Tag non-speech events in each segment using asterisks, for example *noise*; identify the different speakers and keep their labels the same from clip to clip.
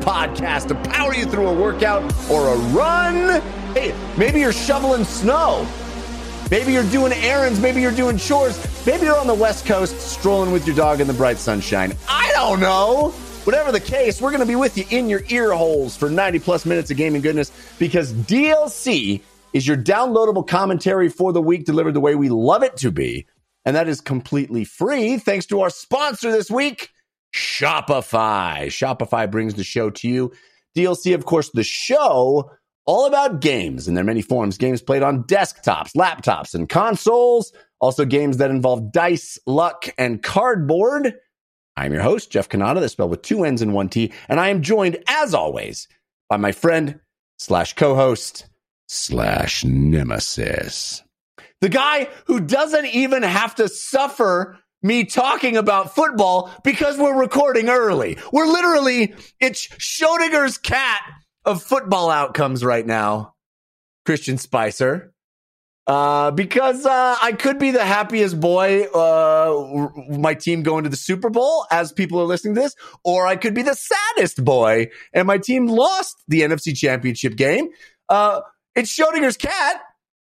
Speaker 1: podcast to power you through a workout or a run. Hey, maybe you're shoveling snow. Maybe you're doing errands. Maybe you're doing chores. Maybe you're on the West Coast strolling with your dog in the bright sunshine. I don't know. Whatever the case, we're going to be with you in your ear holes for 90 plus minutes of gaming goodness because DLC is your downloadable commentary for the week delivered the way we love it to be. And that is completely free thanks to our sponsor this week, Shopify. Shopify brings the show to you. DLC, of course, the show all about games in their many forms. Games played on desktops, laptops, and consoles. Also, games that involve dice, luck, and cardboard. I'm your host, Jeff Cannata, that's spelled with two N's and one T, and I am joined, as always, by my friend slash co-host slash nemesis. The guy who doesn't even have to suffer me talking about football because we're recording early. We're literally, it's Schrodinger's cat of football outcomes right now, Christian Spicer. Uh, because uh, I could be the happiest boy, uh, my team going to the Super Bowl as people are listening to this, or I could be the saddest boy and my team lost the NFC Championship game. Uh, it's Schrodinger's cat.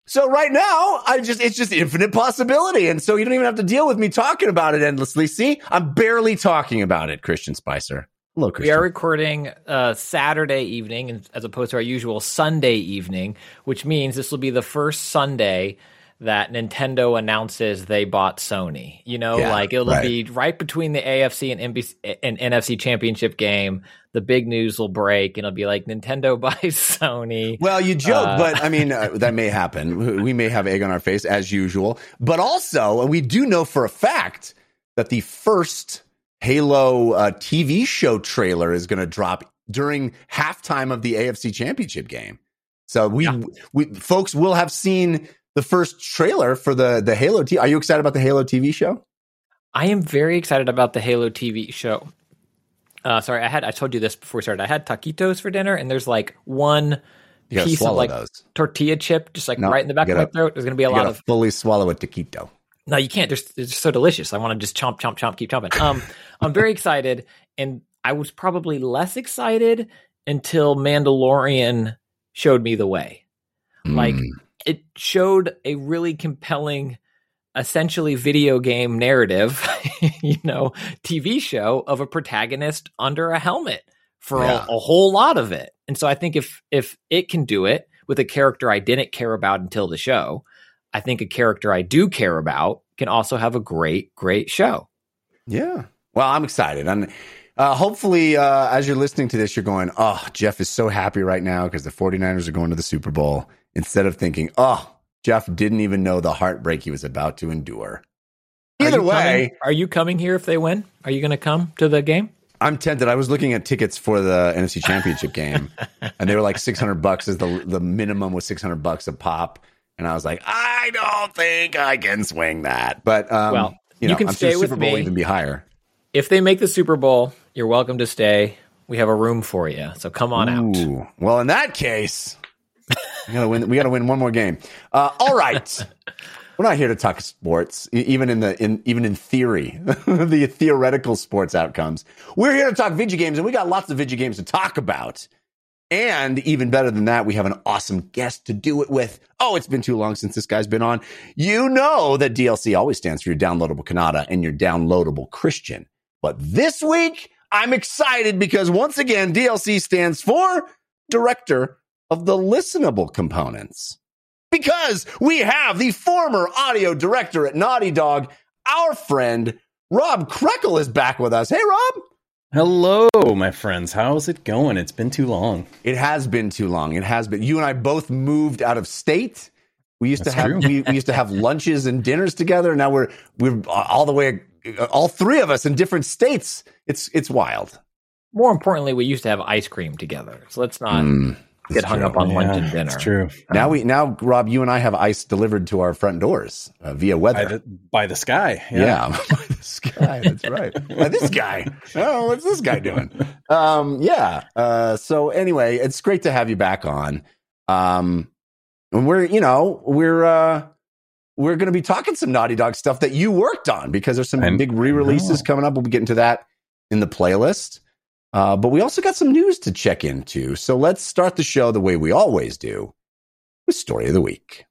Speaker 1: So right now, I just it's just infinite possibility, and so you don't even have to deal with me talking about it endlessly. See, I'm barely talking about it, Christian Spicer. Hello, Christian.
Speaker 2: We are recording uh, Saturday evening as opposed to our usual Sunday evening, which means this will be the first Sunday that Nintendo announces they bought Sony. You know,
Speaker 1: Yeah,
Speaker 2: like it'll
Speaker 1: right.
Speaker 2: be right between the AFC and, NBC, and NFC championship game. The big news will break, and it'll be like Nintendo *laughs* buys Sony.
Speaker 1: Well, you joke,
Speaker 2: Uh,
Speaker 1: but I mean, uh, that may happen. We may have egg on our face as usual. But also, we do know for a fact that the first Halo uh, TV show trailer is going to drop during halftime of the AFC Championship game. So we,
Speaker 2: Yeah.
Speaker 1: we folks will have seen the first trailer for the the Halo. T- Are you excited about the Halo TV show?
Speaker 2: I am very excited about the Halo TV show. Uh, sorry, I had I told you this before we started. I had taquitos for dinner, and there's like one piece of like
Speaker 1: those.
Speaker 2: tortilla chip, just like
Speaker 1: No,
Speaker 2: right in the back
Speaker 1: you
Speaker 2: of my throat. There's going to be a lot of
Speaker 1: fully swallow a taquito.
Speaker 2: no, you can't. They're, they're just so delicious. I want to just chomp, chomp, chomp, keep chomping. Um, I'm very excited, and I was probably less excited until Mandalorian showed me the way. Like
Speaker 1: Mm.
Speaker 2: it showed a really compelling, essentially video game narrative, *laughs* you know, TV show of a protagonist under a helmet for
Speaker 1: Yeah.
Speaker 2: a, a whole lot of it. And so I think if if it can do it with a character I didn't care about until the show, I think a character I do care about can also have a great, great show.
Speaker 1: Yeah. Well, I'm excited. And uh, hopefully, uh, as you're listening to this, you're going, oh, Jeff is so happy right now because the 49ers are going to the Super Bowl instead of thinking, oh, Jeff didn't even know the heartbreak he was about to endure.
Speaker 2: Are
Speaker 1: Either
Speaker 2: you
Speaker 1: way,
Speaker 2: coming- are you coming here if they win? Are you going to come to the game?
Speaker 1: I'm tempted. I was looking at tickets for the NFC Championship game, *laughs* and they were like 600 bucks. Is the the minimum was 600 bucks a pop, and I was like, I don't think I can swing that. But um,
Speaker 2: Well,
Speaker 1: you,
Speaker 2: you can
Speaker 1: I'm
Speaker 2: stay
Speaker 1: sure
Speaker 2: with
Speaker 1: Super Bowl
Speaker 2: me.
Speaker 1: even be higher.
Speaker 2: If they make the Super Bowl, you're welcome to stay. We have a room for you. So come on out.
Speaker 1: Well, in that case, we gotta win. We gotta win one more game. Uh, all right. We're not here to talk sports, even in the in even in theory, *laughs* the theoretical sports outcomes. We're here to talk video games, and we got lots of video games to talk about. And even better than that, we have an awesome guest to do it with. Oh, it's been too long since this guy's been on. You know that DLC always stands for your downloadable Cannata and your downloadable Christian. But this week, I'm excited because once again, DLC stands for Director of the Listenable Components. Because we have the former audio director at Naughty Dog, our friend Rob Krekel is back with us. Hey, Rob.
Speaker 3: Hello, my friends. How's it going? It's been too long.
Speaker 1: It has been too long. It has been. You and I both moved out of state. We used
Speaker 3: That's
Speaker 1: to have we, we used to have *laughs* lunches and dinners together. Now we're we're all the way, all three of us in different states. It's it's wild.
Speaker 2: More importantly, we used to have ice cream together. So let's not
Speaker 1: Mm,
Speaker 2: get hung
Speaker 1: true.
Speaker 2: up on lunch
Speaker 3: Yeah,
Speaker 2: and dinner.
Speaker 3: It's true.
Speaker 1: Now we now Rob, you and I have ice delivered to our front doors uh, via
Speaker 3: By
Speaker 1: weather.
Speaker 3: the, by the sky.
Speaker 1: yeah, *laughs* by this guy. That's right. By this guy. Oh, what's this guy doing? Um, yeah. Uh, so anyway, it's great to have you back on. Um, and we're you know we're uh we're going to be talking some Naughty Dog stuff that you worked on because there's some big re releases coming up. We'll be getting to that in the playlist. Uh, but we also got some news to check into. So let's start the show the way we always do with Story of the Week.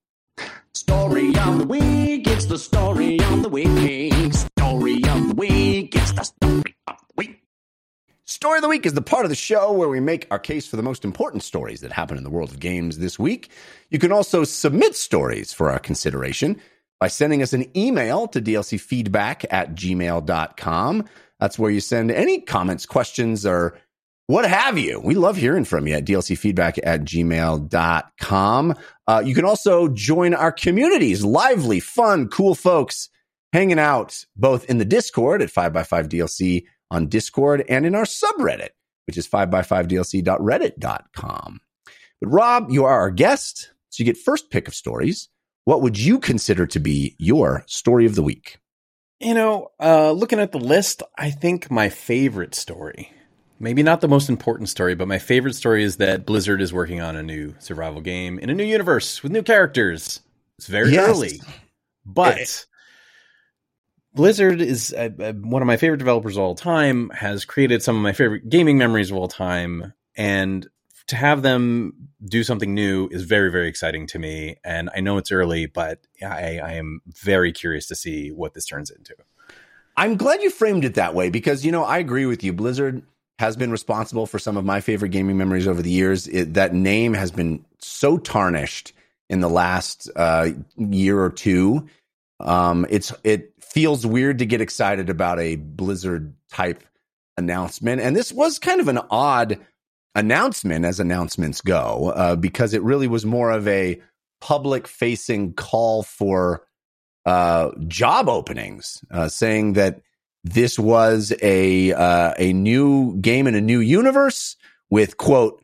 Speaker 4: Story of the week, it's the story of the week. Story of the week, it's the story of the week.
Speaker 1: Story of the Week is the part of the show where we make our case for the most important stories that happen in the world of games this week. You can also submit stories for our consideration by sending us an email to dlcfeedback at gmail.com. That's where you send any comments, questions, or what have you. We love hearing from you at dlcfeedback at gmail.com. Uh, you can also join our communities, lively, fun, cool folks hanging out both in the Discord at 5x5DLC on Discord and in our subreddit, which is 5x5dlc.reddit.com. But Rob, you are our guest, so you get first pick of stories. What would you consider to be your story of the week?
Speaker 3: You know, uh, looking at the list, I think my favorite story, maybe not the most important story, but my favorite story is that Blizzard is working on a new survival game in a new universe with new characters. It's very
Speaker 1: Yes.
Speaker 3: early, but Blizzard is uh, uh, one of my favorite developers of all time, has created some of my favorite gaming memories of all time. And to have them do something new is very, very exciting to me. And I know it's early, but I, I am very curious to see what this turns into.
Speaker 1: I'm glad you framed it that way because, you know, I agree with you. Blizzard has been responsible for some of my favorite gaming memories over the years. It, that name has been so tarnished in the last uh, year or two. Um, it's it feels weird to get excited about a Blizzard type announcement, and this was kind of an odd announcement as announcements go, uh, because it really was more of a public facing call for uh, job openings, uh, saying that this was a uh, a new game in a new universe with quote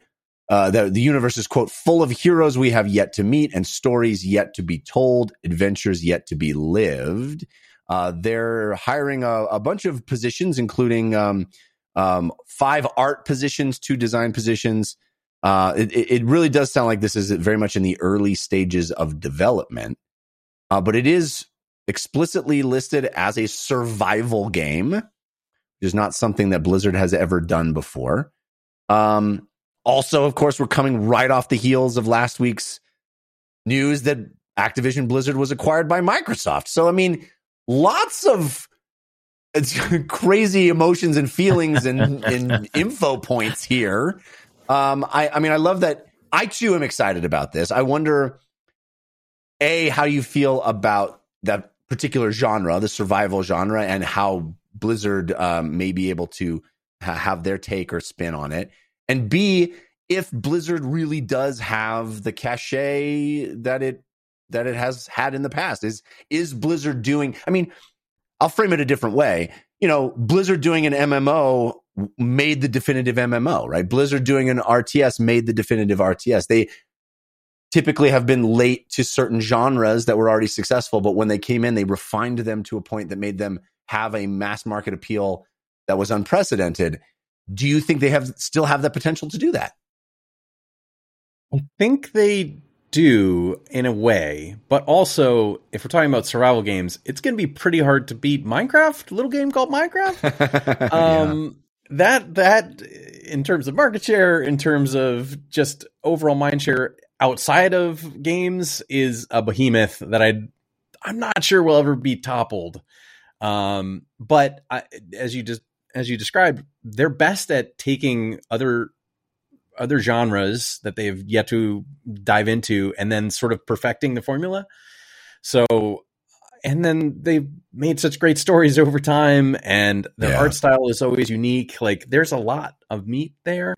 Speaker 1: uh, the the universe is quote full of heroes we have yet to meet and stories yet to be told, adventures yet to be lived. Uh, they're hiring a, a bunch of positions, including um, um, five art positions, two design positions. Uh, it, it really does sound like this is very much in the early stages of development, uh, but it is explicitly listed as a survival game, which is not something that Blizzard has ever done before. Um, also, of course, we're coming right off the heels of last week's news that Activision Blizzard was acquired by Microsoft. So, I mean, lots of it's *laughs* crazy emotions and feelings and, *laughs* and info points here. Um, I, I mean, I love that. I too am excited about this. I wonder, a, how you feel about that particular genre, the survival genre, and how Blizzard um, may be able to ha- have their take or spin on it. And B, if Blizzard really does have the cachet that it that it has had in the past, is is Blizzard doing? I mean, I'll frame it a different way. You know, Blizzard doing an MMO made the definitive MMO, right? Blizzard doing an RTS made the definitive RTS. They typically have been late to certain genres that were already successful, but when they came in, they refined them to a point that made them have a mass market appeal that was unprecedented. Do you think they have still have the potential to do that?
Speaker 3: I think they do in a way, but also if we're talking about survival games, it's going to be pretty hard to beat Minecraft, a little game called Minecraft. *laughs* um, that that in terms of market share, in terms of just overall mind share outside of games, is a behemoth that I I'm not sure will ever be toppled. Um, but I, as you just as you described, they're best at taking other other genres that they've yet to dive into and then sort of perfecting the formula. So and then they've made such great stories over time and their
Speaker 1: Yeah.
Speaker 3: art style is always unique. Like there's a lot of meat there.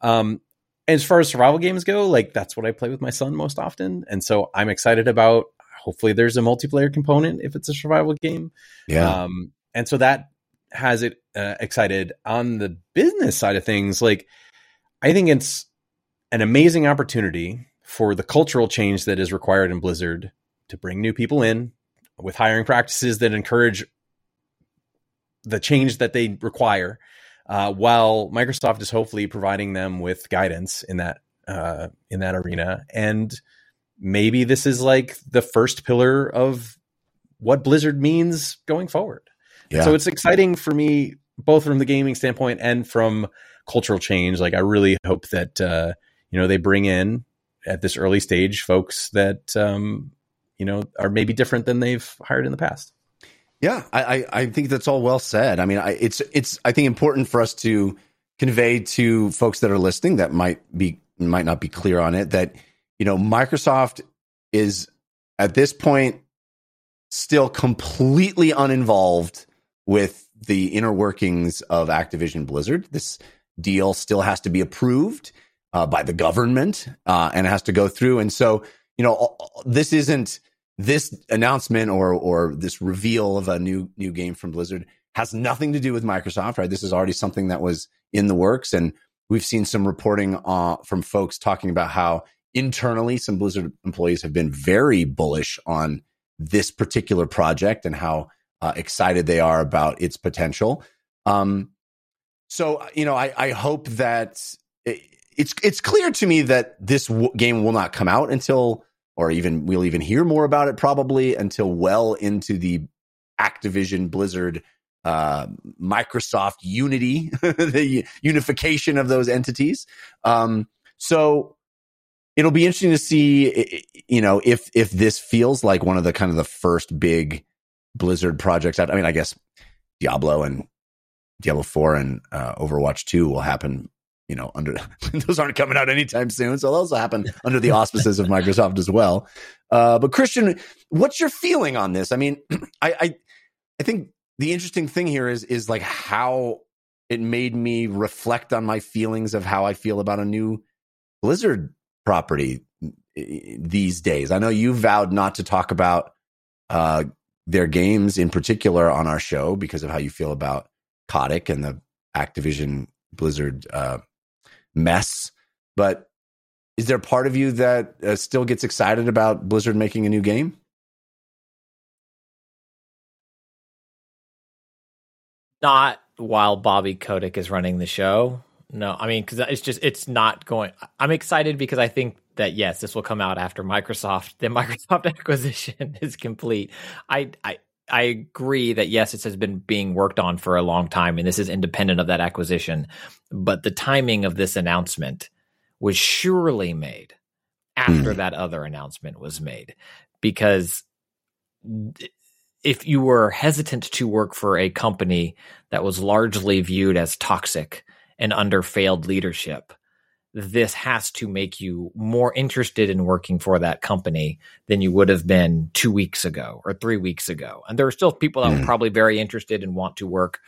Speaker 3: Um as far as survival games go, like that's what I play with my son most often. And so I'm excited about hopefully there's a multiplayer component if it's a survival game.
Speaker 1: Yeah.
Speaker 3: Um, and so that has it uh, excited on the business side of things. Like, I think it's an amazing opportunity for the cultural change that is required in Blizzard to bring new people in with hiring practices that encourage the change that they require, uh, while Microsoft is hopefully providing them with guidance in that uh, in that arena. And maybe this is like the first pillar of what Blizzard means going forward.
Speaker 1: Yeah.
Speaker 3: So it's exciting for me, both from the gaming standpoint and from cultural change. Like I really hope that uh, you know they bring in at this early stage folks that um, you know are maybe different than they've hired in the past.
Speaker 1: Yeah, I, I, think that's all well said. I mean, I, it's it's I think important for us to convey to folks that are listening that might be might not be clear on it that you know Microsoft is at this point still completely uninvolved with the inner workings of Activision Blizzard. This deal still has to be approved uh, by the government uh, and it has to go through. And so, you know, this isn't this announcement or or this reveal of a new new game from Blizzard has nothing to do with Microsoft, right? This is already something that was in the works, and we've seen some reporting uh, from folks talking about how internally some Blizzard employees have been very bullish on this particular project and how uh, excited they are about its potential. Um, so you know, I, I hope that it, it's it's clear to me that this w- game will not come out until, or even we'll even hear more about it probably until well into the Activision Blizzard uh, Microsoft Unity, *laughs* the unification of those entities. Um, so it'll be interesting to see, you know, if if this feels like one of the kind of the first big Blizzard projects. I mean, I guess Diablo and Diablo 4 and uh, Overwatch 2 will happen, you know, under *laughs* those aren't coming out anytime soon. So those will happen *laughs* under the auspices of Microsoft as well. Uh, but Christian, what's your feeling on this? I mean, *clears throat* I, I, I think the interesting thing here is, is like how it made me reflect on my feelings of how I feel about a new Blizzard property these days. I know you vowed not to talk about uh, their games in particular on our show because of how you feel about Kotick and the Activision Blizzard uh, mess. But is there part of you that uh, still gets excited about Blizzard making a new game?
Speaker 2: Not while Bobby Kotick is running the show. No, I mean, because it's just, it's not going. I'm excited because I think that, yes, this will come out after Microsoft, the *laughs* Microsoft acquisition is complete. I, I, I agree that yes, it has been being worked on for a long time, and this is independent of that acquisition. But the timing of this announcement was surely made after
Speaker 1: Hmm.
Speaker 2: that other announcement was made, because if you were hesitant to work for a company that was largely viewed as toxic and under failed leadership, this has to make you more interested in working for that company than you would have been two weeks ago or three weeks ago. And there are still people that
Speaker 1: Mm.
Speaker 2: are probably very interested and want to work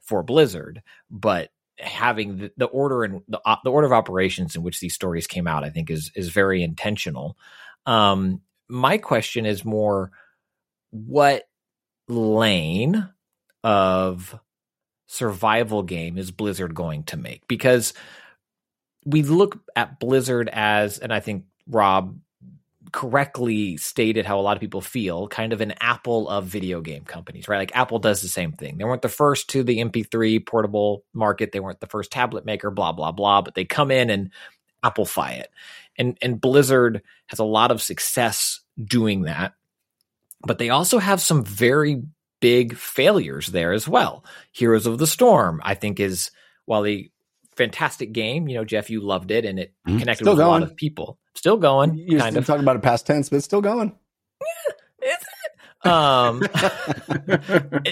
Speaker 2: for Blizzard, but having the, the order and the, uh, the order of operations in which these stories came out, I think is is very intentional. Um, my question is more, what lane of survival game is Blizzard going to make? Because we look at Blizzard as, and I think Rob correctly stated how a lot of people feel, kind of an Apple of video game companies, right? Like Apple does the same thing. They weren't the first to the MP3 portable market. They weren't the first tablet maker, blah, blah, blah, but they come in and Applefy it. And and Blizzard has a lot of success doing that. But they also have some very big failures there as well. Heroes of the Storm, I think, is while the fantastic game, you know, Jeff, you loved it and it
Speaker 1: Mhm.
Speaker 2: connected
Speaker 1: Still
Speaker 2: with a lot of people. Still going,
Speaker 1: You're
Speaker 2: kind of.
Speaker 1: talking about a past tense, but it's still going.
Speaker 2: Yeah, is it? Um,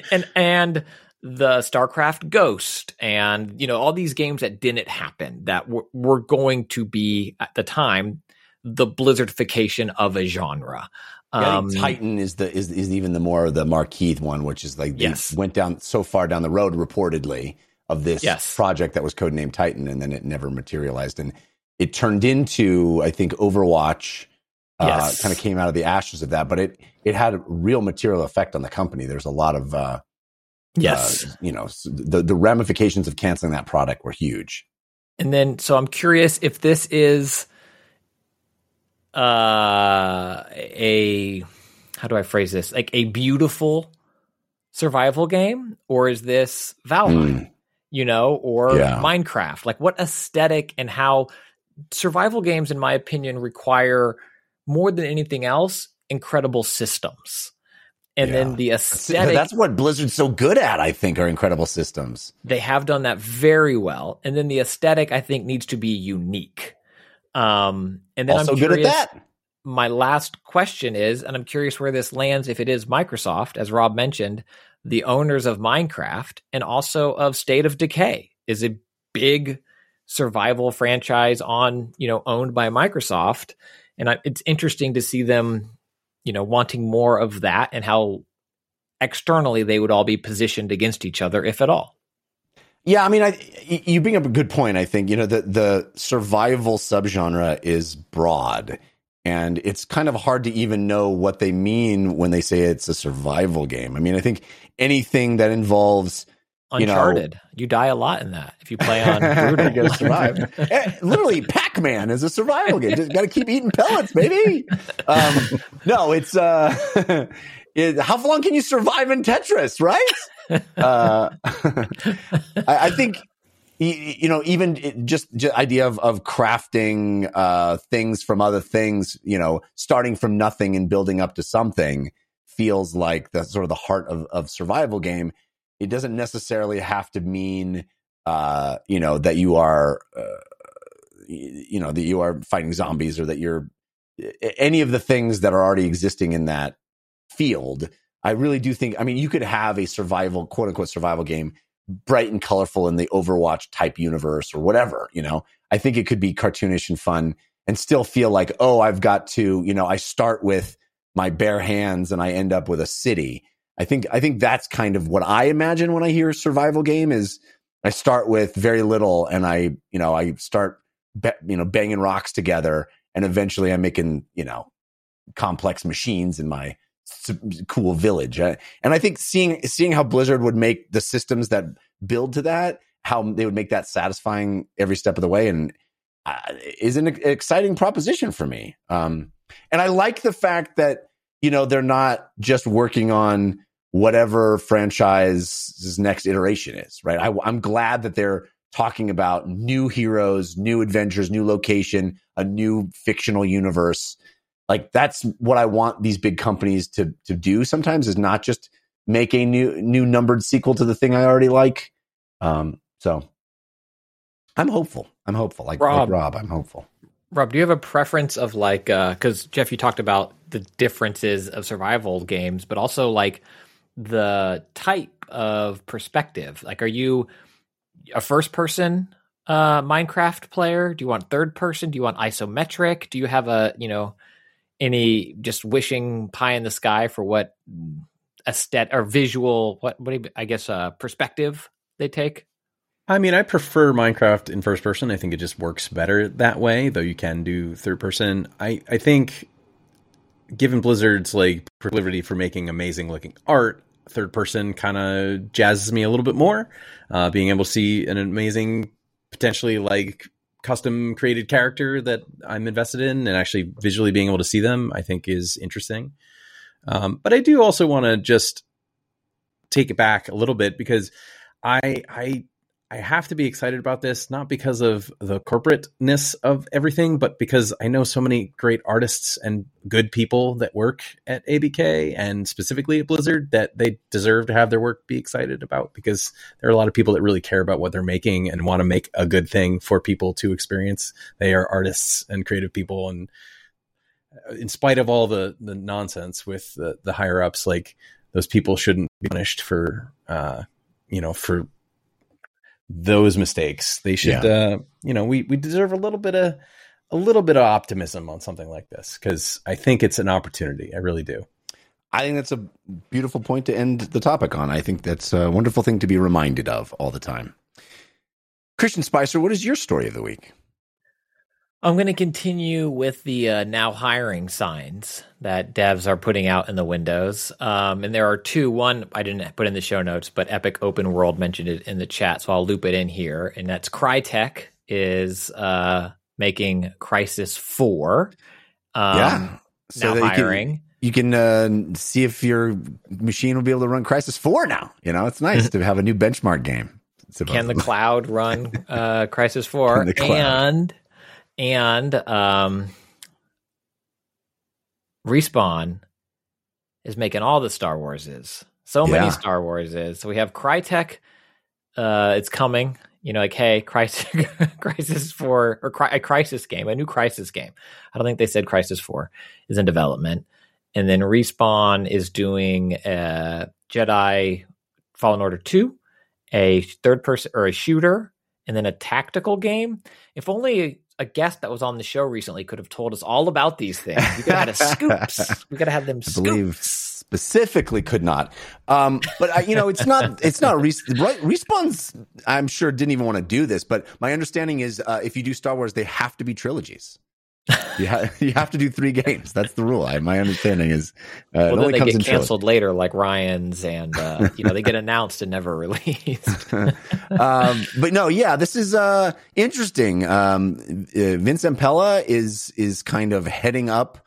Speaker 2: *laughs* and and the StarCraft Ghost, and you know all these games that didn't happen that were, were going to be at the time the Blizzardification of a genre. Um,
Speaker 1: Titan is the is is even the more the marquee one, which is like they
Speaker 2: Yes.
Speaker 1: went down so far down the road reportedly of this
Speaker 2: Yes.
Speaker 1: project that was codenamed Titan, and then it never materialized, and it turned into I think Overwatch. Uh,
Speaker 2: Yes.
Speaker 1: kind of came out of the ashes of that, but it it had a real material effect on the company. There's a lot of uh,
Speaker 2: yes.
Speaker 1: uh, you know the the ramifications of canceling that product were huge.
Speaker 2: And then, so I'm curious if this is uh, a how do I phrase this? Like a beautiful survival game, or is this Valheim? You know, or
Speaker 1: Yeah.
Speaker 2: Minecraft? Like what aesthetic and how survival games, in my opinion, require more than anything else, incredible systems. And
Speaker 1: Yeah.
Speaker 2: then the aesthetic,
Speaker 1: that's what Blizzard's so good at, I think, are incredible systems.
Speaker 2: they have done that very well. And then the aesthetic, I think, needs to be unique. Um, and then
Speaker 1: also
Speaker 2: I'm
Speaker 1: so
Speaker 2: good
Speaker 1: at that.
Speaker 2: my last question is, and I'm curious where this lands if it is Microsoft, as Rob mentioned, the owners of Minecraft and also of State of Decay is a big survival franchise on, you know, owned by Microsoft. And I, it's interesting to see them, you know, wanting more of that and how externally they would all be positioned against each other, if at all.
Speaker 1: Yeah, I mean, I you bring up a good point. I think you know the the survival subgenre is broad, and it's kind of hard to even know what they mean when they say it's a survival game. I mean, I think anything that involves You know-
Speaker 2: Uncharted, you, die a lot in that if you play on *laughs* brutal.
Speaker 1: You gotta survive. Eh, Literally, *laughs* Pac Man is a survival game. Just got to keep eating pellets, baby. Um, no, it's uh, *laughs* it, how long can you survive in Tetris, right? Uh, I, I think you know even just just idea of of crafting uh, things from other things. You know, starting from nothing and building up to something feels like the sort of the heart of of survival game. It doesn't necessarily have to mean uh, you know that you are uh, you know that you are fighting zombies or that you're any of the things that are already existing in that field i really do think i mean you could have a survival quote unquote survival game bright and colorful in the overwatch type universe or whatever you know? I think it could be cartoonish and fun and still feel like oh i've got to you know i start with my bare hands and i end up with a city. I think i think that's kind of what i imagine when i hear survival game is I start with very little and I, you know, I start, be, you know, banging rocks together and eventually I'm making, you know, complex machines in my cool village. And I think seeing, seeing how Blizzard would make the systems that build to that, how they would make that satisfying every step of the way and uh, is an exciting proposition for me. Um, and I like the fact that, you know, they're not just working on whatever franchise's next iteration is, right? I, I'm glad that they're talking about new heroes, new adventures, new location, a new fictional universe. Like that's what I want these big companies to to do. Sometimes is not just make a new new numbered sequel to the thing I already like. Um, so I'm hopeful. I'm hopeful. Like
Speaker 2: Rob.
Speaker 1: like Rob, I'm hopeful.
Speaker 2: Rob, do you have a preference of like because Jeff, you talked about the differences of survival games, but also like the type of perspective. Like, are you a first person uh, Minecraft player? Do you want third person? Do you want isometric? Do you have a you know any just wishing pie in the sky for what aesthetic or visual what what you, I guess uh, perspective they take?
Speaker 3: I mean, I prefer Minecraft in first person. I think it just works better that way, though you can do third person. I, I think given Blizzard's like proclivity for making amazing looking art, third person kind of jazzes me a little bit more. Uh, being able to see an amazing, potentially like custom created character that I'm invested in and actually visually being able to see them, I think is interesting. Um, but I do also want to just take it back a little bit because I, I, I have to be excited about this, not because of the corporateness of everything, but because I know so many great artists and good people that work at ABK and specifically at Blizzard that they deserve to have their work be excited about because there are a lot of people that really care about what they're making and want to make a good thing for people to experience. They are artists and creative people. And uh, in spite of all the, the nonsense with the, the higher ups, like those people shouldn't be punished for, uh, you know, for those mistakes. They should, uh, you know, we we deserve a little bit of a little bit of optimism on something like this because I think it's an opportunity. I really do.
Speaker 1: I think that's a beautiful point to end the topic on. I think that's a wonderful thing to be reminded of all the time. Christian Spicer, what is your story of the week?
Speaker 2: I'm going to continue with the uh, now hiring signs that devs are putting out in the windows. Um, and there are two. One I didn't put in the show notes, but Epic Open World mentioned it in the chat, so I'll loop it in here. And that's Crytek is uh, making Crysis 4. Um,
Speaker 1: yeah.
Speaker 2: now
Speaker 1: that you
Speaker 2: hiring.
Speaker 1: can, you can uh, see if your machine will be able to run Crysis 4 now. You know, it's nice *laughs* to have a new benchmark game.
Speaker 2: Can the cloud run uh, Crysis 4? *laughs*
Speaker 1: Can cloud.
Speaker 2: And and um Respawn is making all the Star Wars is. So many Star Wars is. So we have Crytek. Uh, it's coming. You know, like hey, Crysis, *laughs* Crysis Four or Cry, a Crysis game, a new Crysis game. I don't think they said Crysis Four is in development. And then Respawn is doing uh, Jedi Fallen Order Two, a third person or a shooter, and then a tactical game. If only a guest that was on the show recently could have told us all about these things. We have had a scoops. *laughs* We could have had them
Speaker 1: I believe specifically could not. Um, but I, you know, it's not. It's not. Right, Respawn's. I'm sure didn't even want to do this, but my understanding is uh, if you do Star Wars, they have to be trilogies. *laughs* You, ha- you have to do three games. That's the rule. I, my understanding is uh, it
Speaker 2: Well, then
Speaker 1: only
Speaker 2: they
Speaker 1: comes
Speaker 2: get
Speaker 1: trilogy.
Speaker 2: canceled later, like Ryan's, and uh, you know they get *laughs* announced and never released. *laughs*
Speaker 1: um, but no, yeah, this is uh, interesting. Um, uh, Vince Zampella is is kind of heading up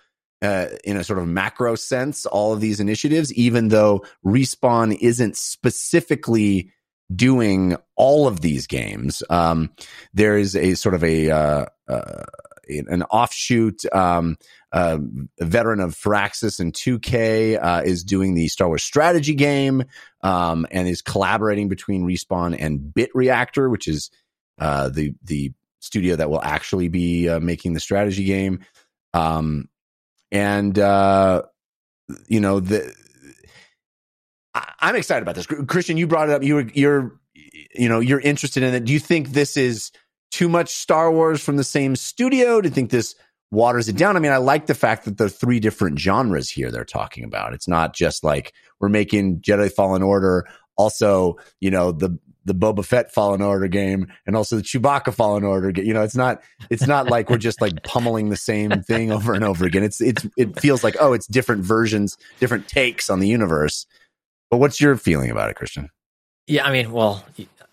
Speaker 1: uh, in a sort of macro sense all of these initiatives, even though Respawn isn't specifically doing all of these games. Um, there is a sort of a uh, uh, an offshoot. Um, uh, veteran of Firaxis and 2K uh, is doing the Star Wars strategy game um, and is collaborating between Respawn and Bit Reactor, which is uh, the the studio that will actually be uh, making the strategy game. Um, and uh, you know the I'm excited about this. Christian, you brought it up. You were you're you know you're interested in it. Do you think this is too much Star Wars from the same studio? Do you think this waters it down? I mean, I like the fact that there are three different genres here they're talking about. It's not just like we're making Jedi Fallen Order, also, you know, the the Boba Fett Fallen Order game and also the Chewbacca Fallen Order game. You know, it's not it's not like we're just like pummeling the same thing over and over again. It's it's it feels like oh, it's different versions, different takes on the universe. But what's your feeling about it, Christian?
Speaker 2: Yeah, I mean, well,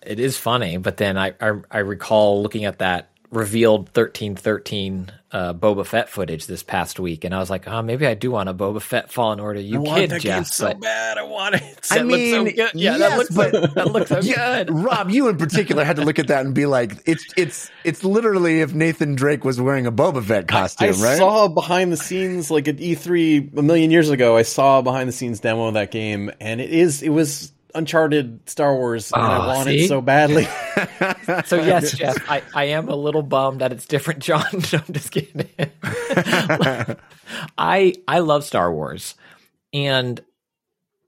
Speaker 2: it is funny, but then I I, I recall looking at that revealed thirteen thirteen uh, Boba Fett footage this past week, and I was like, oh, maybe I do want a Boba Fett Fallen Order. You kid, Jeff, but
Speaker 3: bad. I want it.
Speaker 1: I
Speaker 2: so
Speaker 1: mean,
Speaker 2: good. Yeah,
Speaker 1: yes,
Speaker 2: that looks
Speaker 1: but-
Speaker 2: so, *laughs* that looks so
Speaker 1: Yeah,
Speaker 2: good.
Speaker 1: Rob, you in particular had to look at that and be like, it's it's it's literally if Nathan Drake was wearing a Boba Fett costume, right?
Speaker 3: I
Speaker 1: right?
Speaker 3: saw behind the scenes like at E3 a million years ago. I saw a behind the scenes demo of that game, and it is it was Uncharted Star Wars, and I
Speaker 2: Oh,
Speaker 3: want
Speaker 2: see?
Speaker 3: it so badly. *laughs*
Speaker 2: So yes, *laughs* Jeff, I, I am a little bummed that it's different, *laughs* John. No, I'm just kidding. I I love Star Wars, and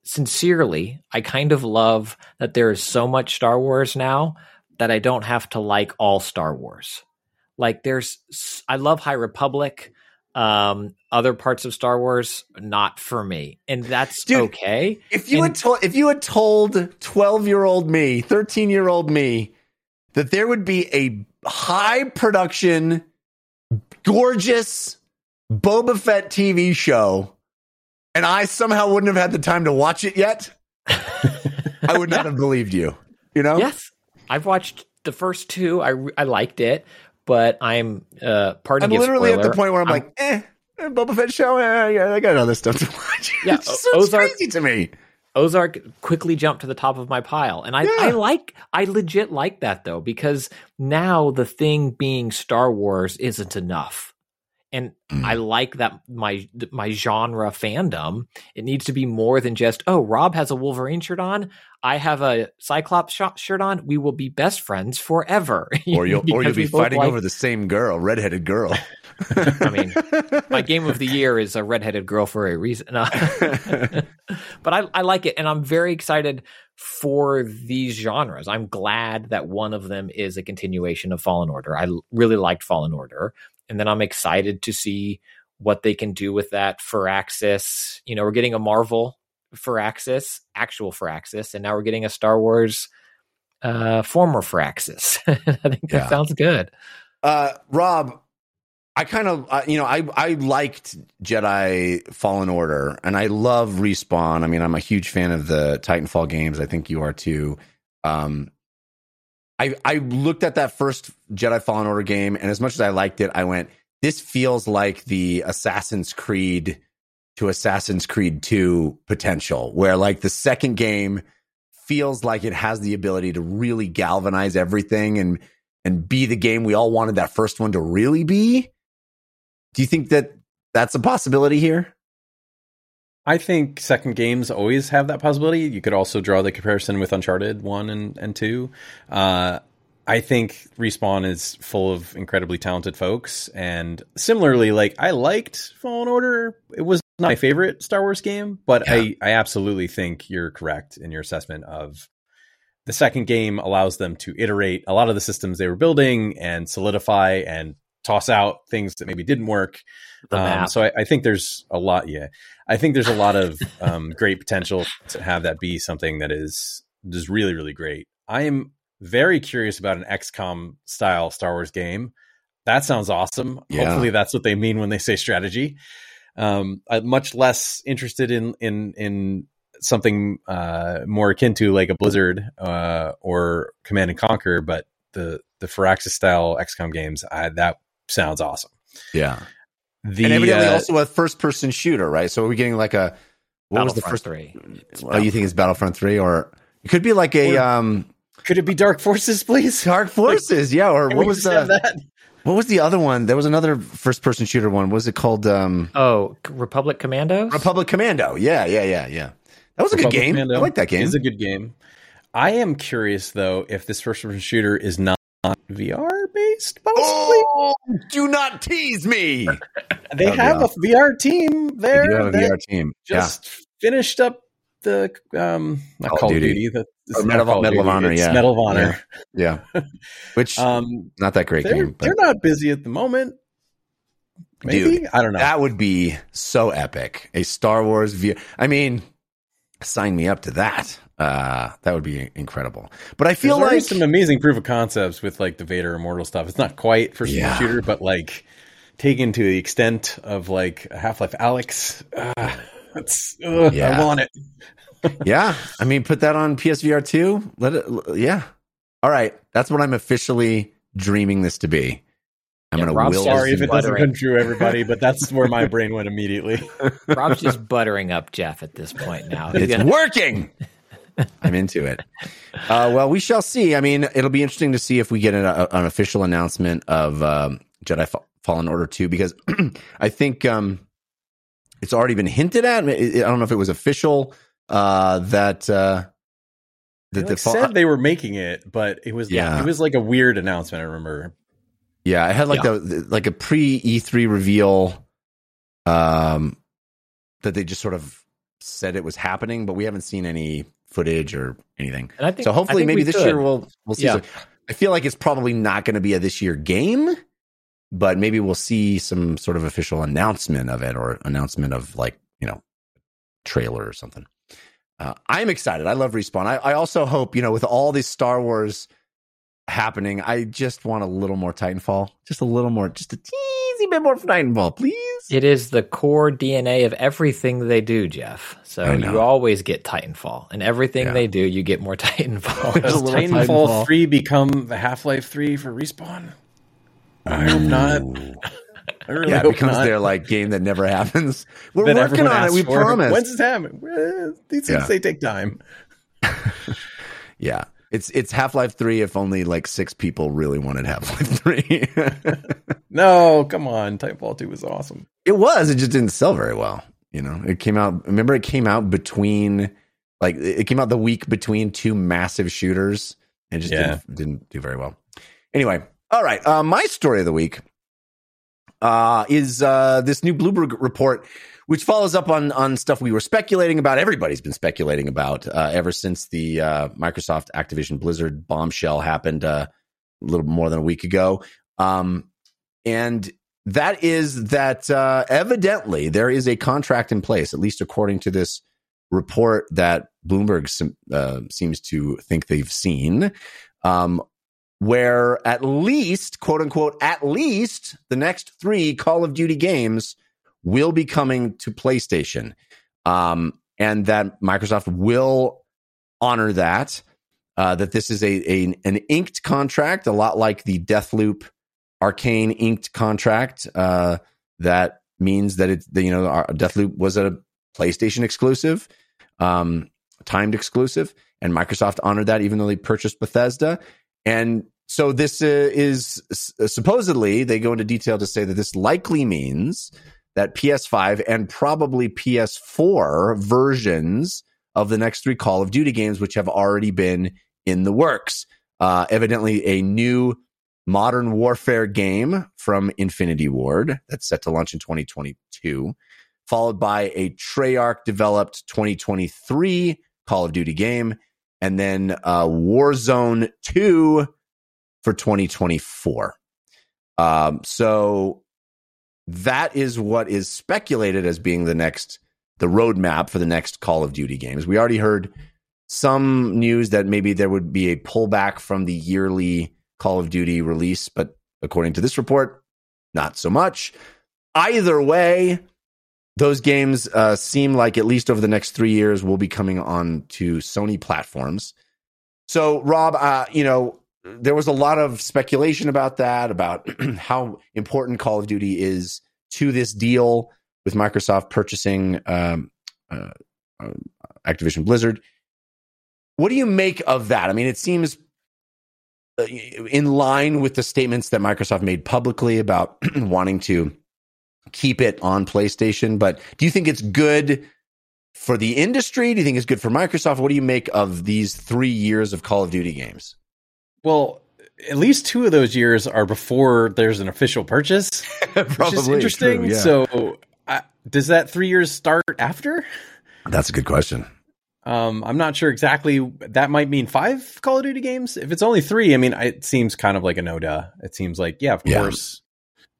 Speaker 2: sincerely, I kind of love that there is so much Star Wars now that I don't have to like all Star Wars. Like there's, I love High Republic. Um, other parts of Star Wars, not for me, and that's
Speaker 1: Dude,
Speaker 2: okay.
Speaker 1: If you
Speaker 2: And-
Speaker 1: had told if you had told twelve year old me, thirteen year old me, that there would be a high production, gorgeous Boba Fett TV show, and I somehow wouldn't have had the time to watch it yet, I would not *laughs* have believed you. You know?
Speaker 2: Yes, I've watched the first two. I I liked it, but I'm uh pardon
Speaker 1: I'm literally at the point where I'm,
Speaker 2: I'm-
Speaker 1: like, eh, eh, Boba Fett show. Eh, yeah, I got other stuff to *laughs* watch.
Speaker 2: Yeah,
Speaker 1: so
Speaker 2: Ozark-
Speaker 1: crazy to me.
Speaker 2: Ozark quickly jumped to the top of my pile, and I
Speaker 1: Yeah.
Speaker 2: I like I legit like that though because now the thing being Star Wars isn't enough. And
Speaker 1: Mm.
Speaker 2: I like that my my genre fandom. It needs to be more than just oh Rob has a Wolverine shirt on, I have a Cyclops sh- shirt on. We will be best friends forever. *laughs*
Speaker 1: Or you'll or you'll be fighting
Speaker 2: like-
Speaker 1: over the same girl, redheaded girl. *laughs*
Speaker 2: I mean, my game of the year is a redheaded girl for a reason. *laughs* But I, I like it, and I'm very excited for these genres. I'm glad that one of them is a continuation of Fallen Order. I really liked Fallen Order, and then I'm excited to see what they can do with that Firaxis. You know, we're getting a Marvel Firaxis, actual Firaxis, and now we're getting a Star Wars uh former Firaxis. *laughs* I think that
Speaker 1: Yeah.
Speaker 2: sounds good.
Speaker 1: Uh, Rob, I kind of, uh, you know, I I liked Jedi Fallen Order, and I love Respawn. I mean, I'm a huge fan of the Titanfall games. I think you are too. Um, I I looked at that first Jedi Fallen Order game, and as much as I liked it, I went, "This feels like the Assassin's Creed to Assassin's Creed 2 potential, where like the second game feels like it has the ability to really galvanize everything and and be the game we all wanted that first one to really be. Do you think that that's a possibility here?
Speaker 3: I think second games always have that possibility. You could also draw the comparison with Uncharted one and and two. Uh, I think Respawn is full of incredibly talented folks, and similarly, like I liked Fallen Order. It was not my favorite Star Wars game, but
Speaker 1: Yeah.
Speaker 3: I I absolutely think you're correct in your assessment of the second game allows them to iterate a lot of the systems they were building and solidify and toss out things that maybe didn't work. Um, so I, I think there's a lot. Yeah, I think there's a lot of um, *laughs* great potential to have that be something that is is really, really great. I am very curious about an XCOM style Star Wars game. That sounds awesome.
Speaker 1: Yeah.
Speaker 3: Hopefully, that's what they mean when they say strategy. Um, I'm much less interested in in in something uh, more akin to like a Blizzard uh, or Command and Conquer, but the the Firaxis style XCOM games, I, that sounds awesome.
Speaker 1: Yeah.
Speaker 3: The
Speaker 1: and evidently
Speaker 3: uh,
Speaker 1: also a first person shooter, right? So are we getting like a what was the first
Speaker 2: three.
Speaker 1: Oh, you think it's Battlefront 3 or it could be like a
Speaker 3: Or-
Speaker 1: um
Speaker 3: could it be Dark Forces, please? *laughs*
Speaker 1: Dark Forces, yeah, or
Speaker 3: Can
Speaker 1: what was the
Speaker 3: that?
Speaker 1: what was the other one? There was another first person shooter one. What was it called um
Speaker 2: Oh, Republic Commandos.
Speaker 1: Republic Commando. Yeah, yeah, yeah, yeah. That was a good game.
Speaker 3: Commando
Speaker 1: I like that game.
Speaker 3: It's a good game. I am curious though if this first person shooter is not VR based. Possibly,
Speaker 1: Oh, do not tease me. *laughs*
Speaker 3: they
Speaker 1: that'd be
Speaker 3: have a VR team
Speaker 1: They
Speaker 3: there
Speaker 1: do have a VR team.
Speaker 3: just finished up the um not
Speaker 1: Call of
Speaker 3: Call, of
Speaker 1: Duty.
Speaker 3: Duty. the, it's
Speaker 1: Or Medal of-
Speaker 3: Call of
Speaker 1: Medal of
Speaker 3: Duty,
Speaker 1: Honor,
Speaker 3: it's
Speaker 1: yeah.
Speaker 3: Medal of Honor.
Speaker 1: yeah, yeah. *laughs* Which
Speaker 3: Um,
Speaker 1: not that great
Speaker 3: they're
Speaker 1: game, but
Speaker 3: they're not busy at the moment. Maybe I don't know.
Speaker 1: that would be so epic. A Star Wars VR. I mean, sign me up to that. Uh, that would be incredible. But I feel
Speaker 3: There's
Speaker 1: like
Speaker 3: some amazing proof of concepts with like the Vader Immortal stuff. It's not quite first person
Speaker 1: Yeah.
Speaker 3: shooter, but like taken to the extent of like Half Life Alyx. Uh, it's ugh,
Speaker 1: Yeah.
Speaker 3: I want it. *laughs*
Speaker 1: yeah. I mean, put that on PSVR two. Let it. Yeah. All right. That's what I'm officially dreaming this to be. I'm
Speaker 2: Yeah,
Speaker 1: gonna
Speaker 2: Rob,
Speaker 1: will.
Speaker 3: Sorry if
Speaker 1: this-
Speaker 3: it doesn't come true, everybody, but that's where my brain went immediately. *laughs*
Speaker 2: Rob's just buttering up Jeff at this point now. He's
Speaker 1: It's
Speaker 2: gonna-
Speaker 1: working. *laughs* I'm into it. Uh, well, we shall see. I mean, it'll be interesting to see if we get an, a, an official announcement of um, Jedi Fa- Fallen Order 2 because *clears throat* I think um, it's already been hinted at. I I don't know if it was official uh, that uh,
Speaker 3: They
Speaker 1: that
Speaker 3: like,
Speaker 1: the Fa-
Speaker 3: said they were making it, but it was
Speaker 1: Yeah.
Speaker 3: it was like a weird announcement. I remember.
Speaker 1: Yeah, I had like
Speaker 2: Yeah.
Speaker 1: a like a pre E3 reveal um that they just sort of said it was happening, but we haven't seen any footage or anything.
Speaker 2: and I think,
Speaker 1: So hopefully
Speaker 2: think
Speaker 1: maybe this
Speaker 2: could.
Speaker 1: year we'll we'll see.
Speaker 2: Yeah.
Speaker 1: some- I feel like it's probably not going to be a this year game, but maybe we'll see some sort of official announcement of it or announcement of like, you know, trailer or something. Uh, I'm excited. I love Respawn. I, I also hope, you know, with all these Star Wars happening, I just want a little more Titanfall. Just a little more, just a teensy bit more Titanfall, please.
Speaker 2: It is the core DNA of everything they do, Jeff. So you always get Titanfall, and everything
Speaker 1: Yeah.
Speaker 2: they do, you get more *laughs* Titanfall.
Speaker 3: Does Titanfall,
Speaker 1: Titanfall.
Speaker 3: three become the Half Life three for respawn? I hope oh. not. I really
Speaker 1: Yeah, it
Speaker 3: hope
Speaker 1: becomes
Speaker 3: not.
Speaker 1: their like game that never *laughs* happens. We're
Speaker 3: That
Speaker 1: working on it. We promise.
Speaker 3: When's this happening? These things
Speaker 1: Yeah.
Speaker 3: they take time. *laughs*
Speaker 1: Yeah. It's it's Half Life Three if only like six people really wanted Half Life *laughs* Three.
Speaker 3: No, come on. Titanfall two was awesome.
Speaker 1: it was, it just didn't sell very well. You know, it came out remember it came out between like it came out the week between two massive shooters and just
Speaker 3: Yeah.
Speaker 1: didn't, didn't do very well. Anyway, all right. Uh, my story of the week uh, is uh, this new Bloomberg report, which follows up on on stuff we were speculating about. Everybody's been speculating about uh, ever since the uh, Microsoft Activision Blizzard bombshell happened uh, a little more than a week ago. Um, and that is that uh, evidently there is a contract in place, at least according to this report that Bloomberg uh, seems to think they've seen, um, where at least, quote unquote, at least the next three Call of Duty games will be coming to PlayStation. Um, and that Microsoft will honor that. Uh, that this is a, a an inked contract, a lot like the Deathloop Arcane inked contract. Uh, that means that the, you know Deathloop was a PlayStation exclusive, um, timed exclusive, and Microsoft honored that even though they purchased Bethesda. And so this uh, is supposedly they go into detail to say that this likely means that PS5 and probably PS4 versions of the next three Call of Duty games, which have already been in the works. Uh, evidently, a new modern warfare game from Infinity Ward that's set to launch in 2022, followed by a Treyarch developed 2023 Call of Duty game, and then uh, Warzone 2 for 2024. Um, so that is what is speculated as being the next the roadmap for the next Call of Duty games. We already heard some news that maybe there would be a pullback from the yearly Call of Duty release, but according to this report, not so much. Either way, those games uh, seem like at least over the next three years will be coming on to Sony platforms. So, Rob, uh, you know, there was a lot of speculation about that, about *clears throat* how important Call of Duty is to this deal with Microsoft purchasing um, uh, uh, Activision Blizzard. What do you make of that? I mean, it seems uh, in line with the statements that Microsoft made publicly about *clears throat* wanting to keep it on PlayStation. But do you think it's good for the industry? Do you think it's good for Microsoft? What do you make of these three years of Call of Duty games?
Speaker 3: Well, at least two of those years are before there's an official purchase, *laughs* which is interesting.
Speaker 1: true, yeah.
Speaker 3: So, uh, does that three years start after?
Speaker 1: That's a good question.
Speaker 3: Um, I'm not sure exactly. That might mean five Call of Duty games. If it's only three, I mean, it seems kind of like a no duh. It seems like, yeah, of
Speaker 1: Yeah.
Speaker 3: course,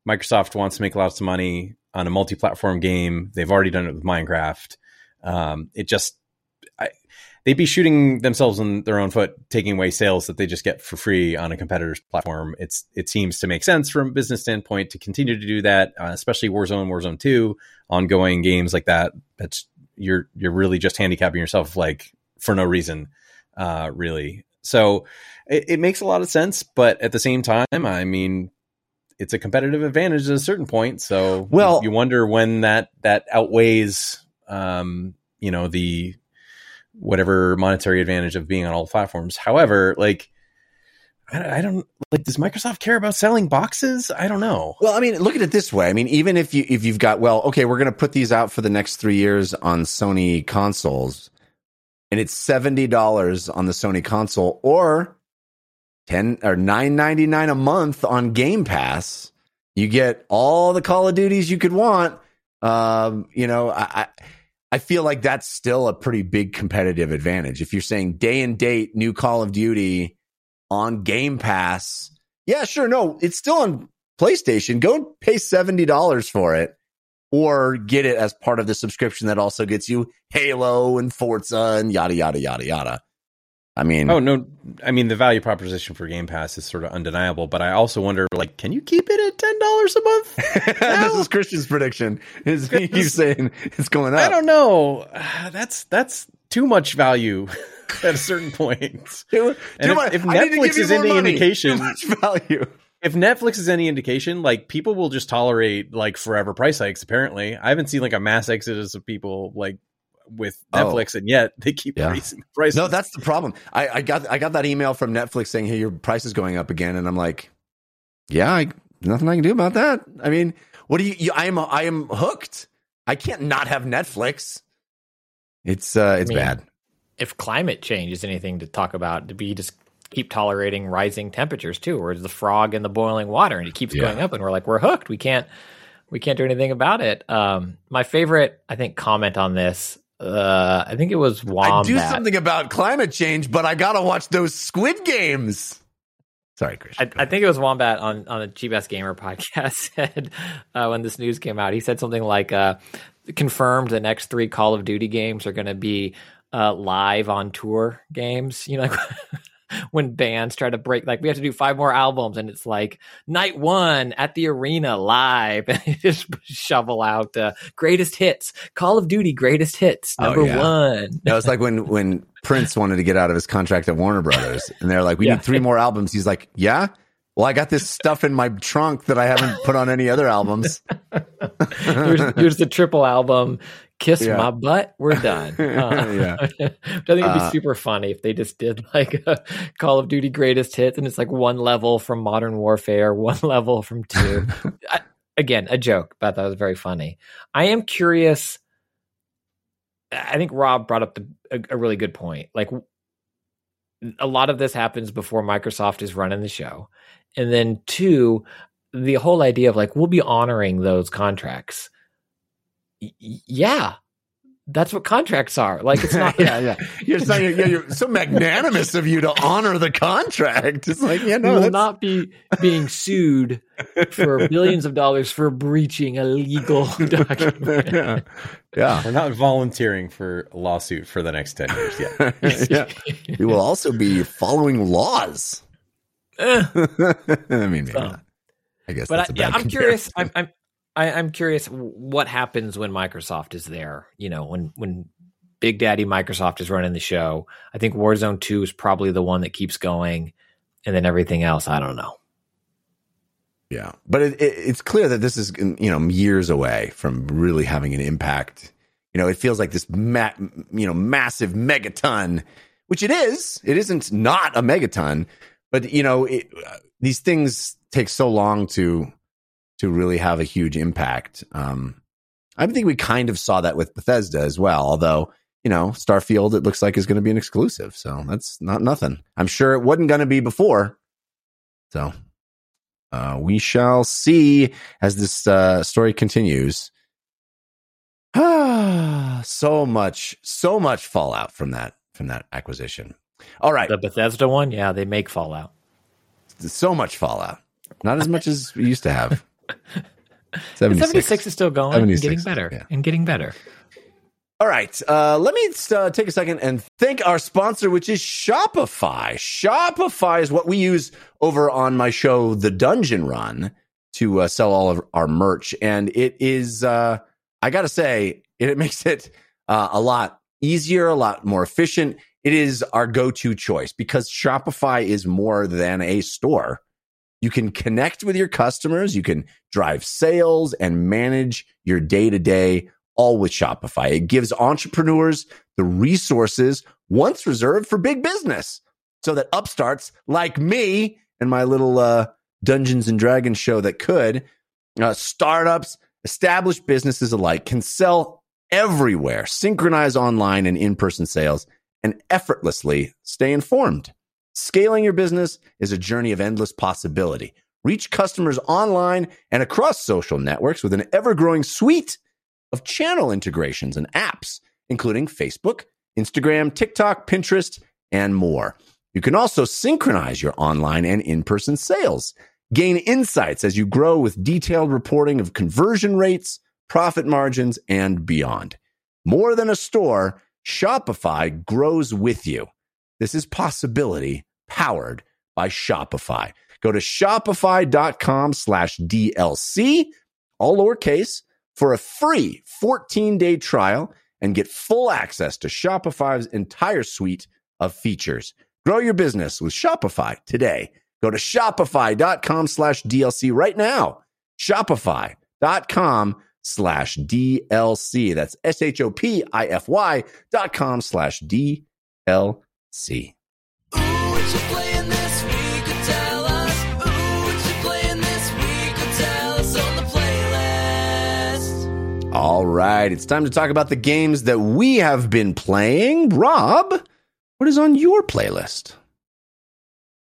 Speaker 3: Microsoft wants to make lots of money on a multi-platform game. They've already done it with Minecraft. Um, it just, they'd be shooting themselves in their own foot, taking away sales that they just get for free on a competitor's platform. It's it seems to make sense from a business standpoint to continue to do that, uh, especially Warzone, Warzone Two, ongoing games like that. That's you're you're really just handicapping yourself like for no reason, uh, really. So it, it makes a lot of sense, but at the same time, I mean, it's a competitive advantage at a certain point. So
Speaker 1: Well-
Speaker 3: you wonder when that that outweighs, um, you know, the whatever monetary advantage of being on all platforms. However, like I, don't like. Does Microsoft care about selling boxes? I don't know.
Speaker 1: Well, I mean, look at it this way. I mean, even if you if you've got well, okay, we're going to put these out for the next three years on Sony consoles, and it's seventy dollars on the Sony console, or ten or nine ninety nine a month on Game Pass. You get all the Call of Duties you could want. Um, you know, I, I I feel like that's still a pretty big competitive advantage. If you're saying day and date new Call of Duty on Game Pass, yeah, sure, no, it's still on PlayStation. Go and pay seventy dollars for it, or get it as part of the subscription that also gets you Halo and Forza and yada yada yada yada. I mean,
Speaker 3: Oh no, I mean the value proposition for Game Pass is sort of undeniable, but I also wonder, like, can you keep it at ten dollars a month? *laughs*
Speaker 1: this is Christian's prediction. Is he keeps saying it's going up?
Speaker 3: I don't know. *sighs* That's that's too much value *laughs* at a certain point. *laughs*
Speaker 1: Too,
Speaker 3: And
Speaker 1: too
Speaker 3: if-
Speaker 1: much.
Speaker 3: if
Speaker 1: I need to
Speaker 3: Netflix is any
Speaker 1: money.
Speaker 3: indication-
Speaker 1: too much value.
Speaker 3: If Netflix is any indication, like people will just tolerate like forever price hikes. Apparently, I haven't seen like a mass exodus of people like with
Speaker 1: Oh.
Speaker 3: Netflix, and yet they keep
Speaker 1: Yeah.
Speaker 3: raising the prices.
Speaker 1: No, that's the problem. I, I got I got that email from Netflix saying, "Hey, your price is going up again," and I'm like, "Yeah, I, nothing I can do about that." I mean, what do you? you I am I am hooked. I can't not have Netflix. It's uh, it's
Speaker 2: I mean,
Speaker 1: bad.
Speaker 2: if climate change is anything to talk about, to be just keep tolerating rising temperatures too, or the frog in the boiling water, and it keeps
Speaker 1: Yeah.
Speaker 2: going up, and we're like, we're hooked. We can't, we can't do anything about it. Um, my favorite, I think, comment on this, uh, I think it was
Speaker 1: I do something about climate change, but I gotta watch those Squid Games. Sorry, Christian.
Speaker 2: I, I think it was Wombat on on the GBS Gamer *laughs* podcast said uh, when this news came out. He said something like, uh, "Confirmed, the next three Call of Duty games are going to be uh, live on tour games." You know, like *laughs* *laughs* when bands try to break, like we have to do five more albums, and it's like night one at the arena live, *laughs* and they just shovel out uh, greatest hits, Call of Duty greatest hits,
Speaker 1: Oh,
Speaker 2: number
Speaker 1: yeah.
Speaker 2: one.
Speaker 1: No, was like when when Prince wanted to get out of his contract at Warner Brothers, and they're like, "We
Speaker 2: Yeah.
Speaker 1: need three more albums." He's like, "Yeah." Well, I got this stuff in my trunk that I haven't put on any other albums. *laughs*
Speaker 2: here's, here's the triple album. Kiss
Speaker 1: Yeah.
Speaker 2: my butt. We're *laughs* done. Uh, *laughs*
Speaker 1: Yeah.
Speaker 2: I think it'd be
Speaker 1: Uh,
Speaker 2: super funny if they just did like a Call of Duty greatest hits and it's like one level from Modern Warfare, *laughs* one level from two. I, again a joke, but that was very funny. I am curious. I think Rob brought up the, a, a really good point. Like a lot of this happens before Microsoft is running the show, and then two, the whole idea of like we'll be honoring those contracts. Y- yeah, that's what contracts are. Like it's not. *laughs*
Speaker 1: yeah, yeah. You're saying yeah, you're so magnanimous of you to honor the contract. It's like, yeah, no,
Speaker 2: will
Speaker 1: that's
Speaker 2: not be being sued for *laughs* billions of dollars for breaching a legal *laughs* document.
Speaker 1: yeah. yeah.
Speaker 3: We're not volunteering for a lawsuit for the next 10 years yet.
Speaker 1: yeah. We will also be following laws. I mean, maybe
Speaker 2: So,
Speaker 1: not. I guess
Speaker 2: but
Speaker 1: that's
Speaker 2: I,
Speaker 1: a
Speaker 2: yeah,
Speaker 1: bad
Speaker 2: I'm curious. I'm, I'm I, I'm curious what happens when Microsoft is there. You know, when when Big Daddy Microsoft is running the show. I think Warzone Two is probably the one that keeps going, and then everything else, I don't know.
Speaker 1: Yeah, but it, it, it's clear that this is you know years away from really having an impact. You know, it feels like this ma- you know massive megaton, which it is. It isn't not a megaton, but you know it, uh, these things take so long to to really have a huge impact. Um, I think we kind of saw that with Bethesda as well. Although you know Starfield, it looks like is going to be an exclusive, so that's not nothing. I'm sure it wasn't going to be before. So uh, we shall see as this uh, story continues. *sighs* so much, so much fallout from that from that acquisition. All right,
Speaker 2: The Bethesda one, yeah, they make Fallout.
Speaker 1: so much fallout. Not as much as we used to have.
Speaker 2: The *laughs*
Speaker 1: 76.
Speaker 2: 76 is still going and getting better
Speaker 1: yeah.
Speaker 2: and getting better.
Speaker 1: All right. Uh, let me uh, take a second and thank our sponsor, which is Shopify. Shopify is what we use over on my show, The Dungeon Run, to uh, sell all of our merch. And it is, uh, I got to say, it, it makes it uh, a lot easier, a lot more efficient. It is our go to choice because Shopify is more than a store. You can connect with your customers, you can drive sales and manage your day to day all with Shopify. It gives entrepreneurs the resources once reserved for big business so that upstarts like me and my little uh, Dungeons and Dragons show that could, uh, startups, established businesses alike can sell everywhere, synchronize online and in person sales, and effortlessly stay informed. Scaling your business is a journey of endless possibility. Reach customers online and across social networks with an ever growing suite of channel integrations and apps, including Facebook, Instagram, TikTok, Pinterest, and more. You can also synchronize your online and in person sales. Gain insights as you grow with detailed reporting of conversion rates, profit margins, and beyond. More than a store, Shopify grows with you. This is possibility powered by Shopify. Go to shopify.com slash DLC, all lowercase, for a free 14 day trial and get full access to Shopify's entire suite of features. Grow your business with Shopify today. Go to shopify.com slash DLC right now. Shopify.com slash DLC. That's S H O P I F Y dot com slash DLC. All right, it's time to talk about the games that we have been playing. Rob, what is on your playlist?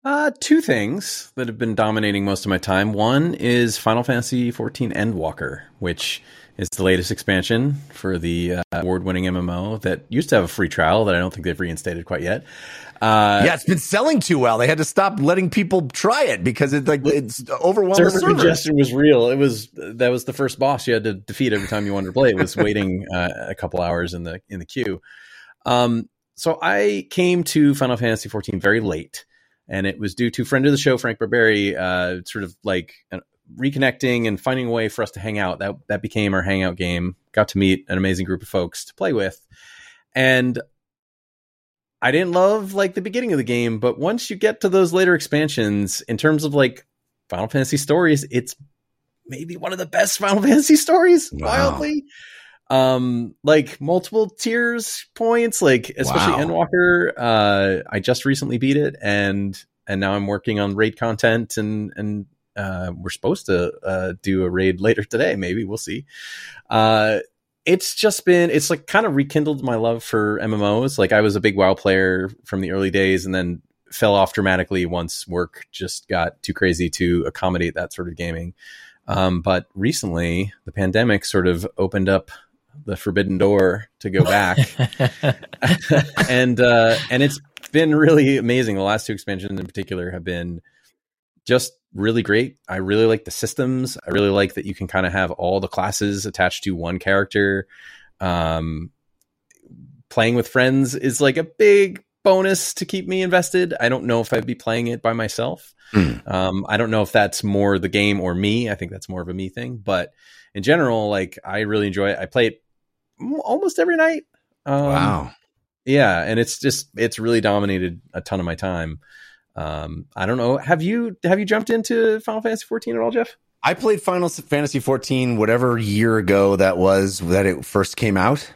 Speaker 3: Uh, two things that have been dominating most of my time. One is Final Fantasy XIV Endwalker, which is the latest expansion for the uh, award-winning MMO that used to have a free trial that I don't think they've reinstated quite yet. Uh,
Speaker 1: yeah, it's been selling too well. They had to stop letting people try it because it's like it's overwhelmed the
Speaker 3: server congestion was real. It was that was the first boss you had to defeat every time you wanted to play. It was *laughs* waiting uh, a couple hours in the in the queue. Um, so I came to Final Fantasy XIV very late, and it was due to friend of the show Frank Barberi, uh, sort of like uh, reconnecting and finding a way for us to hang out. That that became our hangout game. Got to meet an amazing group of folks to play with, and I didn't love like the beginning of the game, but once you get to those later expansions, in terms of like Final Fantasy stories, it's maybe one of the best Final *laughs* Fantasy stories.
Speaker 1: Wow.
Speaker 3: Wildly, um, like multiple tiers points, like especially
Speaker 1: Wow.
Speaker 3: Endwalker. Uh, I just recently beat it, and and now I'm working on raid content and and Uh, we're supposed to uh, do a raid later today. Maybe we'll see. Uh, it's just been it's like kind of rekindled my love for MMOs. Like I was a big WoW player from the early days, and then fell off dramatically once work just got too crazy to accommodate that sort of gaming. Um, but recently, the pandemic sort of opened up the forbidden door to go back, *laughs* *laughs* and uh, and it's been really amazing. The last two expansions in particular have been just really great. I really like the systems. I really like that you can kind of have all the classes attached to one character. Um, playing with friends is like a big bonus to keep me invested. I don't know if I'd be playing it by myself.
Speaker 1: Mm.
Speaker 3: Um, I don't know if that's more the game or me. I think that's more of a me thing. But in general, like I really enjoy it. I play it almost every night. Um,
Speaker 1: wow.
Speaker 3: Yeah, and it's just it's really dominated a ton of my time. Um, I don't know. Have you have you jumped into Final Fantasy 14 at all, Jeff?
Speaker 1: I played Final Fantasy 14 whatever year ago that was that it first came out,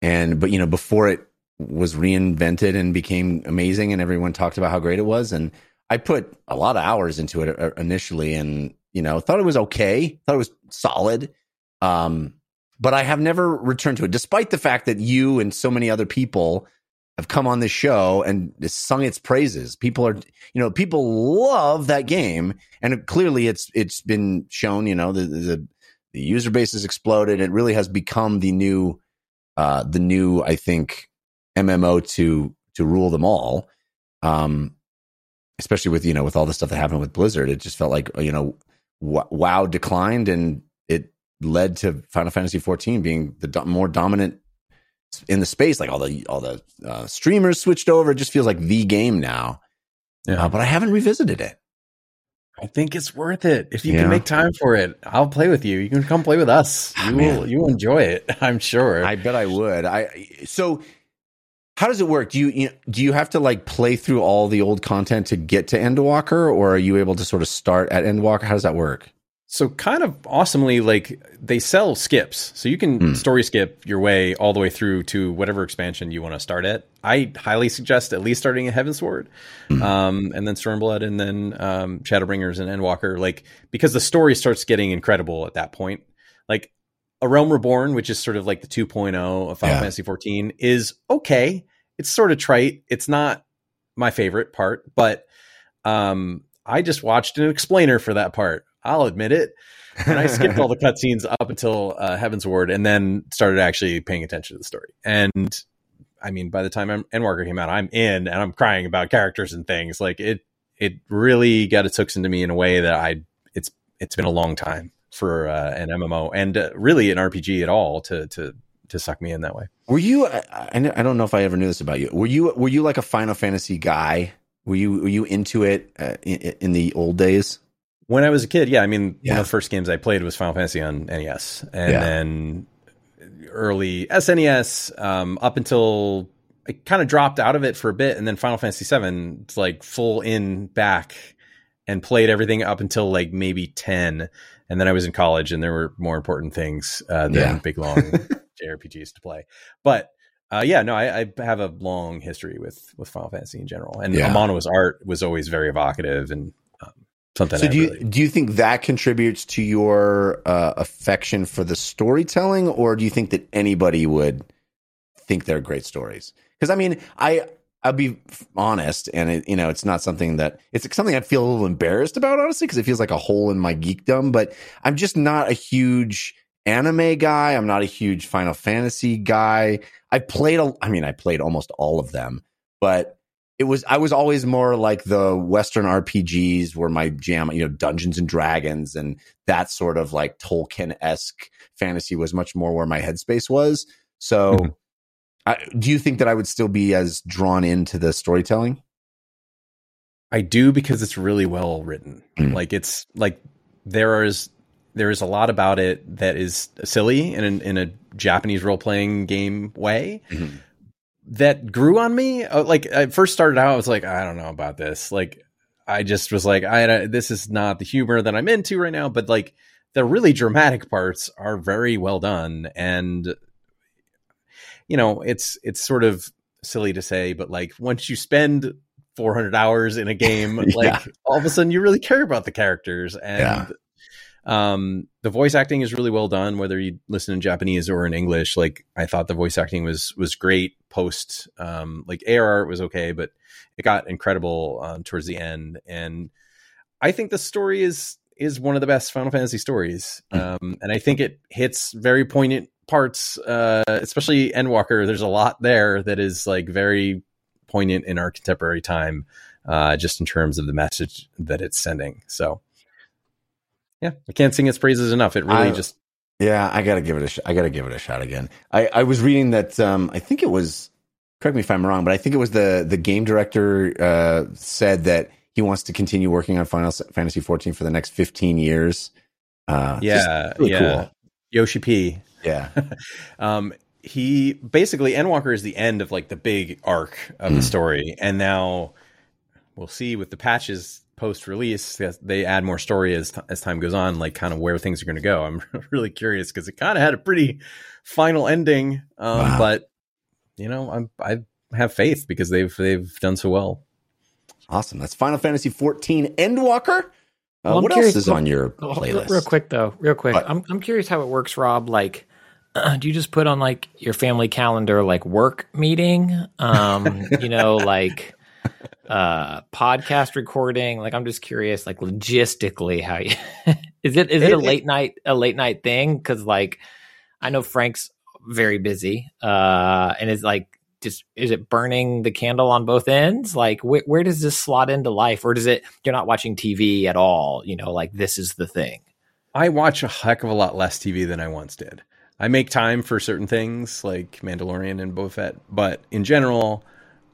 Speaker 1: and but you know before it was reinvented and became amazing, and everyone talked about how great it was, and I put a lot of hours into it uh, initially, and you know thought it was okay, thought it was solid, um, but I have never returned to it, despite the fact that you and so many other people have come on this show and sung its praises. People are, you know, people love that game, and clearly it's it's been shown. You know, the the, the user base has exploded. It really has become the new, uh, the new, I think, MMO to to rule them all. Um, especially with you know with all the stuff that happened with Blizzard, it just felt like you know, WoW declined and it led to Final Fantasy 14 being the do- more dominant in the space. Like all the all the uh, streamers switched over. It just feels like the game now.
Speaker 3: Yeah.
Speaker 1: Uh, but I haven't revisited it.
Speaker 3: I think it's worth it if you
Speaker 1: Yeah.
Speaker 3: can make time for it. I'll play with you. You can come play with us.
Speaker 1: Ah,
Speaker 3: You
Speaker 1: man.
Speaker 3: will. You will enjoy it. *laughs* I'm sure.
Speaker 1: I bet I would. I so how does it work? Do you, you do you have to like play through all the old content to get to Endwalker, or are you able to sort of start at Endwalker? How does that work?
Speaker 3: So kind of awesomely, like they sell skips, so you can
Speaker 1: Hmm.
Speaker 3: story skip your way all the way through to whatever expansion you want to start at. I highly suggest at least starting at Heavensward,
Speaker 1: Hmm.
Speaker 3: um, and then Stormblood, and then um, Shadowbringers and Endwalker, like because the story starts getting incredible at that point. Like A Realm Reborn, which is sort of like the 2.0 of Final
Speaker 1: Yeah.
Speaker 3: Fantasy 14, is okay. It's sort of trite. It's not my favorite part, but um, I just watched an explainer for that part. I'll admit it. And I skipped all the *laughs* cutscenes up until uh, Heavensward, and then started actually paying attention to the story. And I mean, by the time I'm, Endwalker came out, I'm in, and I'm crying about characters and things. Like it, it really got its hooks into me in a way that I, it's, it's been a long time for uh, an MMO and uh, really an RPG at all to to to suck me in that way.
Speaker 1: Were you? I, I I don't know if I ever knew this about you. Were you? Were you like a Final Fantasy guy? Were you? Were you into it uh, in, in the old days?
Speaker 3: When I was a kid, yeah, I mean,
Speaker 1: Yeah.
Speaker 3: one of the first games I played was Final Fantasy on NES, and
Speaker 1: Yeah.
Speaker 3: then early SNES um, up until I kind of dropped out of it for a bit, and then Final Fantasy VII, it's like full in back, and played everything up until like maybe ten, and then I was in college, and there were more important things uh, than
Speaker 1: Yeah.
Speaker 3: big long *laughs* JRPGs to play. But uh, yeah, no, I, I have a long history with with Final Fantasy in general, and
Speaker 1: Yeah.
Speaker 3: Amano's art was always very evocative and something.
Speaker 1: So
Speaker 3: I
Speaker 1: do you
Speaker 3: really-
Speaker 1: do you think that contributes to your uh, affection for the storytelling, or do you think that anybody would think they're great stories? Because I mean, I I'll be honest, and it, you know, it's not something that it's something I feel a little embarrassed about, honestly, because it feels like a hole in my geekdom. But I'm just not a huge anime guy. I'm not a huge Final Fantasy guy. I played, a, I mean, I played almost all of them, but it was I was always more like the Western RPGs were my jam. You know, Dungeons and Dragons and that sort of like Tolkien esque fantasy was much more where my headspace was. So,
Speaker 3: Mhm.
Speaker 1: I, do you think that I would still be as drawn into the storytelling?
Speaker 3: I do because it's really well written.
Speaker 1: Mm.
Speaker 3: Like it's like there is there is a lot about it that is silly in an, in a Japanese role playing game way
Speaker 1: Mhm.
Speaker 3: That grew on me. Uh, Like I first started out, I was like, I don't know about this. Like I just was like, I this is not the humor that I'm into right now. But like the really dramatic parts are very well done, and you know, it's it's sort of silly to say, but like once you spend 400 hours in a game, *laughs* like all of a sudden you really care about the characters and
Speaker 1: Yeah.
Speaker 3: Um the voice acting is really well done whether you listen in Japanese or in English. Like I thought the voice acting was was great post um like ARR was okay, but it got incredible um, towards the end and I think the story is is one of the best Final Fantasy stories. Um and I think it hits very poignant parts uh especially Endwalker there's a lot there that is like very poignant in our contemporary time uh just in terms of the message that it's sending. So yeah, I can't sing its praises enough. It really
Speaker 1: I-
Speaker 3: just
Speaker 1: Yeah, I gotta give it a. Sh- I gotta give it a shot again. I, I was reading that. Um, I think it was. Correct me if I'm wrong, but I think it was the the game director uh, said that he wants to continue working on Final Fantasy 14 for the next 15 years. Uh,
Speaker 3: yeah,
Speaker 1: really
Speaker 3: yeah.
Speaker 1: cool.
Speaker 3: Yoshi P.
Speaker 1: yeah, *laughs*
Speaker 3: um, he basically Endwalker is the end of like the big arc of
Speaker 1: Mm.
Speaker 3: the story, and now we'll see with the patches post release they add more story as t- as time goes on, like kind of where things are going to go. I'm *laughs* really curious because it kind of had a pretty final ending, um,
Speaker 1: Wow.
Speaker 3: but you know I'm I have faith because they've they've done so well.
Speaker 1: awesome. That's Final Fantasy 14 Endwalker. Uh,
Speaker 2: Well, I'm
Speaker 1: what
Speaker 2: curious-
Speaker 1: else is on your
Speaker 2: Oh,
Speaker 1: playlist?
Speaker 2: Real quick though, real quick.
Speaker 1: What?
Speaker 2: I'm I'm curious how it works, Rob. Like, *clears throat* do you just put on like your family calendar like work meeting? Um, you know, *laughs* like uh podcast recording. Like, I'm just curious, like logistically, how you *laughs* is it is it,
Speaker 3: It-
Speaker 2: a
Speaker 3: it-
Speaker 2: late night a late night thing? Because like, I know Frank's very busy, uh, and is like. Just is it burning the candle on both ends? Like, wh- where does this slot into life, or does it? You're not watching TV at all. You know, like this is the thing.
Speaker 3: I watch a heck of a lot less TV than I once did. I make time for certain things like Mandalorian and Boba Fett, but in general,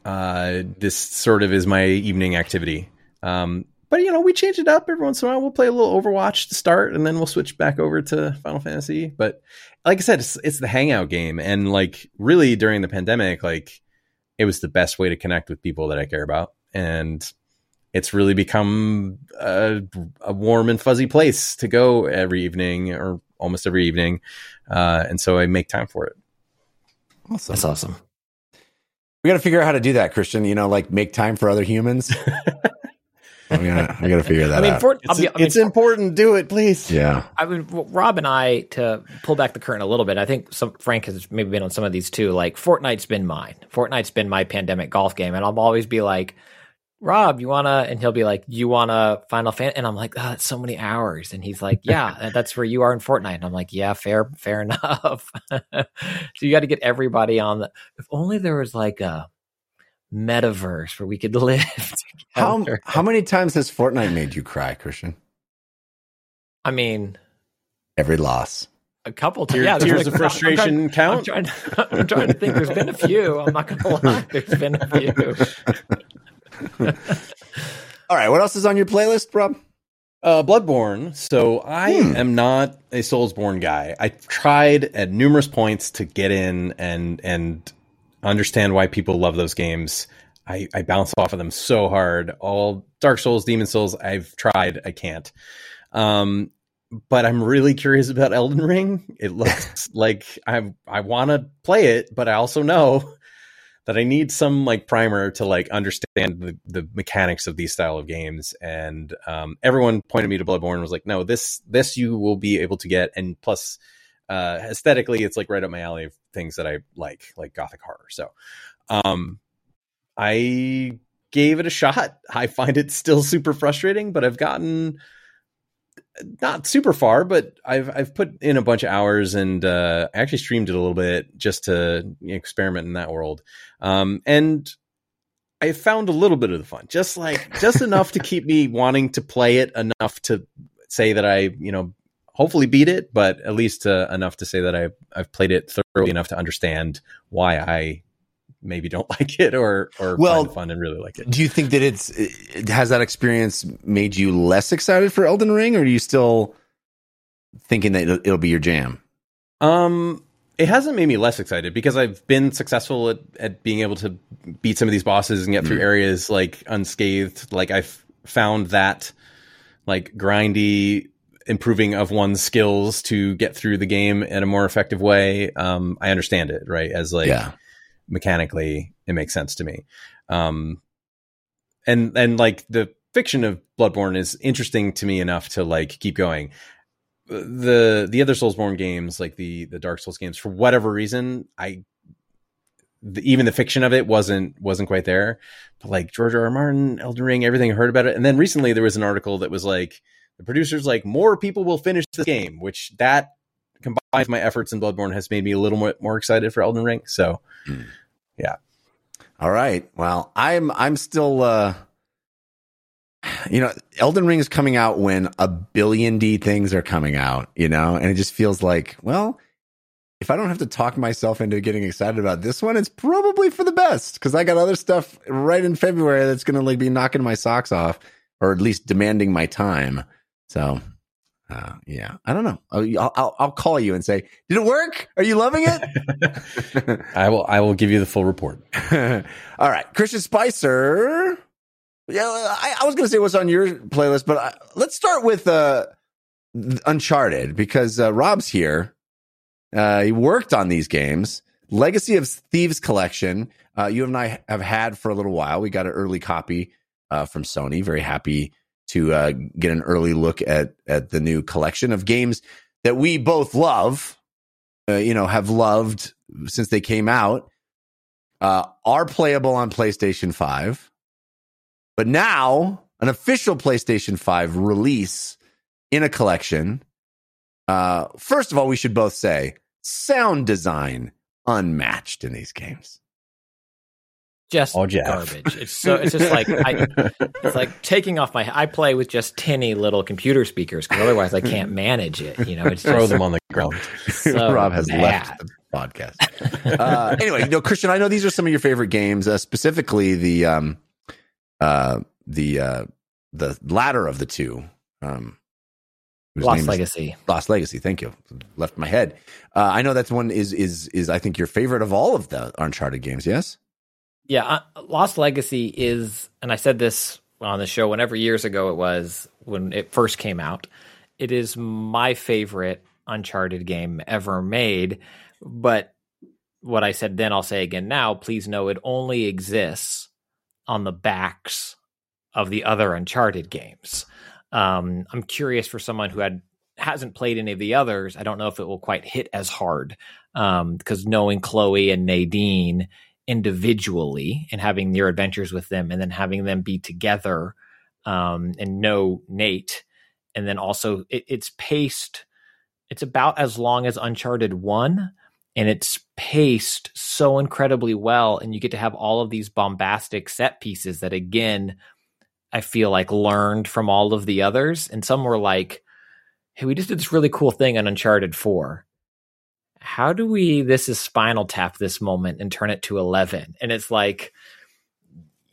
Speaker 3: uh, this sort of is my evening activity. Um, but you know, we change it up every once in a while. We'll play a little Overwatch to start, and then we'll switch back over to Final Fantasy. But like I said, it's, it's the hangout game, and like really during the pandemic, like it was the best way to connect with people that I care about, and it's really become a, a warm and fuzzy place to go every evening or almost every evening. Uh, and so I make time for it.
Speaker 1: awesome.
Speaker 2: That's awesome.
Speaker 1: We got to figure out how to do that, Christian. You know, like make time for other humans. *laughs* I'm gonna, I got to figure that
Speaker 2: I mean,
Speaker 1: out.
Speaker 2: for, I'll
Speaker 3: It's,
Speaker 2: be, I mean,
Speaker 3: it's important. Do it, please.
Speaker 1: yeah,
Speaker 2: I mean, well, Rob and I to pull back the curtain a little bit. I think some Frank has maybe been on some of these too. Like Fortnite's been mine. Fortnite's been my pandemic golf game, and I'll always be like, "Rob, you wanna?" And he'll be like, "You wanna Final Fan?" And I'm like, "Oh, that's so many hours." And he's like, "Yeah, *laughs* that's where you are in Fortnite." And I'm like, "Yeah, fair, fair enough." *laughs* so you got to get everybody on the. If only there was like a metaverse where we could *laughs* live.
Speaker 1: how
Speaker 2: together.
Speaker 1: how many times has Fortnite made you cry, Christian?
Speaker 2: I mean,
Speaker 1: Every loss.
Speaker 2: a couple.
Speaker 3: Tears,
Speaker 2: yeah,
Speaker 3: tears
Speaker 2: like-
Speaker 3: of
Speaker 2: I'm
Speaker 3: frustration
Speaker 2: trying- I'm
Speaker 3: count.
Speaker 2: trying, I'm trying to think. There's been a few. I'm not going to lie. There's been a few. *laughs*
Speaker 1: All right, what else is on your playlist, Rob?
Speaker 3: Uh, Bloodborne. So I
Speaker 1: Hmm.
Speaker 3: am not a Soulsborne guy. I tried at numerous points to get in and and understand why people love those games. I, I bounce off of them so hard. All Dark Souls, Demon Souls, I've tried. I can't. Um, but I'm really curious about Elden Ring. It looks *laughs* like I I want to play it, but I also know that I need some like primer to like understand the, the mechanics of these style of games. And um, everyone pointed me to Bloodborne was like, no, this this you will be able to get, and plus uh, aesthetically, it's like right up my alley of things that I like, like gothic horror. So um, I gave it a shot. I find it still super frustrating, but I've gotten not super far, but I've I've put in a bunch of hours and uh, I actually streamed it a little bit just to experiment in that world. Um, and I found a little bit of the fun, just like just *laughs* enough to keep me wanting to play it enough to say that I, you know, hopefully beat it, but at least uh, enough to say that I've I've played it thoroughly enough to understand why I maybe don't *laughs* like it or or
Speaker 1: Well,
Speaker 3: find fun and really like it.
Speaker 1: Do you think that it's it, has that experience made you less excited for Elden Ring, or are you still thinking that it'll, it'll be your jam?
Speaker 3: Um, it hasn't made me less excited because I've been successful at, at being able to beat some of these bosses and get through areas like unscathed. Like I've found that like grindy improving of one's skills to get through the game in a more effective way. Um, I understand it, right? As like
Speaker 1: yeah,
Speaker 3: mechanically, it makes sense to me. Um, and and like the fiction of Bloodborne is interesting to me enough to like keep going. The the other Soulsborne games, like the the Dark Souls games, for whatever reason, I the, even the fiction of it wasn't wasn't quite there. But like George R. R. Martin, Elden Ring, everything I heard about it, and then recently there was an article that was like the producers like more people will finish the game, which that combined with my efforts in Bloodborne has made me a little more, more excited for Elden Ring. So yeah.
Speaker 1: All right. Well, I'm I'm still uh you know, Elden Ring is coming out when a billion D things are coming out, you know, and it just feels like, well, if I don't have to talk myself into getting excited about this one, it's probably for the best because I got other stuff right in February that's going to like be knocking my socks off or at least demanding my time. So, uh, yeah, I don't know. I'll, I'll, I'll call you and say, did it work? Are you loving it? *laughs*
Speaker 3: I will I will give you the full report. *laughs*
Speaker 1: All right, Christian Spicer. Yeah, I, I was going to say what's on your playlist, but I, let's start with uh, Uncharted because uh, Rob's here. Uh, he worked on these games. Legacy of Thieves collection. Uh, you and I have had for a little while. We got an early copy uh, from Sony. Very happy to uh, get an early look at at the new collection of games that we both love. Uh, you know, have loved since they came out. Uh, are playable on PlayStation Five, but now an official PlayStation Five release in a collection. Uh, first of all, we should both say sound design unmatched in these games.
Speaker 2: Just
Speaker 3: Oh,
Speaker 2: garbage. It's so it's just like I, it's like taking off my. I play with just tinny little computer speakers because otherwise I can't manage it. You know, it's
Speaker 3: Throw
Speaker 2: just
Speaker 3: them on the ground.
Speaker 2: so *laughs*
Speaker 1: Rob has
Speaker 2: bad.
Speaker 1: left the podcast. uh, anyway, you know, Christian, I know these are some of your favorite games, uh, specifically the um, uh, the uh, the latter of the two. Um,
Speaker 2: Lost Legacy.
Speaker 1: Lost Legacy. Thank you. Left my head. Uh, I know that's one is is is I think your favorite of all of the Uncharted games. Yes.
Speaker 2: Yeah, Lost Legacy is, and I said this on the show whenever years ago it was when it first came out. It is my favorite Uncharted game ever made. But what I said then, I'll say again now. Please know it only exists on the backs of the other Uncharted games. Um, I'm curious for someone who had hasn't played any of the others. I don't know if it will quite hit as hard because knowing Chloe and Nadine individually and having near adventures with them and then having them be together um, and know Nate. And then also it, it's paced, it's about as long as Uncharted 1 and it's paced so incredibly well. And you get to have all of these bombastic set pieces that, again, I feel like learned from all of the others. And some were like, hey, we just did this really cool thing on Uncharted 4 how do we this is spinal tap this moment and turn it to 11 and it's like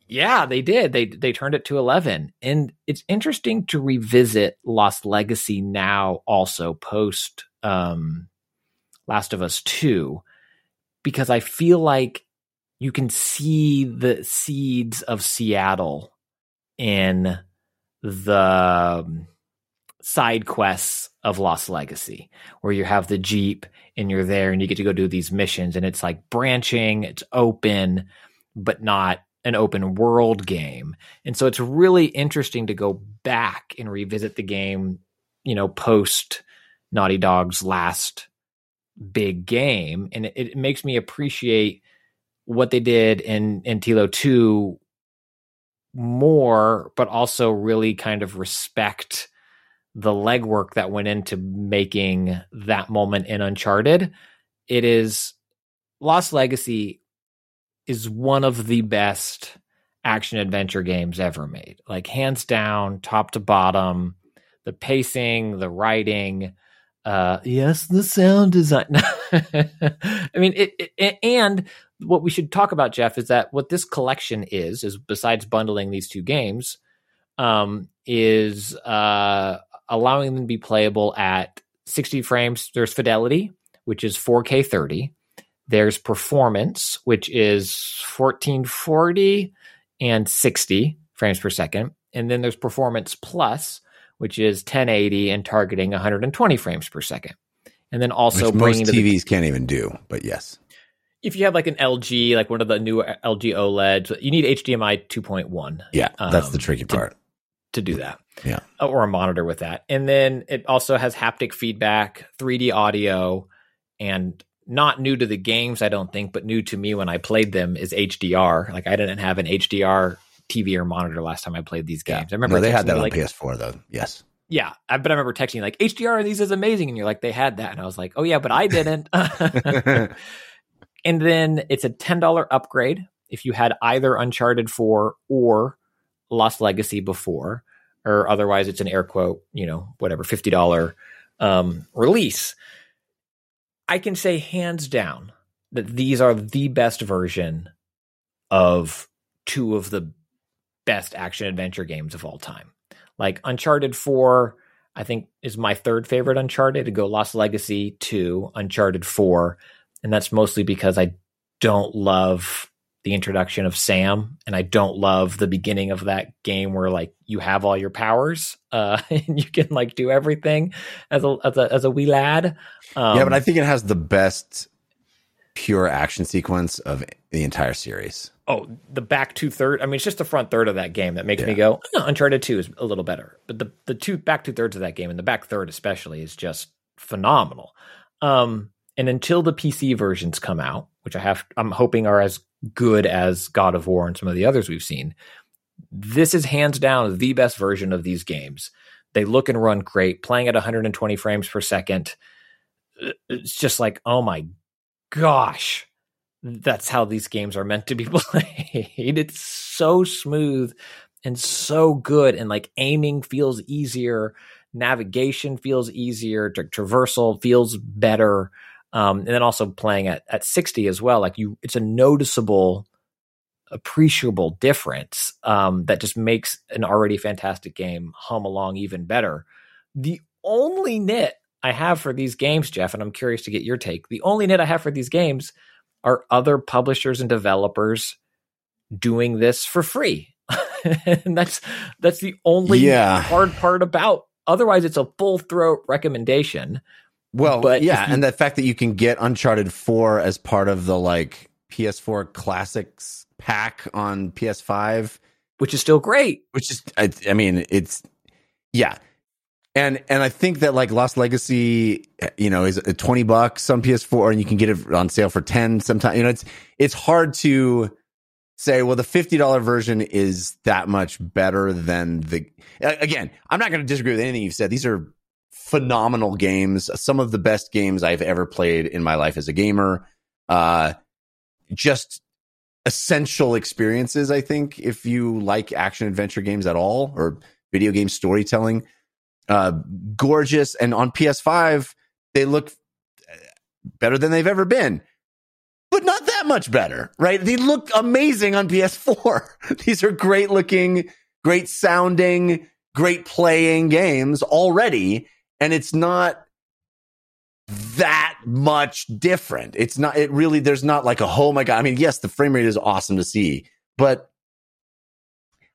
Speaker 2: yeah they did. They they turned it to 11 and it's interesting to revisit lost legacy now also post um last of us 2 because i feel like you can see the seeds of seattle in the um, side quests of lost legacy where you have the jeep and you're there and you get to go do these missions and it's like branching it's open but not an open world game. And so it's really interesting to go back and revisit the game you know post naughty dog's last big game. And it, it makes me appreciate what they did in in TLOU 2 more but also really kind of respect the legwork that went into making that moment in Uncharted. It is Lost Legacy is one of the best action adventure games ever made. Like hands down, top to bottom, the pacing, the writing, uh yes, the sound design. *laughs* I mean it, it and what we should talk about Jeff is that what this collection is is besides bundling these two games um is uh allowing them to be playable at 60 frames. There's fidelity, which is 4K 30. There's performance, which is 1440 and 60 frames per second. And then there's performance plus, which is 1080 and targeting 120 frames per second. And then also
Speaker 1: Which most
Speaker 2: bringing the
Speaker 1: TVs can't even do. But yes.
Speaker 2: if you have like an LG, like one of the new LG OLEDs, you need HDMI 2.1
Speaker 1: Yeah, that's the
Speaker 2: Um,
Speaker 1: tricky part.
Speaker 2: To do that.
Speaker 1: Yeah.
Speaker 2: Uh, Or a monitor with that. And then it also has haptic feedback, 3D audio, and not new to the games, I don't think, but new to me when I played them is HDR. Like I didn't have an HDR TV or monitor last time I played these
Speaker 1: Yeah.
Speaker 2: games. I remember
Speaker 1: no, they had that on
Speaker 2: like,
Speaker 1: PS4 though. Yes.
Speaker 2: Yeah, I, but I remember texting you, like HDR on these is amazing, and you're like, they had that, and I was like, oh yeah, but I didn't. *laughs* and then it's a ten dollar upgrade if you had either Uncharted Four or Lost Legacy before, or otherwise it's an air quote, you know, whatever fifty dollar um, release. I can say hands down that these are the best version of two of the best action adventure games of all time. Like Uncharted 4, I think is my third favorite Uncharted to go Lost Legacy 2, Uncharted 4. And that's mostly because I don't love the introduction of Sam and I don't love the beginning of that game where like you have all your powers uh *laughs* and you can like do everything as a as a, as a wee lad. Um,
Speaker 1: yeah, but I think it has the best pure action sequence of the entire series.
Speaker 2: oh, the back two third. I mean, it's just the front third of that game that makes me go. "Oh, Uncharted Two is a little better, but the the two back two thirds of that game and the back third especially is just phenomenal. Um, and until the PC versions come out, which I have, I'm hoping are as good as God of War and some of the others we've seen. This is hands down the best version of these games. They look and run great, playing at 120 frames per second. It's just like, oh my gosh, that's how these games are meant to be *laughs* played. It's so smooth and so good, and like aiming feels easier, navigation feels easier, tra- traversal feels better, um, and then also playing at at sixty as well. Like you, it's a noticeable, appreciable difference um, that just makes an already fantastic game hum along even better. The only nit I have for these games, Jeff, and I'm curious to get your take. The only nit I have for these games are other publishers and developers doing this for free. *laughs* and that's that's the only
Speaker 1: Yeah.
Speaker 2: hard part about. Otherwise, it's a full throat recommendation.
Speaker 1: Well,
Speaker 2: But
Speaker 1: yeah,
Speaker 2: you-
Speaker 1: and the fact that you can get Uncharted 4 as part of the like PS4 classics pack on PS5,
Speaker 2: which is still great.
Speaker 1: which is I, I mean, it's yeah. And and I think that like Lost Legacy, you know, is uh, 20 bucks on PS4 and you can get it on sale for 10 sometimes. You know, it's it's hard to say well the $50 version is that much better than the again, I'm not going to disagree with anything you've said. These are phenomenal games, some of the best games I've ever played in my life as a gamer. Uh just essential experiences, I think, if you like action adventure games at all or video game storytelling. Uh gorgeous and on PS5 they look better than they've ever been. But not that much better, right? They look amazing on PS4. *laughs* These are great looking, great sounding, great playing games already. And it's not that much different. It's not, it really, there's not like a, oh my God. I mean, yes, the frame rate is awesome to see, but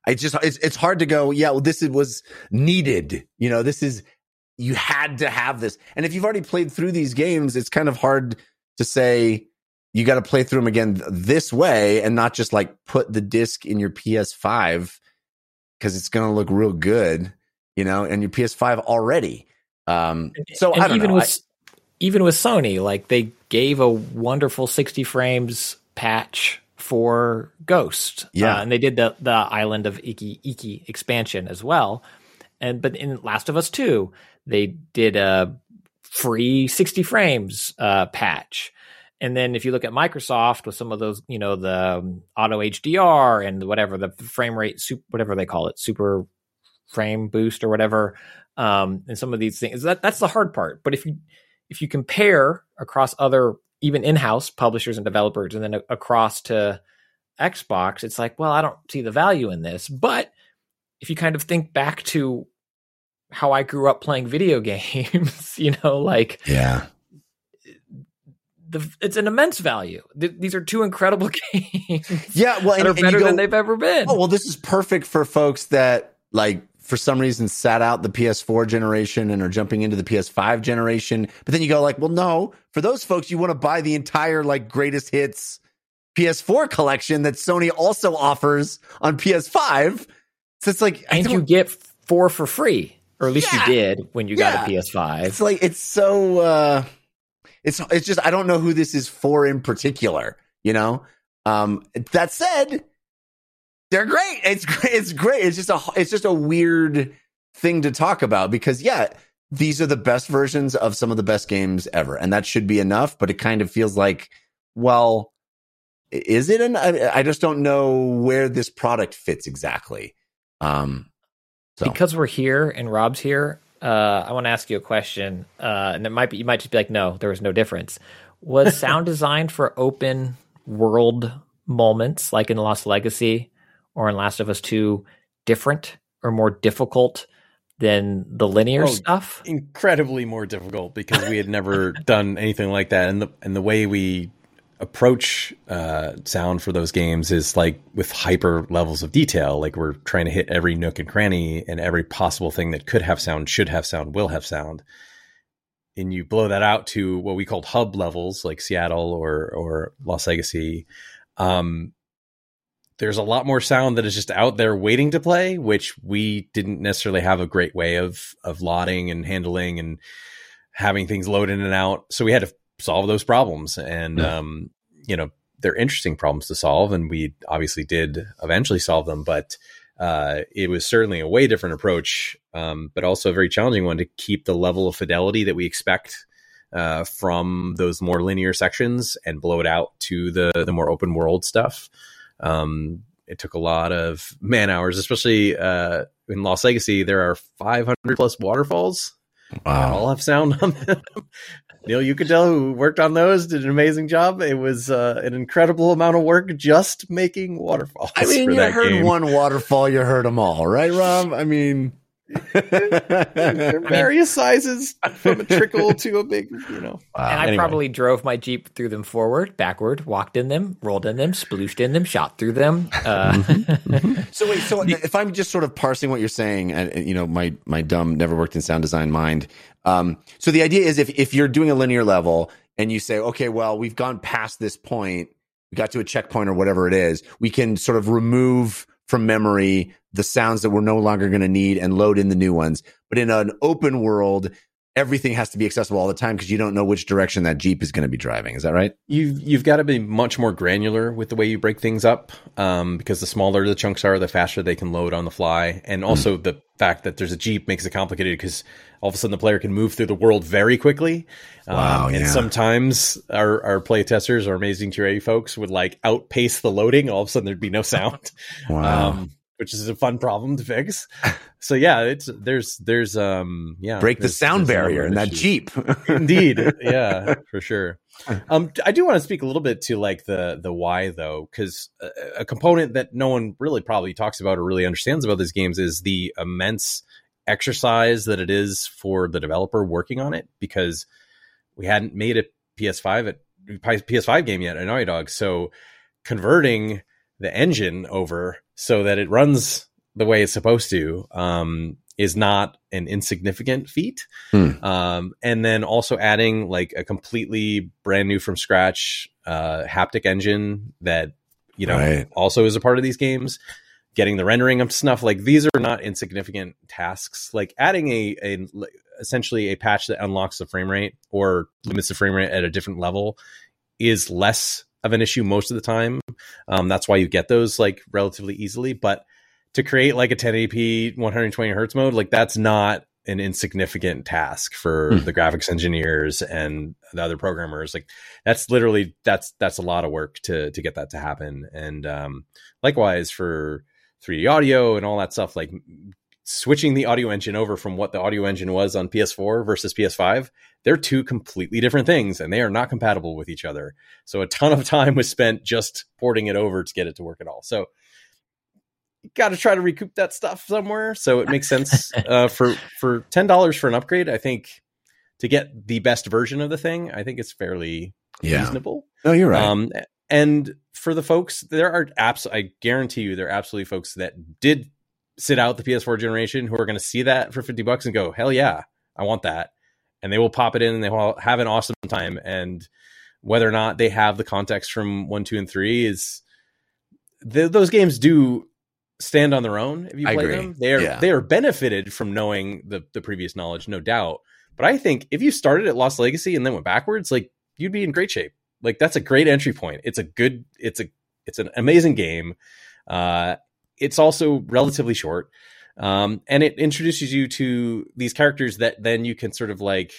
Speaker 1: I just, it's, it's hard to go, yeah, well, this is, was needed. You know, this is, you had to have this. And if you've already played through these games, it's kind of hard to say, you got to play through them again th- this way and not just like put the disc in your PS5 because it's going to look real good, you know, and your PS5 already. Um, so
Speaker 2: and
Speaker 1: I don't
Speaker 2: even
Speaker 1: know.
Speaker 2: with even with Sony, like they gave a wonderful 60 frames patch for Ghost.
Speaker 1: Yeah.
Speaker 2: Uh, and they did the the Island of Iki Iki expansion as well. And but in Last of Us 2, they did a free 60 frames uh, patch. And then if you look at Microsoft with some of those, you know, the um, auto HDR and whatever the frame rate, super, whatever they call it, super frame boost or whatever, um, and some of these things, that that's the hard part. But if you if you compare across other even in-house publishers and developers, and then a- across to Xbox, it's like, well, I don't see the value in this. But if you kind of think back to how I grew up playing video *laughs* games, you know, like
Speaker 1: yeah.
Speaker 2: the it's an immense value. Th- these are two incredible *laughs* games
Speaker 1: Yeah. Well,
Speaker 2: that
Speaker 1: and,
Speaker 2: are better
Speaker 1: go,
Speaker 2: than they've ever been.
Speaker 1: oh, well, this is perfect for folks that like for some reason sat out the PS4 generation and are jumping into the PS5 generation. But then you go like, well, no, for those folks, you want to buy the entire like greatest hits PS4 collection that Sony also offers on PS5. So it's like,
Speaker 2: and you get four for free, or at least
Speaker 1: Yeah.
Speaker 2: you did when you got a PS5.
Speaker 1: it's like it's so uh it's it's just I don't know who this is for in particular, you know? Um that said, they're great. It's great. It's great. It's just a it's just a weird thing to talk about because yeah, these are the best versions of some of the best games ever and that should be enough, but it kind of feels like well is it an I, I just don't know where this product fits exactly. Um so
Speaker 2: because we're here and Rob's here, uh, I want to ask you a question, uh, and it might be you might just be like, no, there was no difference. Was *laughs* sound designed for open world moments like in Lost Legacy or in Last of Us Two different or more difficult than the linear
Speaker 3: Oh,
Speaker 2: stuff?
Speaker 3: incredibly more difficult because we had never *laughs* done anything like that. And the and the way we approach uh, sound for those games is like with hyper levels of detail. Like we're trying to hit every nook and cranny and every possible thing that could have sound should have sound will have sound. And you blow that out to what we called hub levels like Seattle or or Lost Legacy. Um there's a lot more sound that is just out there waiting to play, which we didn't necessarily have a great way of of lotting and handling and having things load in and out. So we had to solve those problems, and
Speaker 1: Yeah.
Speaker 3: um, you know they're interesting problems to solve, and we obviously did eventually solve them. But uh, it was certainly a way different approach, um, but also a very challenging one to keep the level of fidelity that we expect uh, from those more linear sections and blow it out to the the more open world stuff. Um, it took a lot of man hours, especially uh, in Lost Legacy. There are 500 plus waterfalls that all have sound on them. *laughs* Neil Uchitel, who worked on those, did an amazing job. It was uh, an incredible amount of work just making waterfalls.
Speaker 1: I mean, you heard
Speaker 3: game.
Speaker 1: one waterfall, you heard them all, right, Rob? I mean,
Speaker 3: various sizes, from a trickle to a big, you know.
Speaker 2: and I
Speaker 3: anyway.
Speaker 2: probably drove my Jeep through them forward, backward, walked in them, rolled in them, splooshed in them, shot through them. Uh,
Speaker 1: so wait, so *laughs* if I'm just sort of parsing what you're saying, and and, you know, my my dumb never worked in sound design mind. Um, so the idea is if if you're doing a linear level and you say, okay, well, we've gone past this point, we got to a checkpoint or whatever it is, we can sort of remove from memory the sounds that we're no longer going to need and load in the new ones. But in an open world, everything has to be accessible all the time because you don't know which direction that Jeep is going to be driving. Is that right?
Speaker 3: You've you've got to be much more granular with the way you break things up, um, because the smaller the chunks are, the faster they can load on the fly, and also the fact that there's a jeep makes it complicated because all of a sudden the player can move through the world very quickly.
Speaker 1: Wow,
Speaker 3: um,
Speaker 1: yeah.
Speaker 3: And sometimes our our play testers, our amazing QA folks, would like outpace the loading. All of a sudden there'd be no sound. *laughs*
Speaker 1: Wow.
Speaker 3: Um, which is a fun problem to fix. So yeah, it's there's there's um yeah
Speaker 1: Break the sound
Speaker 3: there's a number
Speaker 1: barrier in that. Jeep. *laughs*
Speaker 3: Indeed, yeah, for sure. Um, I do want to speak a little bit to like the the why though, because a, a component that no one really probably talks about or really understands about these games is the immense exercise that it is for the developer working on it. Because we hadn't made a PS5 at PS5 game yet at Naughty Dog, so converting the engine over so that it runs the way it's supposed to um, is not an insignificant feat.
Speaker 1: Hmm.
Speaker 3: Um, and then also adding like a completely brand new from scratch uh, haptic engine that you know
Speaker 1: Right.
Speaker 3: also is a part of these games. Getting the rendering up to snuff, like these are not insignificant tasks. Like adding a, a essentially a patch that unlocks the frame rate or limits the frame rate at a different level is less of an issue most of the time. Um, that's why you get those like relatively easily. But to create like a 1080p 120 hertz mode, like that's not an insignificant task for
Speaker 1: Hmm.
Speaker 3: the graphics engineers and the other programmers. Like that's literally that's that's a lot of work to to get that to happen. And um, likewise for 3D audio and all that stuff, like switching the audio engine over from what the audio engine was on PS4 versus PS5, they're two completely different things and they are not compatible with each other. So a ton of time was spent just porting it over to get it to work at all. So you got to try to recoup that stuff somewhere. So it makes sense *laughs* uh, for for ten dollars for an upgrade. I think to get the best version of the thing, I think it's fairly
Speaker 1: Yeah.
Speaker 3: reasonable.
Speaker 1: No, you're right.
Speaker 3: Um, and for the folks, there are apps. I guarantee you, there are absolutely folks that did sit out the PS4 generation who are going to see that for 50 bucks and go, hell yeah, I want that. And they will pop it in and they will have an awesome time. And whether or not they have the context from one, two, and three is th- those games do stand on their own if you
Speaker 1: I
Speaker 3: play
Speaker 1: agree.
Speaker 3: them. They are
Speaker 1: Yeah.
Speaker 3: they are benefited from knowing the the previous knowledge, no doubt. But I think if you started at Lost Legacy and then went backwards, like you'd be in great shape. Like that's a great entry point. It's a good it's a it's an amazing game. Uh it's also relatively short. Um and it introduces you to these characters that then you can sort of like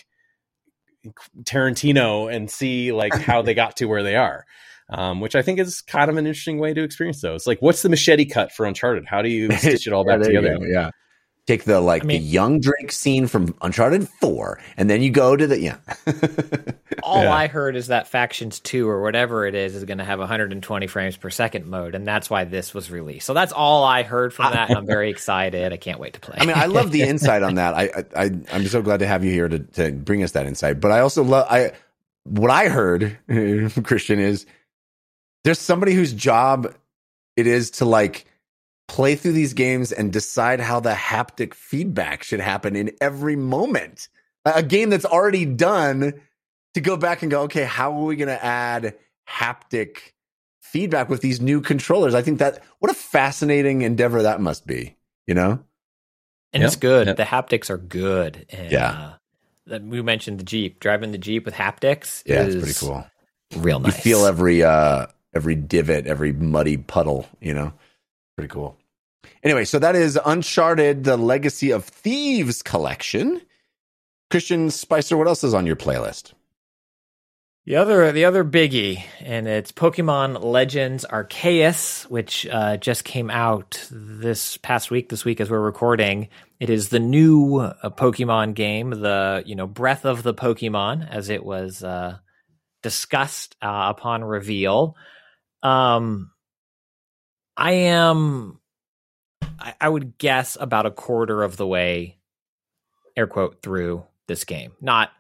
Speaker 3: Tarantino and see like *laughs* how they got to where they are. Um, which I think is kind of an interesting way to experience those. Like, what's the machete cut for Uncharted? How do you *laughs* stitch it all back
Speaker 1: Yeah,
Speaker 3: together?
Speaker 1: go, Yeah. Take the like
Speaker 2: I mean-
Speaker 1: the young Drake scene from Uncharted 4 and then you go to the yeah. *laughs*
Speaker 2: All
Speaker 3: Yeah.
Speaker 2: I heard is that Factions 2 or whatever it is is going to have 120 frames per second mode, and that's why this was released. So that's all I heard from that, and I'm very *laughs* excited. I can't wait to play.
Speaker 1: I mean, I love the *laughs* insight on that. I, I, I I'm so glad to have you here to, to bring us that insight. But I also love I what I heard, Christian, is there's somebody whose job it is to like play through these games and decide how the haptic feedback should happen in every moment. A a game that's already done to go back and go, okay, how are we going to add haptic feedback with these new controllers? I think that what a fascinating endeavor that must be. You know?
Speaker 2: and it's good.
Speaker 3: Yep.
Speaker 2: The haptics are good. And,
Speaker 1: Yeah.
Speaker 2: Uh, that we mentioned the Jeep. Driving the Jeep with haptics
Speaker 1: Yeah,
Speaker 2: is
Speaker 1: it's pretty cool.
Speaker 2: real nice.
Speaker 1: You feel every uh every divot, every muddy puddle, you know? Pretty cool. Anyway, so that is Uncharted, the Legacy of Thieves collection. Christian Spicer, what else is on your playlist?
Speaker 2: The other, the other biggie, and it's Pokemon Legends Arceus, which uh, just came out this past week. This week, as we're recording, it is the new uh, Pokemon game, the you know Breath of the Pokemon, as it was uh, discussed uh, upon reveal. Um, I am, I, I would guess about a quarter of the way, air quote, through this game. Not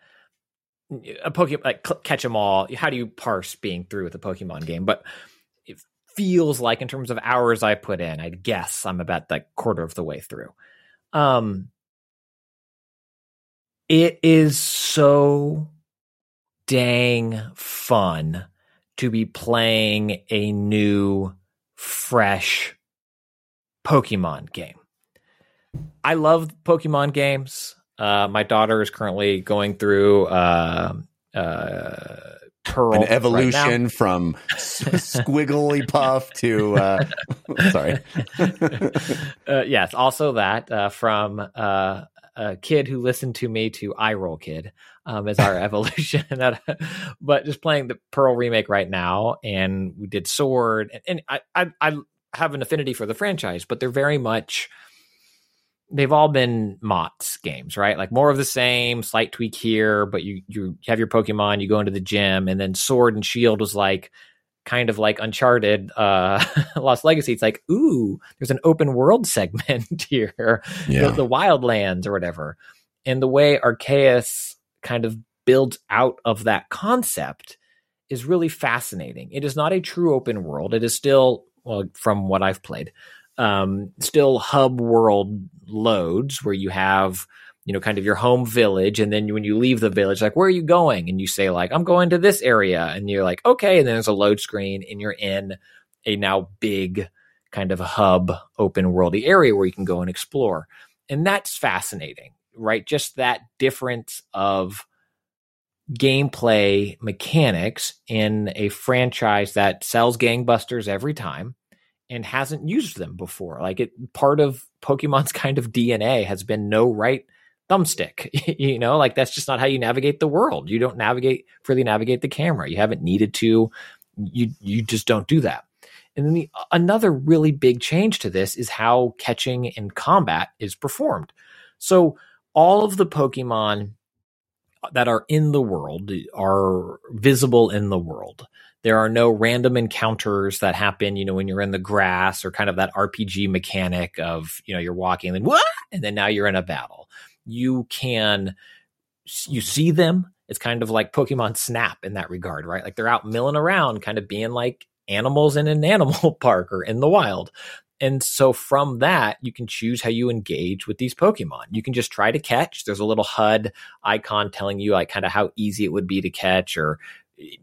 Speaker 2: a Pokemon like catch them all. How do you parse being through with a Pokemon game? But it feels like in terms of hours I put in, I'd guess I'm about that quarter of the way through. Um, it is so dang fun to be playing a new, fresh Pokemon game. I love Pokemon games. Uh, my daughter is currently going through uh, uh, Pearl
Speaker 1: An
Speaker 2: right
Speaker 1: evolution from *laughs* squiggly puff to uh *laughs* sorry. *laughs*
Speaker 2: uh, yes, also that uh, from uh, a kid who listened to me to I Roll Kid um, is our *laughs* evolution. *laughs* But just playing the Pearl remake right now, and we did Sword, and, and I, I I have an affinity for the franchise, but they're very much. They've all been Mott's games, right? Like more of the same, slight tweak here, but you you have your Pokemon, you go into the gym, and then Sword and Shield was like kind of like Uncharted, uh, *laughs* Lost Legacy. It's like, ooh, there's an open world *laughs* segment here, the, the Wildlands or whatever. And the way Arceus kind of builds out of that concept is really fascinating. It is not a true open world. It is still, well, from what I've played, um, still hub world loads where you have you know, kind of your home village. And then when you leave the village, like, where are you going? And you say, like, I'm going to this area. And you're like, okay. And then there's a load screen and you're in a now big kind of hub open worldy area where you can go and explore. And that's fascinating, right? Just that difference of gameplay mechanics in a franchise that sells gangbusters every time and hasn't used them before. Like it part of Pokemon's *laughs* kind of DNA has been no right thumbstick. *laughs* you know, like that's just not how you navigate the world. You don't navigate freely navigate the camera. You haven't needed to. You you just don't do that. And then the, another really big change to this is how catching and combat is performed. So all of the Pokemon that are in the world are visible in the world. There are no random encounters that happen, you know, when you're in the grass or kind of that RPG mechanic of, you know, you're walking and then what? And then now you're in a battle. You can, you see them. It's kind of like Pokemon Snap in that regard, right? Like they're out milling around, kind of being like animals in an *laughs* animal park or in the wild. And so from that, you can choose how you engage with these Pokemon. You can just try to catch. There's a little HUD icon telling you like kind of how easy it would be to catch, or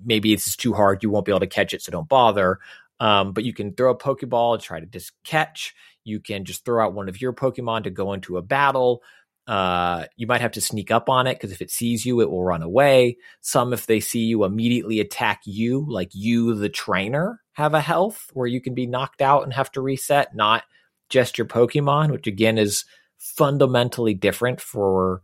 Speaker 2: maybe it's too hard, you won't be able to catch it, so don't bother. Um, but you can throw a Pokeball and try to just catch. You can just throw out one of your Pokemon to go into a battle. Uh, you might have to sneak up on it because if it sees you, it will run away. Some, if they see you, immediately attack you, like you, the trainer, have a health where you can be knocked out and have to reset, not just your Pokemon, which again is fundamentally different for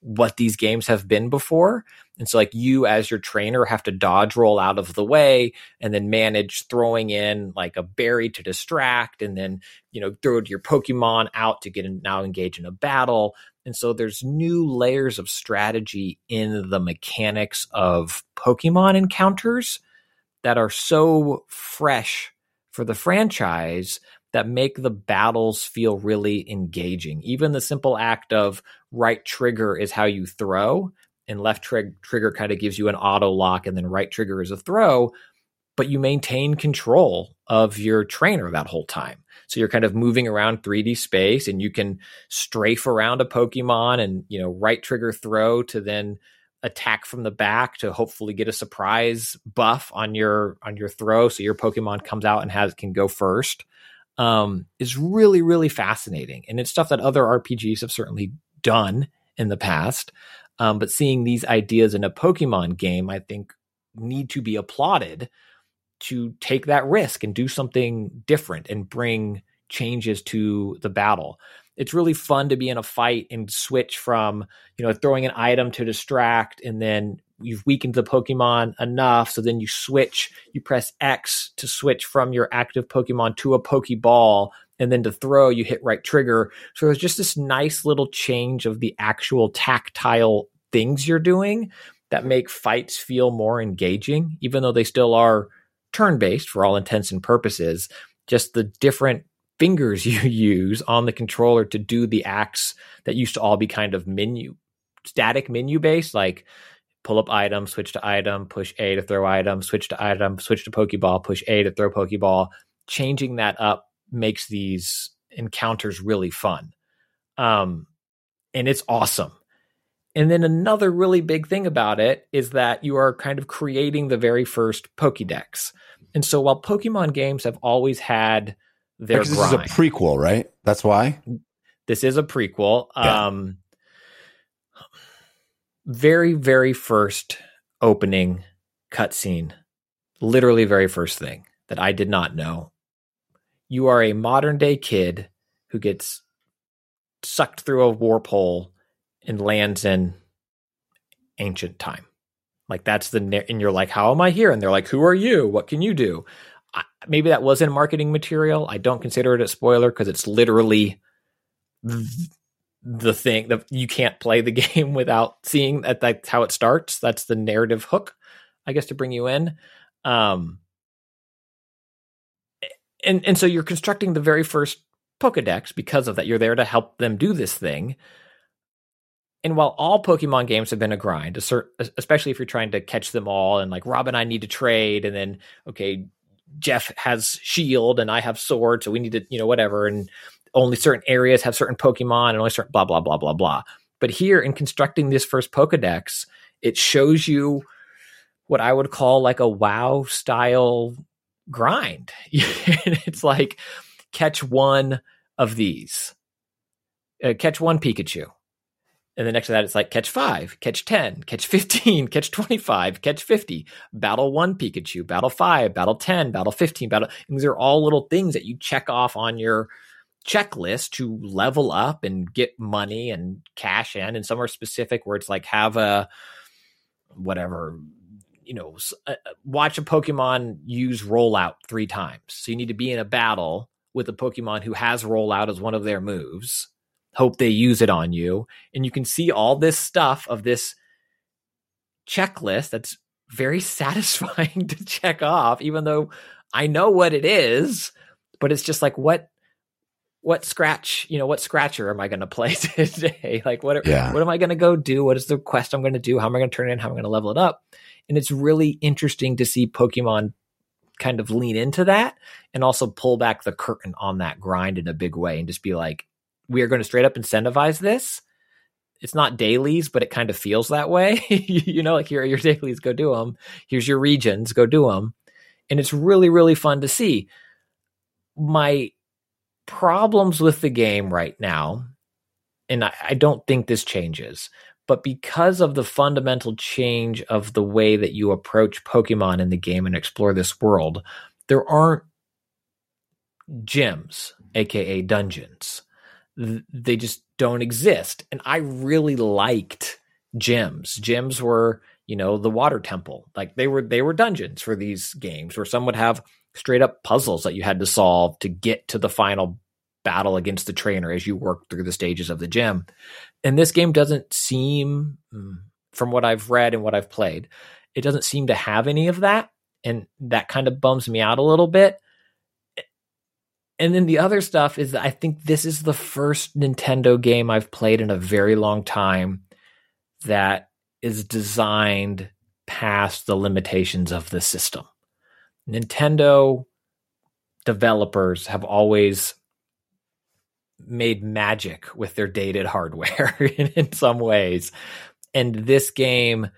Speaker 2: what these games have been before. And so, like, you as your trainer have to dodge roll out of the way and then manage throwing in like a berry to distract and then, you know, throw your Pokemon out to get in, now engage in a battle. And so, there's new layers of strategy in the mechanics of Pokemon encounters that are so fresh for the franchise that make the battles feel really engaging. Even the simple act of right trigger is how you throw, and left trig- trigger kind of gives you an auto lock, and then right trigger is a throw, but you maintain control of your trainer that whole time. So you're kind of moving around 3D space and you can strafe around a Pokemon and, you know, right trigger throw to then attack from the back to hopefully get a surprise buff on your on your throw so your pokemon comes out and has can go first um, is really really fascinating and it's stuff that other rpgs have certainly done in the past um, but seeing these ideas in a pokemon game i think need to be applauded to take that risk and do something different and bring changes to the battle. It's really fun to be in a fight and switch from you know throwing an item to distract and then you've weakened the pokemon enough so then you switch you press x to switch from your active pokemon to a pokeball and then to throw you hit right trigger. So there's just this nice little change of the actual tactile things you're doing that make fights feel more engaging even though they still are turn based for all intents and purposes just the different fingers *laughs* you use on the controller to do the acts that used to all be kind of menu static menu based like pull up item switch to item push a to throw item switch to item switch to pokeball push a to throw pokeball. Changing that up makes these encounters really fun. Um and it's awesome and then another really big thing about it is that you are kind of creating the very first pokédex and so while pokemon games have always had their
Speaker 1: Because this is a prequel, right? That's why.
Speaker 2: this is a prequel.
Speaker 1: Yeah.
Speaker 2: Um, very, very first opening cutscene, literally very first thing that I did not know. You are a modern day kid who gets sucked through a warp hole and lands in ancient time. Like that's the and you're like, how am I here? And they're like, who are you? What can you do? I, maybe that wasn't marketing material. I don't consider it a spoiler because it's literally th- the thing that you can't play the *laughs* game without seeing that that's how it starts. That's the narrative hook, I guess, to bring you in. Um, and and so you're constructing the very first Pokedex because of that. You're there to help them do this thing. And while all Pokemon games have been a grind, especially if you're trying to catch them all, and like Rob and I need to trade, and then okay, Jeff has shield and I have sword, so we need to, you know, whatever. And only certain areas have certain Pokemon and only certain blah, blah, blah, blah, blah. But here in constructing this first Pokedex, it shows you what I would call like a WoW style grind. *laughs* it's like catch one of these, uh, catch one Pikachu. And the next to that, it's like catch five, catch 10, catch 15, *laughs* catch 25, catch 50, battle one Pikachu, battle five, battle 10, battle 15, battle. And these are all little things that you check off on your checklist to level up and get money and cash in. And some are specific where it's like have a whatever, you know, uh, uh, watch a Pokemon use rollout three times. So you need to be in a battle with a Pokemon who has rollout as one of their moves hope they use it on you. And you can see all this stuff of this checklist that's very *laughs* satisfying to check off, even though I know what it is, but it's just like what what scratch, you know, what scratcher am I going to play *laughs* today? like what
Speaker 1: Yeah.
Speaker 2: what am I going to go do? What is the quest I'm going to do? How am I going to turn it in? How am I going to level it up? And it's really interesting to see Pokemon kind of lean into that and also pull back the curtain on that grind in a big way and just be like, we are going to straight up incentivize this. It's not dailies, but it kind of feels that way. *laughs* you know, like here are your dailies, go do them. Here's your regions, go do them. And it's really, really fun to see. My problems with the game right now, and I, I don't think this changes, but because of the fundamental change of the way that you approach Pokemon in the game and explore this world, there aren't gyms, aka dungeons. Th- They just don't exist. And I really liked gyms. Gyms were, you know, the water temple. Like they were they were dungeons for these games where some would have straight up puzzles that you had to solve to get to the final battle against the trainer as you work through the stages of the gym. And this game doesn't seem mm, from what I've read and what I've played, it doesn't seem to have any of that and that kind of bums me out a little bit. And then the other stuff is that I think this is the first Nintendo game I've played in a very long time that is designed past the limitations of the system. Nintendo developers have always made magic with their dated hardware *laughs* in, some ways. And this game,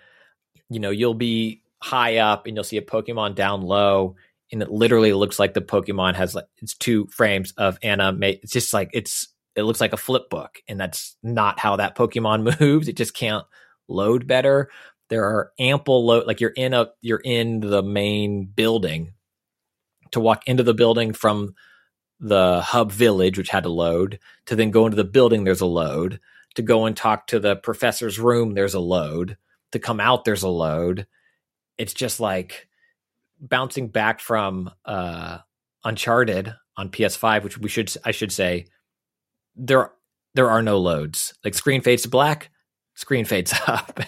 Speaker 2: you know, you'll be high up and you'll see a Pokemon down low, and it literally looks like the Pokemon has like it's two frames of anime. It's just like it's it looks like a flip book, and that's not how that Pokemon *laughs* moves. It just can't load better. There are ample load like you're in a you're in the main building. To walk into the building from the hub village, which had to load, to then go into the building, there's a load. To go and talk to the professor's room, there's a load. To come out, there's a load. It's just like bouncing back from uh, Uncharted on PS5, which we should I should say there there are no loads. Like screen fades to black, screen fades *laughs* up,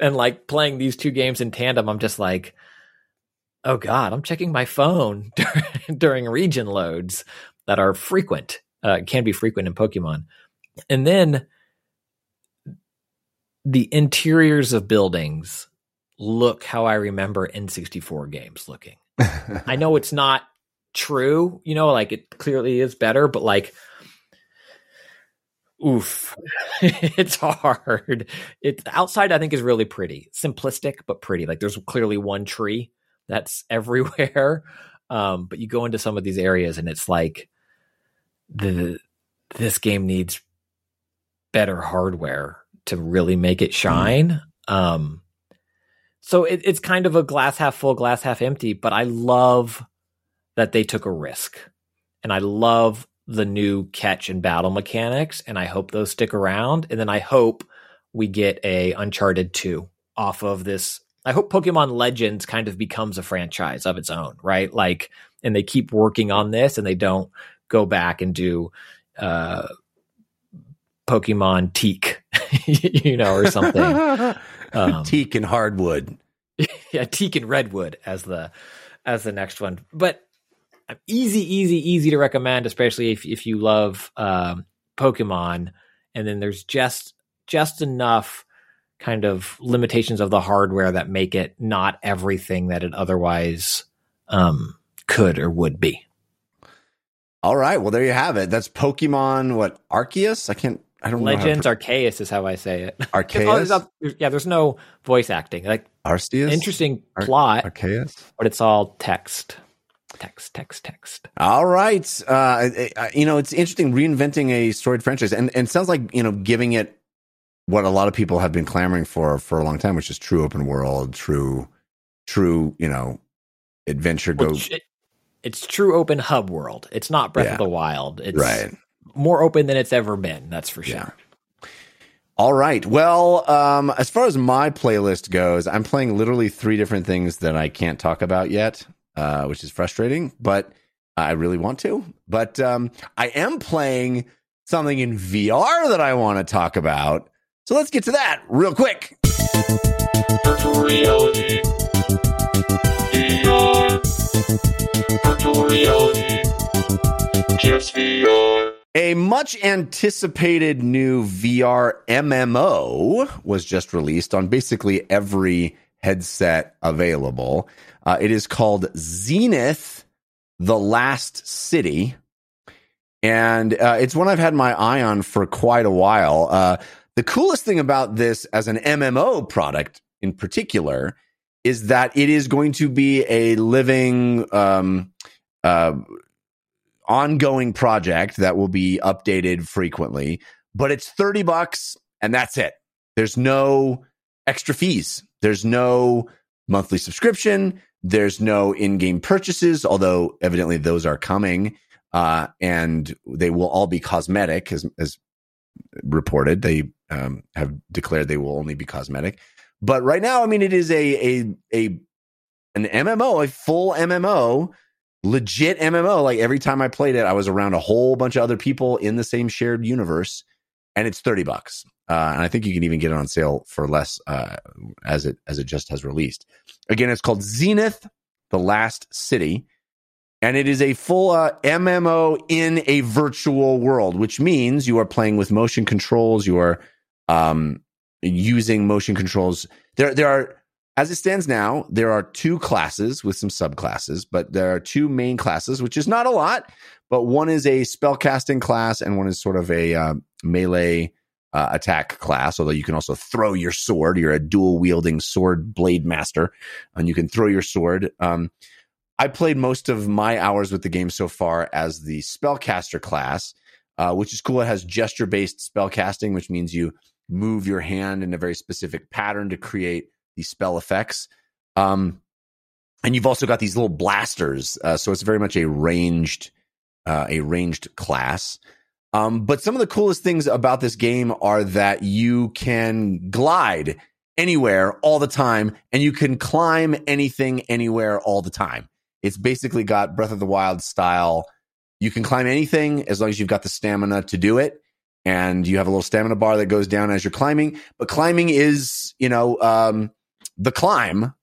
Speaker 2: and like playing these two games in tandem, I'm just like, oh god, I'm checking my phone *laughs* during region loads that are frequent, uh, can be frequent in Pokemon, and then the interiors of buildings look how I remember N64 games looking. *laughs* I know it's not true, you know, like it clearly is better, but like, oof, *laughs* it's hard. It's outside, I think, is really pretty, simplistic, but pretty. Like there's clearly one tree that's *laughs* everywhere. Um, but you go into some of these areas and it's like the this game needs better hardware to really make it shine. Um, so it, it's kind of a glass half full, glass half empty. But I love that they took a risk, and I love the new catch and battle mechanics, and I hope those stick around. And then I hope we get a Uncharted two off of this. I hope Pokemon Legends kind of becomes a franchise of its own, right? Like, and they keep working on this, and they don't go back and do uh, Pokemon Teak, *laughs* you know, or something. *laughs* Um, *laughs*
Speaker 1: Teak and hardwood. *laughs*
Speaker 2: yeah, teak and redwood as the as the next one. But um, easy, easy, easy to recommend, especially if if you love um, Pokemon. And then there's just just enough kind of limitations of the hardware that make it not everything that it otherwise um, could or would be.
Speaker 1: All right. Well, there you have it. That's Pokemon. What Arceus? I can't. I don't
Speaker 2: Legends
Speaker 1: know.
Speaker 2: Arceus is how I say it. *laughs*
Speaker 1: Arceus.
Speaker 2: There's- yeah, there's no voice acting. Like
Speaker 1: Arceus.
Speaker 2: interesting
Speaker 1: Ar-
Speaker 2: plot,
Speaker 1: Arceus.
Speaker 2: but it's all text, text, text, text.
Speaker 1: All right. Uh, you know, it's interesting reinventing a storied franchise, and and it sounds like you know giving it what a lot of people have been clamoring for for a long time, which is true open world, true, true. You know, adventure. Go
Speaker 2: it- it's true open hub world. It's not Breath
Speaker 1: Yeah.
Speaker 2: of the Wild. It's
Speaker 1: right.
Speaker 2: More open than it's ever been. That's for sure.
Speaker 1: Yeah. All right. Well, um, as far as my playlist goes, I'm playing literally three different things that I can't talk about yet, uh, which is frustrating, but I really want to. But um, I am playing something in VR that I want to talk about. So let's get to that real quick.
Speaker 5: Virtual reality. VR. Virtual reality. Just VR.
Speaker 1: A much anticipated new VR MMO was just released on basically every headset available. Uh, it is called Zenith: The Last City, and uh, it's one I've had my eye on for quite a while. Uh, the coolest thing about this, as an MMO product in particular, is that it is going to be a living, um, uh, ongoing project that will be updated frequently. But it's thirty bucks, and that's it. There's no extra fees. There's no monthly subscription. There's no in-game purchases, although evidently those are coming, uh, and they will all be cosmetic, as, as reported. They um, have declared they will only be cosmetic. But right now, I mean, it is a a a an MMO, a full MMO, legit MMO. Like every time I played it, I was around a whole bunch of other people in the same shared universe, and it's thirty bucks. Uh, and I think you can even get it on sale for less uh, as it as it just has released. Again, it's called Zenith: The Last City, and it is a full uh, MMO in a virtual world, which means you are playing with motion controls. You are um, using motion controls. There, there are, as it stands now, there are two classes with some subclasses, but there are two main classes, which is not a lot. But one is a spellcasting class, and one is sort of a uh, melee uh, attack class. Although you can also throw your sword. You're a dual wielding sword blade master, and you can throw your sword. Um, I played most of my hours with the game so far as the spellcaster class, uh, which is cool. It has gesture based spellcasting, which means you move your hand in a very specific pattern to create these spell effects. Um, and you've also got these little blasters, uh, so it's very much a ranged, uh, a ranged class. Um, but some of the coolest things about this game are that you can glide anywhere all the time, and you can climb anything anywhere all the time. It's basically got Breath of the Wild style. You can climb anything as long as you've got the stamina to do it and you have a little stamina bar that goes down as you're climbing. But climbing is, you know, um, the climb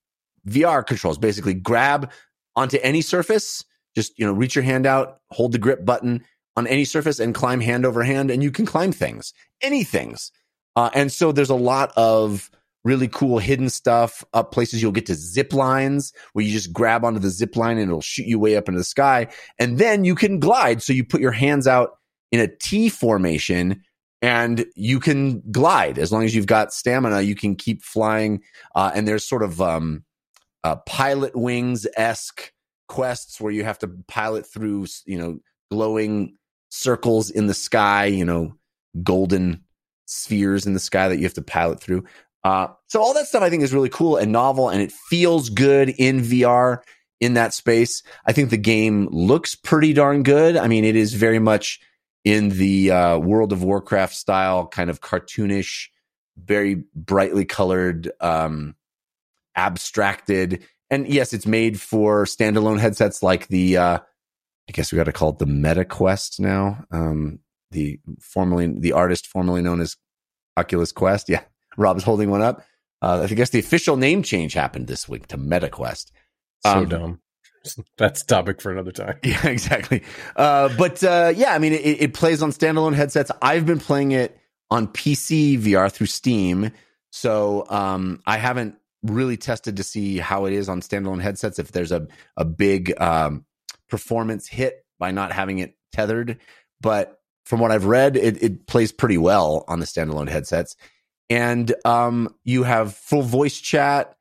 Speaker 1: VR controls. Basically, grab onto any surface, just you know, reach your hand out, hold the grip button on any surface, and climb hand over hand, and you can climb things, any things. Uh, and so there's a lot of really cool hidden stuff up places you'll get to zip lines where you just grab onto the zip line and it'll shoot you way up into the sky and then you can glide so you put your hands out in a T formation and you can glide as long as you've got stamina. You can keep flying, uh, and there's sort of um, uh, Pilotwings esque quests where you have to pilot through, you know, glowing circles in the sky, you know, golden spheres in the sky that you have to pilot through. Uh, so all that stuff I think is really cool and novel, and it feels good in VR in that space. I think the game looks pretty darn good. I mean, it is very much in the uh, World of Warcraft style, kind of cartoonish, very brightly colored, um, abstracted. And yes, it's made for standalone headsets like the, uh, I guess we got to call it the Meta Quest now. Um, the formerly, the artist formerly known as Oculus Quest. Yeah, *laughs* Rob's holding one up. Uh, I guess the official name change happened this week to Meta Quest.
Speaker 3: So
Speaker 1: Um,
Speaker 3: dumb. *laughs* That's topic for another time. *laughs*
Speaker 1: Yeah, exactly. Uh, but uh, yeah, I mean, it, it plays on standalone headsets. I've been playing it on PC VR through Steam, so um, I haven't really tested to see how it is on standalone headsets. If there's a a big um, performance hit by not having it tethered, but from what I've read, it, it plays pretty well on the standalone headsets. And um, you have full voice chat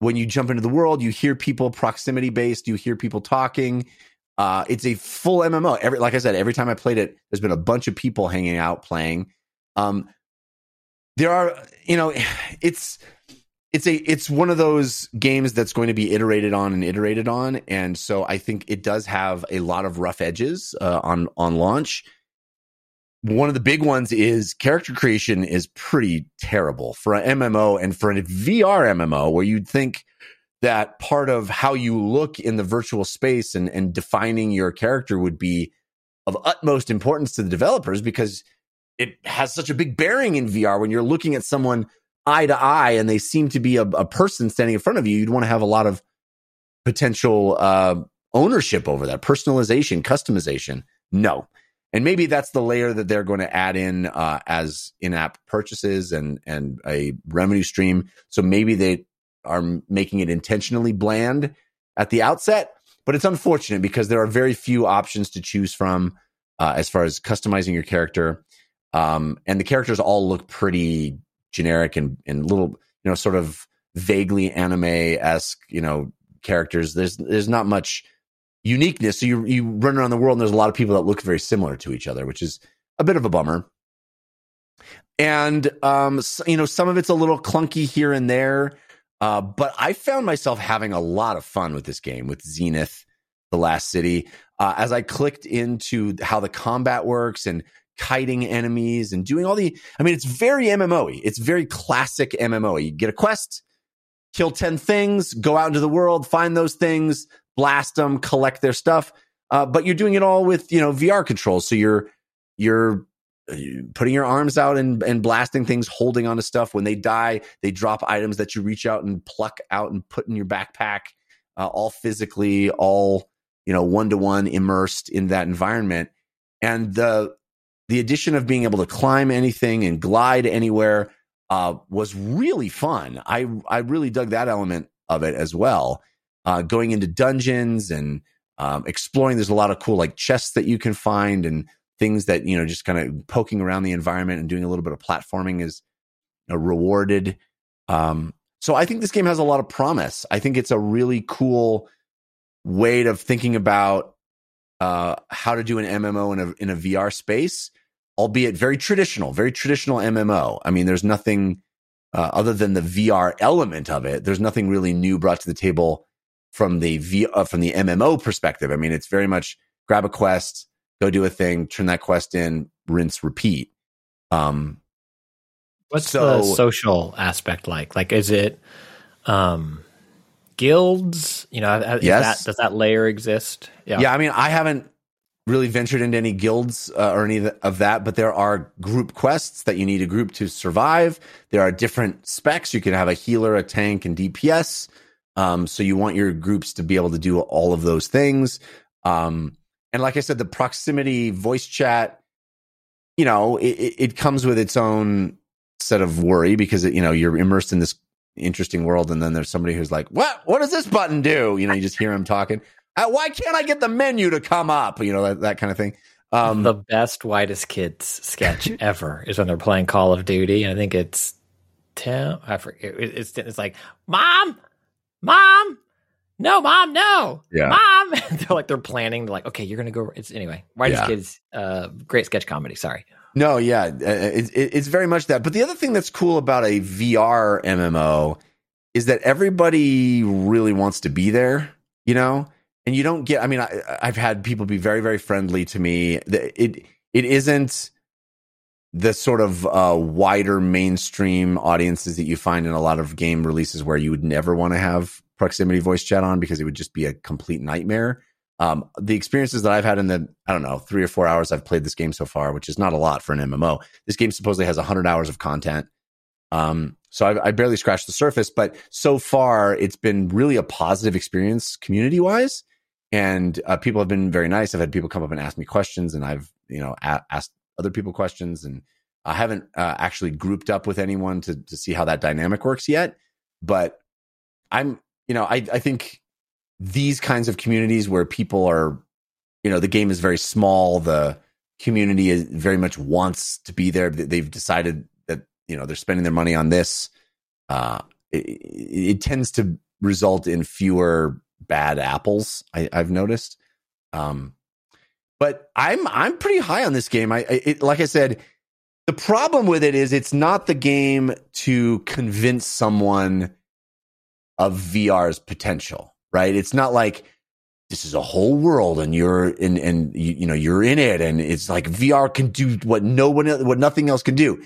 Speaker 1: when you jump into the world, you hear people proximity based, you hear people talking. Uh, it's a full MMO. Every like I said, every time I played it, there's been a bunch of people hanging out playing. Um, there are, you know, *sighs* it's it's a it's one of those games that's going to be iterated on and iterated on, and so I think it does have a lot of rough edges uh, on on launch. One of the big ones is character creation is pretty terrible for an MMO and for a VR MMO where you'd think that part of how you look in the virtual space and, and defining your character would be of utmost importance to the developers because it has such a big bearing in VR when you're looking at someone eye to eye and they seem to be a, a person standing in front of you. You'd want to have a lot of potential uh, ownership over that, personalization, customization. No. And maybe that's the layer that they're going to add in uh, as in-app purchases and and a revenue stream. So maybe they are making it intentionally bland at the outset. But it's unfortunate because there are very few options to choose from uh, as far as customizing your character. Um, and the characters all look pretty generic and, and little, you know, sort of vaguely anime esque, you know, characters. There's there's not much uniqueness. So you you run around the world and there's a lot of people that look very similar to each other, which is a bit of a bummer. And um, s- you know, some of it's a little clunky here and there. Uh, but I found myself having a lot of fun with this game with Zenith, the last city. Uh, as I clicked into how the combat works and kiting enemies and doing all the, I mean, it's very MMO It's very classic MMO. You get a quest, kill 10 things, go out into the world, find those things, blast them, collect their stuff. Uh, but you're doing it all with, you know, VR controls. So you're, you're uh, putting your arms out and, and blasting things, holding onto stuff. When they die, they drop items that you reach out and pluck out and put in your backpack, uh, all physically, all, you know, one to one immersed in that environment. And the, the addition of being able to climb anything and glide anywhere uh, was really fun. I I really dug that element of it as well. Uh, going into dungeons and um, exploring. There's a lot of cool like chests that you can find and things that you know just kind of poking around the environment and doing a little bit of platforming is uh, rewarded. Um, so I think this game has a lot of promise. I think it's a really cool way of thinking about uh, how to do an MMO in a in a VR space, albeit very traditional, very traditional MMO. I mean, there's nothing uh, other than the VR element of it. There's nothing really new brought to the table from the V uh, from the MMO perspective. I mean, it's very much grab a quest, go do a thing, turn that quest in, rinse, repeat. Um,
Speaker 2: What's
Speaker 1: So-
Speaker 2: the social aspect like? Like, is it um, guilds? You know, is
Speaker 1: Yes.
Speaker 2: that, does that layer exist?
Speaker 1: Yeah. I mean, I haven't really ventured into any guilds uh, or any of that, but there are group quests that you need a group to survive. There are different specs. You can have a healer, a tank, and DPS. Um, so you want your groups to be able to do all of those things. Um, and like I said, the proximity voice chat, you know, it, it comes with its own set of worry because it, you know you're immersed in this interesting world, and then there's somebody who's like, "What? What does this button do?" You know, you just hear him talking. Uh, why can't I get the menu to come up? You know, that, that kind of thing. Um,
Speaker 2: the best whitest kids sketch *laughs* ever is when they're playing Call of Duty. And I think it's Tim. I forget. It's it's like mom, mom, no, mom, no,
Speaker 1: Yeah.
Speaker 2: mom. *laughs* they're like they're planning. They're like, okay, you're gonna go. It's anyway. Whitest
Speaker 1: Yeah.
Speaker 2: kids, uh, great sketch comedy. Sorry.
Speaker 1: No, yeah, uh, it, it, it's very much that. But the other thing that's cool about a VR MMO is that everybody really wants to be there, you know, and you don't get. I mean, I, I've had people be very, very friendly to me. It it isn't the sort of uh, wider mainstream audiences that you find in a lot of game releases where you would never want to have proximity voice chat on because it would just be a complete nightmare. Um, the experiences that I've had in the, I don't know, three or four hours I've played this game so far, which is not a lot for an MMO. This game supposedly has 100 hours of content. Um, so I, I barely scratched the surface, but so far it's been really a positive experience community wise. And uh, people have been very nice. I've had people come up and ask me questions, and I've, you know, a- asked other people questions. And I haven't uh, actually grouped up with anyone to, to see how that dynamic works yet. But I'm, you know, I, I think these kinds of communities where people are, you know, the game is very small. The community is very much wants to be there. They- They've decided that you know they're spending their money on this. Uh, it, it, it tends to result in fewer bad apples. I, I've noticed. Um, but I'm I'm pretty high on this game. I, it, like I said, the problem with it is it's not the game to convince someone of VR's potential, right? It's not like this is a whole world and you're in and you, you know you're in it and it's like VR can do what no one what nothing else can do.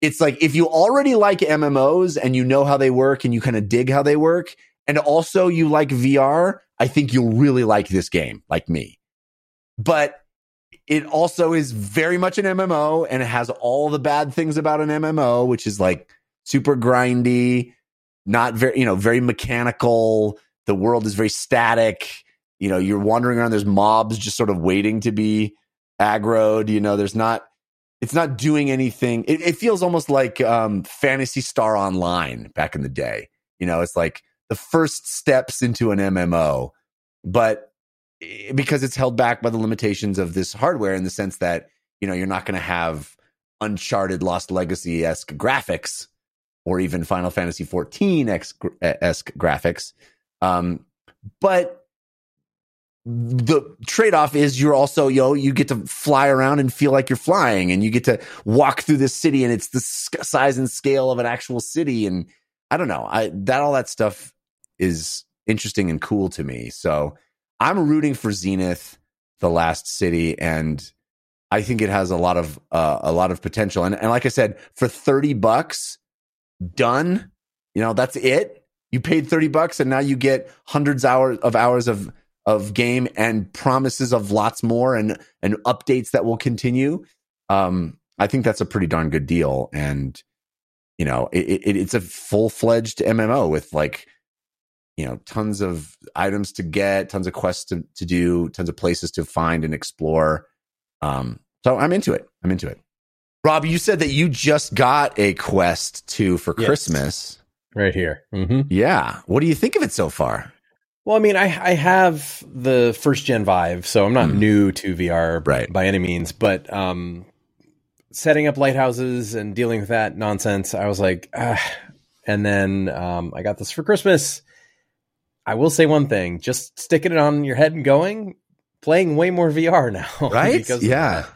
Speaker 1: It's like if you already like MMOs and you know how they work and you kind of dig how they work and also you like VR, I think you'll really like this game like me. But it also is very much an MMO and it has all the bad things about an MMO, which is like super grindy, not very, you know, very mechanical. The world is very static. You know, you're wandering around, there's mobs just sort of waiting to be aggroed. You know, there's not, it's not doing anything. It, it feels almost like um, Phantasy Star Online back in the day. You know, it's like the first steps into an MMO, but because it's held back by the limitations of this hardware in the sense that, you know, you're not going to have Uncharted Lost Legacy esque graphics or even Final Fantasy 14 esque graphics. Um, but the trade-off is you're also yo you get to fly around and feel like you're flying and you get to walk through this city and it's the size and scale of an actual city and i don't know i that all that stuff is interesting and cool to me so i'm rooting for zenith the last city and i think it has a lot of uh, a lot of potential. And, and like i said for 30 bucks done. You know that's it. You paid 30 bucks and now you get hundreds hours of hours of of game and promises of lots more and and updates that will continue. Um, I think that's a pretty darn good deal, and you know, it, it, it's a full fledged MMO with like you know tons of items to get, tons of quests to, to do, tons of places to find and explore. Um, so I'm into it. I'm into it. Rob, you said that you just got a quest two for
Speaker 3: Yes.
Speaker 1: Christmas.
Speaker 3: right here. mm-hmm.
Speaker 1: Yeah. What do you think of it so far?
Speaker 3: Well, I mean, I I have the first gen Vive, so I'm not
Speaker 1: Mhm.
Speaker 3: new to VR
Speaker 1: Right.
Speaker 3: by any means. But um, setting up lighthouses and dealing with that nonsense, I was like, ah. and then um, I got this for Christmas. I will say one thing: just sticking it on your head and going, playing way more VR now, *laughs*
Speaker 1: Right?
Speaker 3: because
Speaker 1: yeah.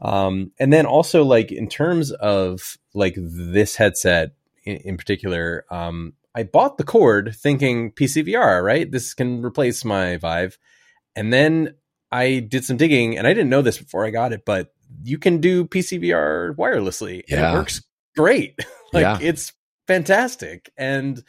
Speaker 3: Um, and then also like in terms of like this headset in, in particular, um, I bought the cord thinking PCVR, right? This can replace my Vive. And then I did some digging and I didn't know this before I got it, but you can do PCVR wirelessly
Speaker 1: Yeah.
Speaker 3: it works great. *laughs* like
Speaker 1: Yeah.
Speaker 3: it's fantastic. And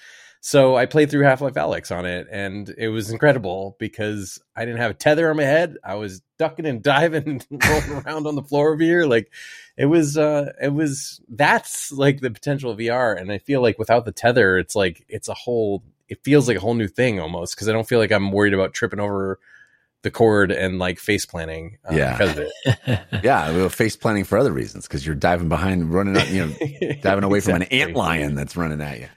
Speaker 3: so I played through Half Life Alyx on it and it was incredible because I didn't have a tether on my head. I was ducking and diving and *laughs* rolling around on the floor over here. Like it was, uh, it was, that's like the potential of VR. And I feel like without the tether, it's like, it's a whole, it feels like a whole new thing almost because I don't feel like I'm worried about tripping over the cord and like face planning uh,
Speaker 1: Yeah.
Speaker 3: because of it. *laughs*
Speaker 1: Yeah, face planning for other reasons because you're diving behind, running up, you know, *laughs* diving away from an ant lion that's running at you.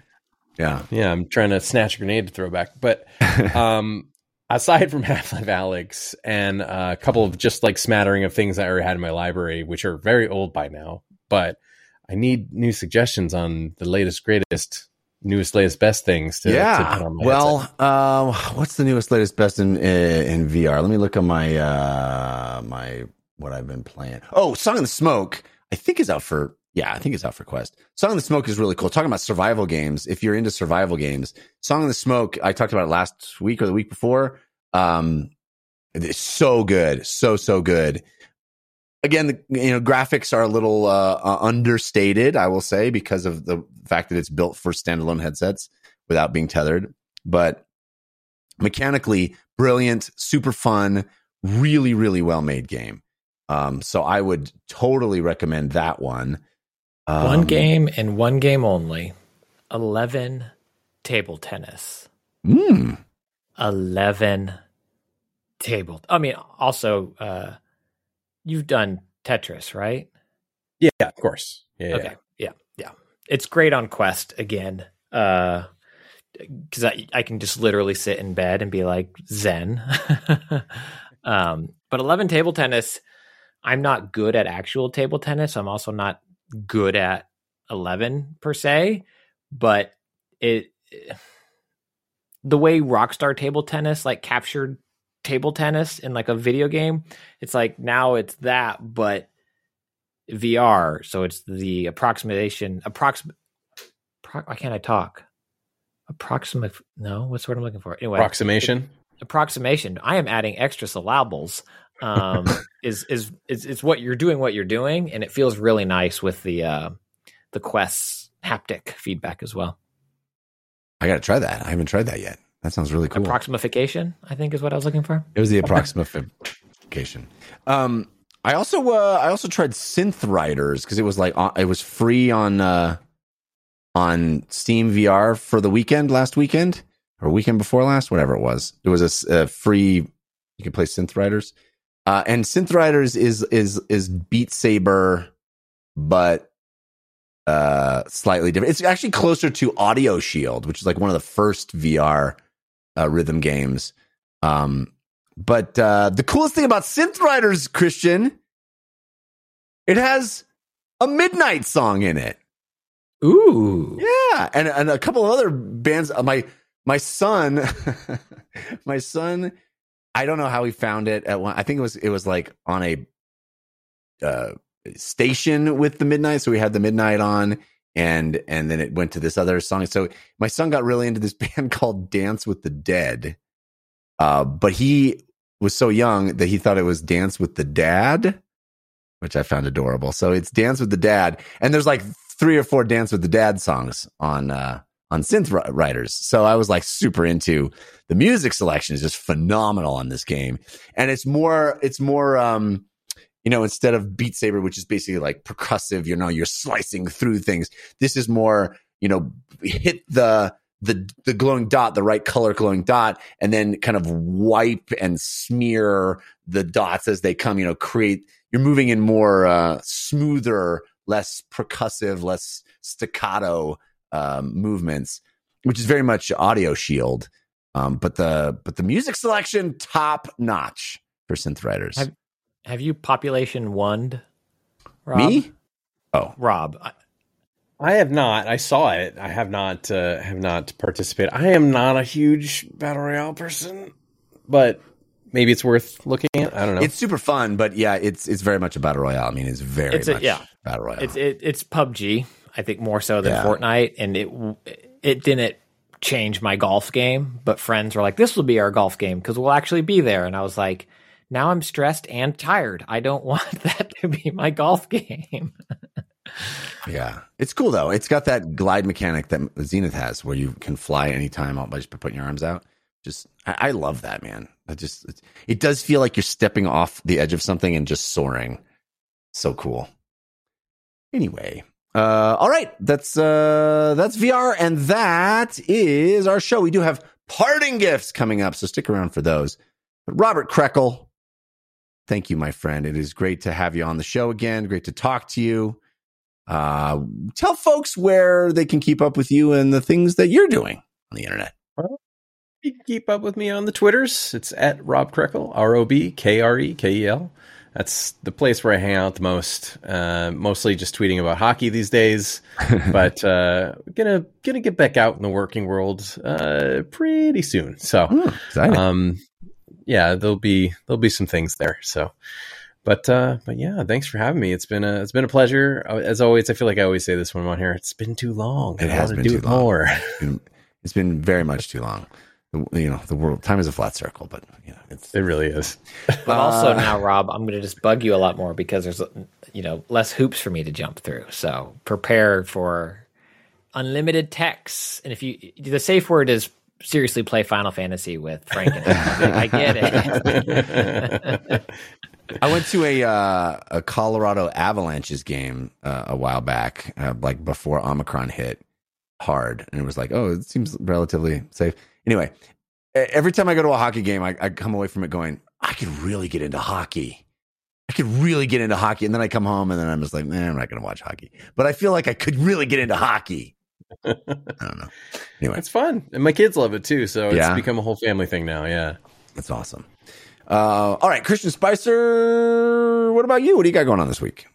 Speaker 1: Yeah,
Speaker 3: Yeah, I'm trying to snatch a grenade to throw back. But *laughs* um, aside from *laughs* Half Life Alyx and uh, a couple of just like smattering of things I already had in my library, which are very old by now, but I need new suggestions on the latest, greatest, newest, latest, best things to, to
Speaker 1: yeah.
Speaker 3: put on my
Speaker 1: well, uh, what's the newest, latest, best in in VR? Let me look at my uh my what I've been playing. Oh, Song of the Smoke. I think is out for yeah, I think it's out for Quest. Song of the Smoke is really cool. Talking about survival games. If you're into survival games, Song of the Smoke. I talked about it last week or the week before. Um, it's so good, so so good. Again, the you know graphics are a little uh, understated, I will say, because of the fact that it's built for standalone headsets without being tethered. But mechanically, brilliant, super fun, really really well made game. Um, so I would totally recommend that one. Um,
Speaker 2: one game and one game only. 11 table tennis.
Speaker 1: mm,
Speaker 2: 11 table. I mean, also, uh, you've done Tetris, right?
Speaker 3: yeah, of course. Yeah.
Speaker 2: Okay. Yeah. Yeah. It's great on Quest again. Uh, because I, I can just literally sit in bed and be like zen. *laughs* um, but 11 table tennis, I'm not good at actual table tennis. I'm also not good at 11 per se, but it, the way Rockstar table tennis like captured table tennis in like a video game, it's like now it's that, but VR. So it's the approximation, approximate. Pro, why can't I talk? Approximate. No, what's the word I'm looking for? Anyway,
Speaker 3: Approximation.
Speaker 2: approximation. I am adding extra syllables. Um, *laughs* is, is is is what you're doing? What you're doing, and it feels really nice with the uh, the Quest's haptic feedback as well.
Speaker 1: I got to try that. I haven't tried that yet. That sounds really cool.
Speaker 2: Approximification, I think, is what I was looking for.
Speaker 1: It was the approximification. *laughs* Um, I also uh, I also tried Synth Riders because it was like uh, it was free on uh, on Steam VR for the weekend last weekend or weekend before last, whatever it was. It was a free. You can play Synth Riders, uh, and Synth Riders is is is Beat Saber, but uh, slightly different. It's actually closer to Audio Shield, which is like one of the first VR uh, rhythm games. Um, but uh, the coolest thing about Synth Riders, Christian, it has a midnight song in it.
Speaker 2: Ooh.
Speaker 1: Yeah, and and a couple of other bands. Uh, my my son, *laughs* my son. I don't know how he found it at one. I think it was it was like on a uh, station with the midnight. So we had the midnight on, and and then it went to this other song. So my son got really into this *laughs* band called Dance with the Dead. Uh, but he was so young that he thought it was Dance with the Dad, which I found adorable. So it's Dance with the Dad, and there's like three or four Dance with the Dad songs on uh, on synth ri- writers. So I was like super into the music selection is just phenomenal on this game, and it's more it's more um you know instead of Beat Saber, which is basically like percussive, you know, you're slicing through things. This is more you know hit the the the glowing dot, the right color glowing dot, and then kind of wipe and smear the dots as they come. You know, create you're moving in more uh, smoother, less percussive, less staccato um, movements, which is very much audio shield. Um, but the but the music selection top notch for synth riders.
Speaker 2: Have- Have you population one?
Speaker 1: Me? Oh,
Speaker 2: Rob. I-
Speaker 3: I have not. I saw it. I have not. Uh, have not participated. I am not a huge battle royale person, but maybe it's worth looking at. I don't know.
Speaker 1: it's super fun, but yeah, it's it's very much a battle royale. I mean, it's very
Speaker 2: It's a-
Speaker 1: much
Speaker 2: yeah.
Speaker 1: battle royale.
Speaker 2: It's it, it's PUBG. I think more so than
Speaker 1: Yeah.
Speaker 2: Fortnite, and it it didn't change my golf game. But friends were like, "This will be our golf game because we'll actually be there." And I was like, "Now I'm stressed and tired. I don't *laughs* want that to be my golf game." *laughs*
Speaker 1: Yeah, it's cool though. It's got that glide mechanic that Zenith has, where you can fly anytime by just putting your arms out. Just, I, I love that, man. I just, it does feel like you're stepping off the edge of something and just soaring. So cool. Anyway, uh, all right, that's uh, that's VR, and that is our show. We do have parting gifts coming up, so stick around for those. Robert Krekel, thank you, my friend. It is great to have you on the show again. Great to talk to you uh, tell folks where they can keep up with you and the things that you're doing on the internet.
Speaker 3: You can keep up with me on the Twitters. It's at Rob Krekel, R O B K R E K E L. That's the place where I hang out the most. Uh, mostly just tweeting about hockey these days, *laughs* but uh, gonna gonna get back out in the working world uh, pretty soon. So,
Speaker 1: Hmm,
Speaker 3: um, yeah, there'll be there'll be some things there. So, but uh, but yeah, thanks for having me. It's been a it's been a pleasure. As always, I feel like I always say this when I'm on here. It's been too long.
Speaker 1: It
Speaker 3: I
Speaker 1: has been
Speaker 3: do
Speaker 1: too
Speaker 3: it
Speaker 1: long.
Speaker 3: more.
Speaker 1: it's, been, it's been very much too long. The- You know, the world time is a flat circle, but you know, it's
Speaker 3: It really is.
Speaker 2: But also
Speaker 1: Uh,
Speaker 2: now, Rob, I'm going to just bug you a lot more because there's you know less hoops for me to jump through. So prepare for unlimited texts, and if you the safe word is seriously play Final Fantasy with Frank. And I, I get it. *laughs*
Speaker 1: I went to a uh, a Colorado Avalanches game uh, a while back, uh, like before Omicron hit hard, and it was like, oh, it seems relatively safe. Anyway, every time I go to a hockey game, I, I come away from it going, I could really get into hockey. I could really get into hockey, and then I come home, and then I'm just like, nah, I'm not going to watch hockey. But I feel like I could really get into hockey. *laughs* I don't know. Anyway,
Speaker 3: It's fun, and my kids love it too. So it's
Speaker 1: Yeah?
Speaker 3: become a whole family thing now. Yeah.
Speaker 1: that's awesome. Uh, all right, Christian Spicer, what about you? What do you got going on this week?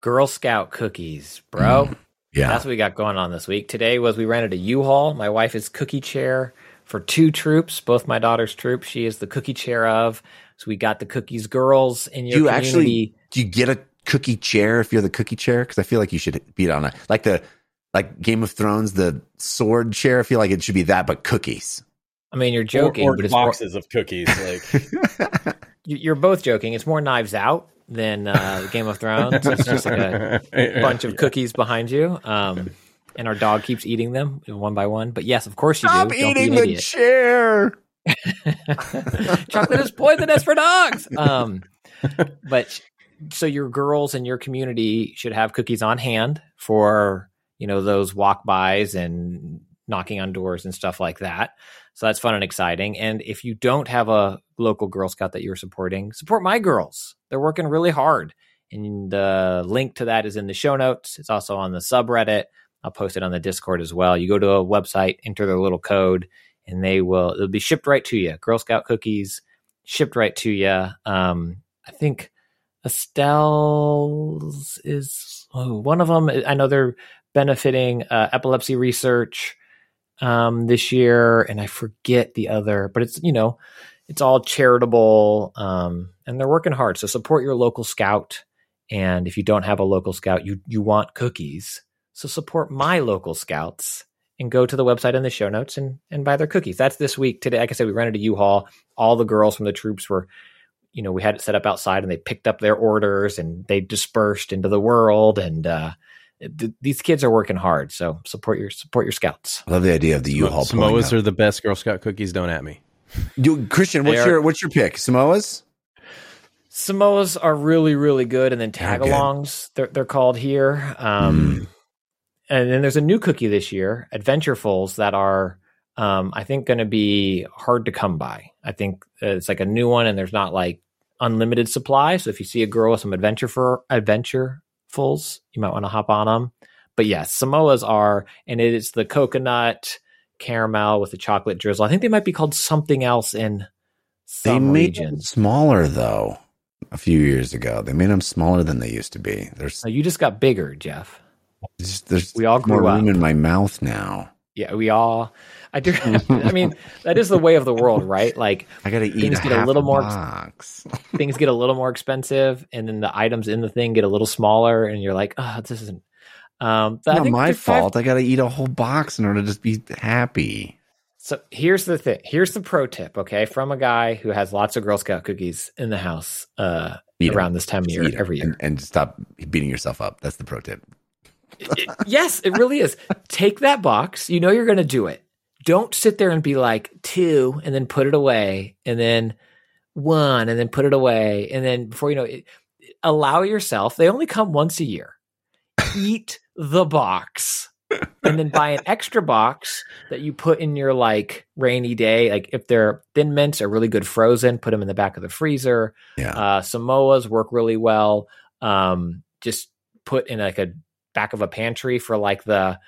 Speaker 2: Girl Scout cookies, bro.
Speaker 1: Yeah,
Speaker 2: That's what we got going on this week. Today was we rented a U-Haul. My wife is cookie chair for two troops, both my daughter's troop. She is the cookie chair of. So we got the cookies girls in your
Speaker 1: you
Speaker 2: community.
Speaker 1: actually do you get a cookie chair if you're the cookie chair? Because I feel like you should be on a like the like Game of Thrones the sword chair. I feel like it should be that, but cookies.
Speaker 2: I mean, you're joking,
Speaker 3: or, or
Speaker 2: but it's more,
Speaker 3: boxes of cookies. Like *laughs*
Speaker 2: you're both joking. It's more Knives Out than uh, Game of Thrones. It's just like a *laughs* bunch of cookies behind you, um, and our dog keeps eating them one by one. But yes, of course you
Speaker 1: Stop
Speaker 2: do. Don't be
Speaker 1: eating
Speaker 2: an
Speaker 1: the
Speaker 2: idiot.
Speaker 1: chair. *laughs*
Speaker 2: Chocolate is poisonous for dogs. Um, but so your girls in your community should have cookies on hand for you know those walk bys and knocking on doors and stuff like that. So that's fun and exciting. And if you don't have a local Girl Scout that you're supporting, support my girls. They're working really hard And the link to that is in the show notes. It's also on the subreddit. I'll post it on the Discord as well. You go to a website, enter their little code, and they will it'll be shipped right to you. Girl Scout cookies shipped right to you. Um, I think Estelle's is oh, one of them. I know they're benefiting uh, epilepsy research um, this year, and I forget the other, but it's you know it's all charitable, um, and they're working hard. So support your local scout, and if you don't have a local scout, you you want cookies, so support my local scouts and go to the website in the show notes and and buy their cookies. That's this week today. Like I said, we rented a U-Haul. All the girls from the troops were, you know, we had it set up outside, and they picked up their orders and they dispersed into the world. And uh, th- these kids are working hard. So support your support your scouts.
Speaker 1: I love the idea of the U-Haul. pulling
Speaker 3: Samoas are the best Girl Scout cookies. Don't at me.
Speaker 1: Dude, Christian, what's
Speaker 2: are-
Speaker 1: your what's your pick? Samoas?
Speaker 2: Samoas are really, really good, and then
Speaker 1: They're
Speaker 2: tagalongs they're they're called here. Um, And then there's a new cookie this year, Adventurefuls, that are um, I think going to be hard to come by. I think uh, it's like a new one, and there's not like unlimited supply. So if you see a girl with some adventure for Adventurefuls, you might want to hop on them. But yes, Samoas are, and it is the coconut caramel with the chocolate drizzle. I think they might be called something else in
Speaker 1: They
Speaker 2: some
Speaker 1: made them
Speaker 2: regions.
Speaker 1: smaller though. A few years ago, they made them smaller than they used to be. There's
Speaker 2: you just got bigger, Jeff.
Speaker 1: there's, there's
Speaker 2: We all grew
Speaker 1: more
Speaker 2: grew
Speaker 1: room
Speaker 2: up.
Speaker 1: in my mouth now.
Speaker 2: Yeah, we all. I do. *laughs* I mean, *laughs* that is the way of the world, right? Like
Speaker 1: I got to eat
Speaker 2: Things
Speaker 1: a
Speaker 2: get a little more-
Speaker 1: box.
Speaker 2: things get a little more expensive, and then the items in the thing get a little smaller, and you're like, oh, this isn't. Um,
Speaker 1: Not my
Speaker 2: the five-
Speaker 1: fault. I got to eat a whole box in order to just be happy.
Speaker 2: So here's the thing. Here's the pro tip. Okay, from a guy who has lots of Girl Scout cookies in the house uh, around this time of year every year.
Speaker 1: and, and stop beating yourself up. That's the pro tip.
Speaker 2: Yes, it really is. Take that box. You know you're going to do it. Don't sit there and be like two and then put it away and then one and then put it away. And then before you know it, allow yourself, they only come once a year. Eat the box and then buy an extra box that you put in your like rainy day. Like if they're thin mints are really good frozen, put them in the back of the freezer.
Speaker 1: Yeah.
Speaker 2: Uh, Samoas work really well. Um, just put in like a back of a pantry for like the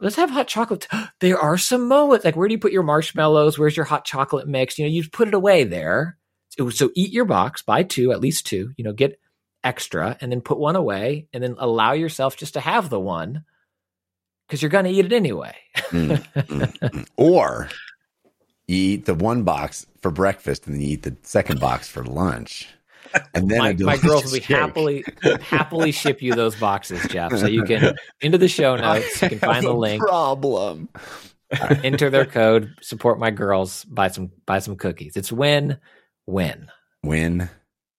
Speaker 2: let's have hot chocolate. *gasps* There are Samoas. Like where do you put your marshmallows? Where's your hot chocolate mix? You know, you put it away there. So, so eat your box, buy two, at least two. You know, get extra, and then put one away, and then allow yourself just to have the one because you're gonna eat it anyway.
Speaker 1: Mm, mm, mm. *laughs* Or you eat the one box for breakfast and then you eat the second box for lunch. And then
Speaker 2: my, my girls will *laughs* happily happily ship you those boxes, Jeff. So you can *laughs* into the show notes. You can find the link.
Speaker 1: Problem.
Speaker 2: enter their code, support my girls, buy some buy some cookies. It's win win.
Speaker 1: Win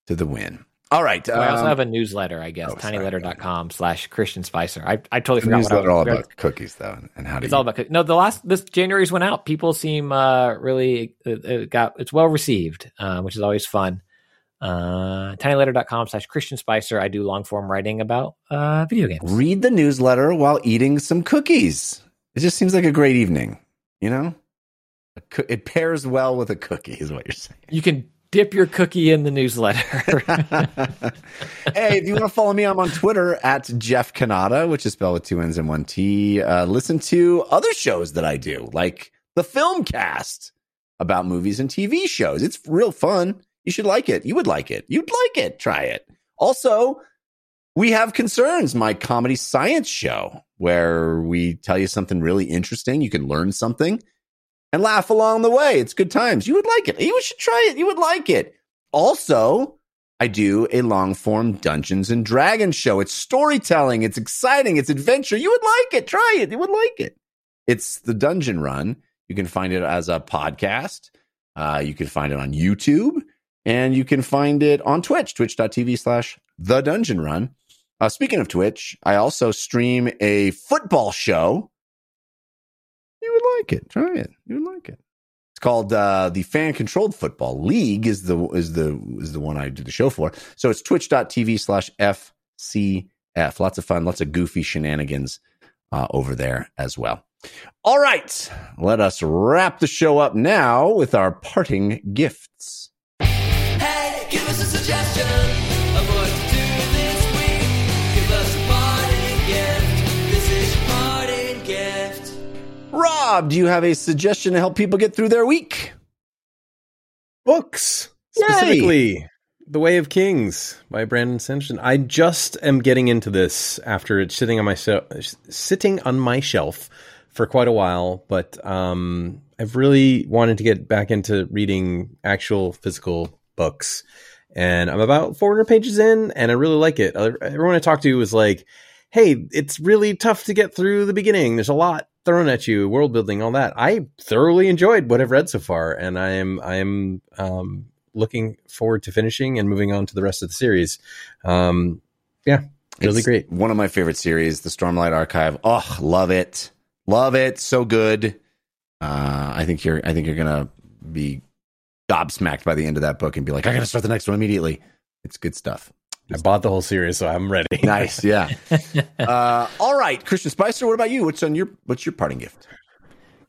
Speaker 1: to the win. All right.
Speaker 2: I also
Speaker 1: um,
Speaker 2: have a newsletter, I guess,
Speaker 1: oh,
Speaker 2: tinyletter.com slash Christian Spicer. I, I totally forgot
Speaker 1: newsletter all about cookies though, and how to
Speaker 2: It's all about cookies. No, the last this January's went out. People seem uh, really it, it got it's well received, uh, which is always fun. Uh, tinyletter.com slash Christian Spicer. I do long form writing about uh, video games.
Speaker 1: Read the newsletter while eating some cookies. It just seems like a great evening. You know, it pairs well with a cookie, is what you're saying.
Speaker 2: You can dip your cookie in the newsletter. *laughs*
Speaker 1: hey, if you want to follow me, I'm on Twitter at Jeff Cannata, which is spelled with two N's and one T. Uh, listen to other shows that I do, like the film cast about movies and TV shows. It's real fun. You should like it. You would like it. You'd like it. Try it. Also, we have concerns, my comedy science show, where we tell you something really interesting. You can learn something and laugh along the way. It's good times. You would like it. You should try it. You would like it. Also, I do a long form Dungeons and Dragons show. It's storytelling, it's exciting, it's adventure. You would like it. Try it. You would like it. It's the Dungeon Run. You can find it as a podcast. Uh, you can find it on YouTube and you can find it on Twitch, twitch.tv slash the dungeon run. Uh, speaking of Twitch, I also stream a football show. You would like it. Try it. You would like it. It's called uh, the Fan Controlled Football League. Is the is the is the one I do the show for. So it's twitch.tv slash FCF. Lots of fun, lots of goofy shenanigans uh, over there as well. All right, let us wrap the show up now with our parting gifts.
Speaker 6: Hey, give us a suggestion
Speaker 1: Rob, do you have a suggestion to help people get through their week?
Speaker 3: Books.
Speaker 1: Yay!
Speaker 3: Specifically, The Way of Kings by Brandon Sanderson. I just am getting into this after it's sitting on my shelf, sitting on my shelf for quite a while, but um, I've really wanted to get back into reading actual physical books. And I'm about 400 pages in, and I really like it. Everyone I talked to was like, "Hey, it's really tough to get through the beginning. There's a lot thrown at you, world building, all that." I thoroughly enjoyed what I've read so far, and I am I am um, looking forward to finishing and moving on to the rest of the series. Um, yeah, really
Speaker 1: It's
Speaker 3: great.
Speaker 1: One of my favorite series, the Stormlight Archive. Oh, love it, love it, so good. Uh, I think you're, I think you're gonna be gobsmacked by the end of that book and be like, I gotta start the next one immediately. It's good stuff.
Speaker 3: I bought the whole series, so I'm ready. *laughs*
Speaker 1: Nice, yeah. *laughs* uh, all right, Christian Spicer, what about you? What's on your, what's your parting gift?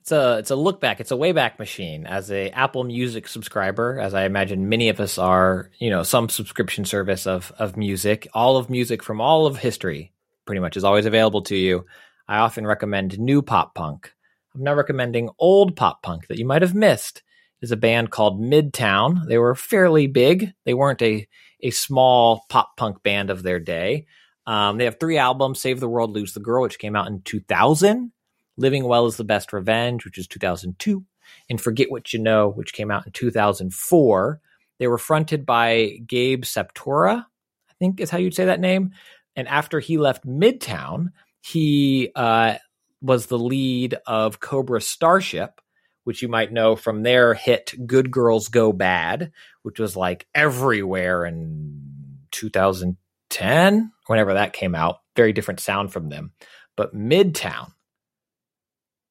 Speaker 2: It's a it's a look back. It's a way back machine. As a Apple Music subscriber, as I imagine many of us are, you know, some subscription service of of music, all of music from all of history, pretty much is always available to you. I often recommend new pop punk. I'm now recommending old pop punk that you might have missed. Is a band called Midtown. They were fairly big. They weren't a a small pop punk band of their day. Um, they have three albums: "Save the World, Lose the Girl," which came out in 2000. Living Well is the Best Revenge, which is 2002, and Forget What You Know, which came out in 2004. They were fronted by Gabe Saporta, I think is how you'd say that name. And after he left Midtown, he uh, was the lead of Cobra Starship, which you might know from their hit Good Girls Go Bad, which was like everywhere in 2010, whenever that came out. Very different sound from them. But Midtown,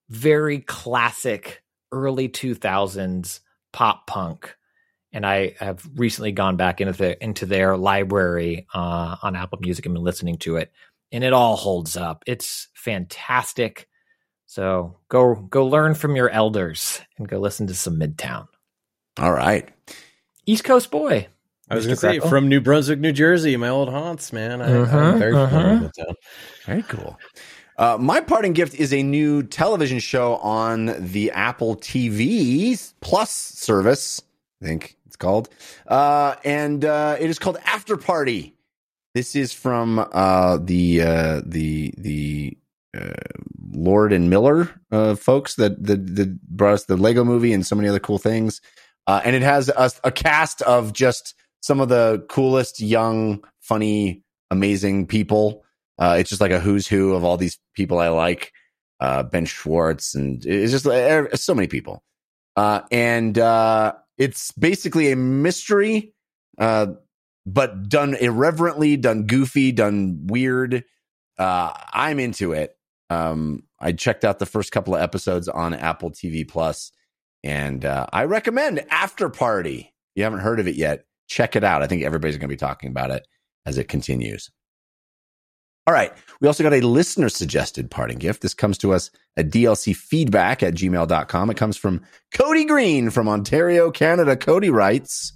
Speaker 2: very classic early 2000s pop punk and i have recently gone back into the, into their library uh, on apple music and been listening to it and it all holds up it's fantastic so go go learn from your elders and go listen to some midtown
Speaker 1: All right.
Speaker 2: east coast boy
Speaker 3: I was going to say from New Brunswick, New Jersey, my old haunts, man. I, I'm very familiar with that town.
Speaker 1: Very cool. Uh, my parting gift is a new television show on the Apple TV Plus service. I think it's called, uh, and uh, it is called After Party. This is from uh, the uh, the the Lord and Miller uh, folks that, that that brought us the Lego Movie and so many other cool things, uh, and it has a, a cast of just some of the coolest young, funny, amazing people. Uh, it's just like a who's who of all these people I like. Uh, ben Schwartz, and it's just uh, so many people. Uh, and it's basically a mystery, but done irreverently, done goofy, done weird. I'm into it. Um, I checked out the first couple of episodes on Apple TV Plus, and uh, I recommend After Party. If you haven't heard of it yet, check it out. I think everybody's going to be talking about it as it continues. All right. We also got a listener suggested parting gift. This comes to us at dlcfeedback at gmail.com. It comes from Cody Green from Ontario, Canada. Cody writes,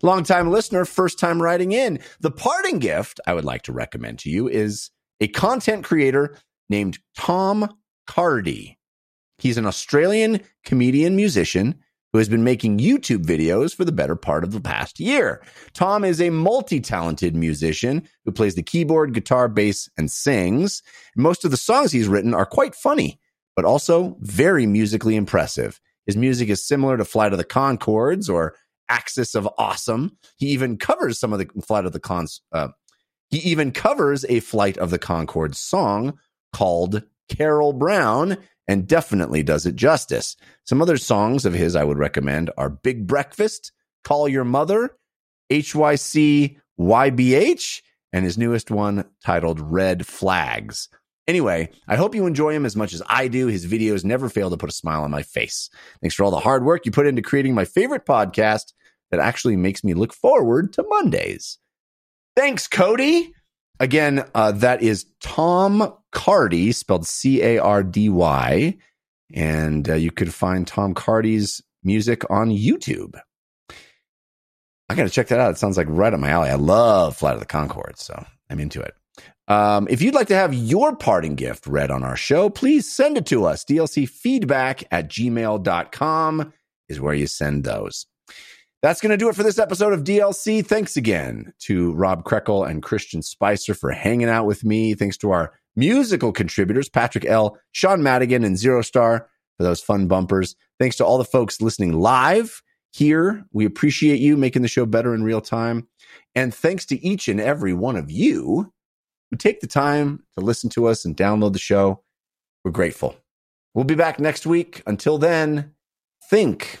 Speaker 1: longtime listener, first time writing in. The parting gift I would like to recommend to you is a content creator named Tom Cardy. He's an Australian comedian musician who has been making YouTube videos for the better part of the past year. Tom is a multi talented musician who plays the keyboard, guitar, bass, and sings. Most of the songs he's written are quite funny, but also very musically impressive. His music is similar to Flight of the Conchords or Axis of Awesome. He even covers some of the Flight of the Cons. Uh, he even covers a Flight of the Conchords song called Carol Brown and definitely does it justice. Some other songs of his I would recommend are Big Breakfast, Call Your Mother, HYC YBH, and his newest one titled Red Flags. Anyway, I hope you enjoy him as much as I do. His videos never fail to put a smile on my face. Thanks for all the hard work you put into creating my favorite podcast that actually makes me look forward to Mondays. Thanks, Cody. Again, uh, that is Tom Cardy, spelled C A R D Y. And uh, you could find Tom Cardy's music on YouTube. I got to check that out. It sounds like right up my alley. I love Flight of the Conchords, so I'm into it. Um, if you'd like to have your parting gift read on our show, please send it to us. DLC feedback at gmail.com is where you send those. That's going to do it for this episode of DLC. Thanks again to Rob Krekel and Christian Spicer for hanging out with me. Thanks to our musical contributors, Patrick L., Sean Madigan, and Zero Star for those fun bumpers. Thanks to all the folks listening live here. We appreciate you making the show better in real time. And thanks to each and every one of you who take the time to listen to us and download the show. We're grateful. We'll be back next week. Until then, think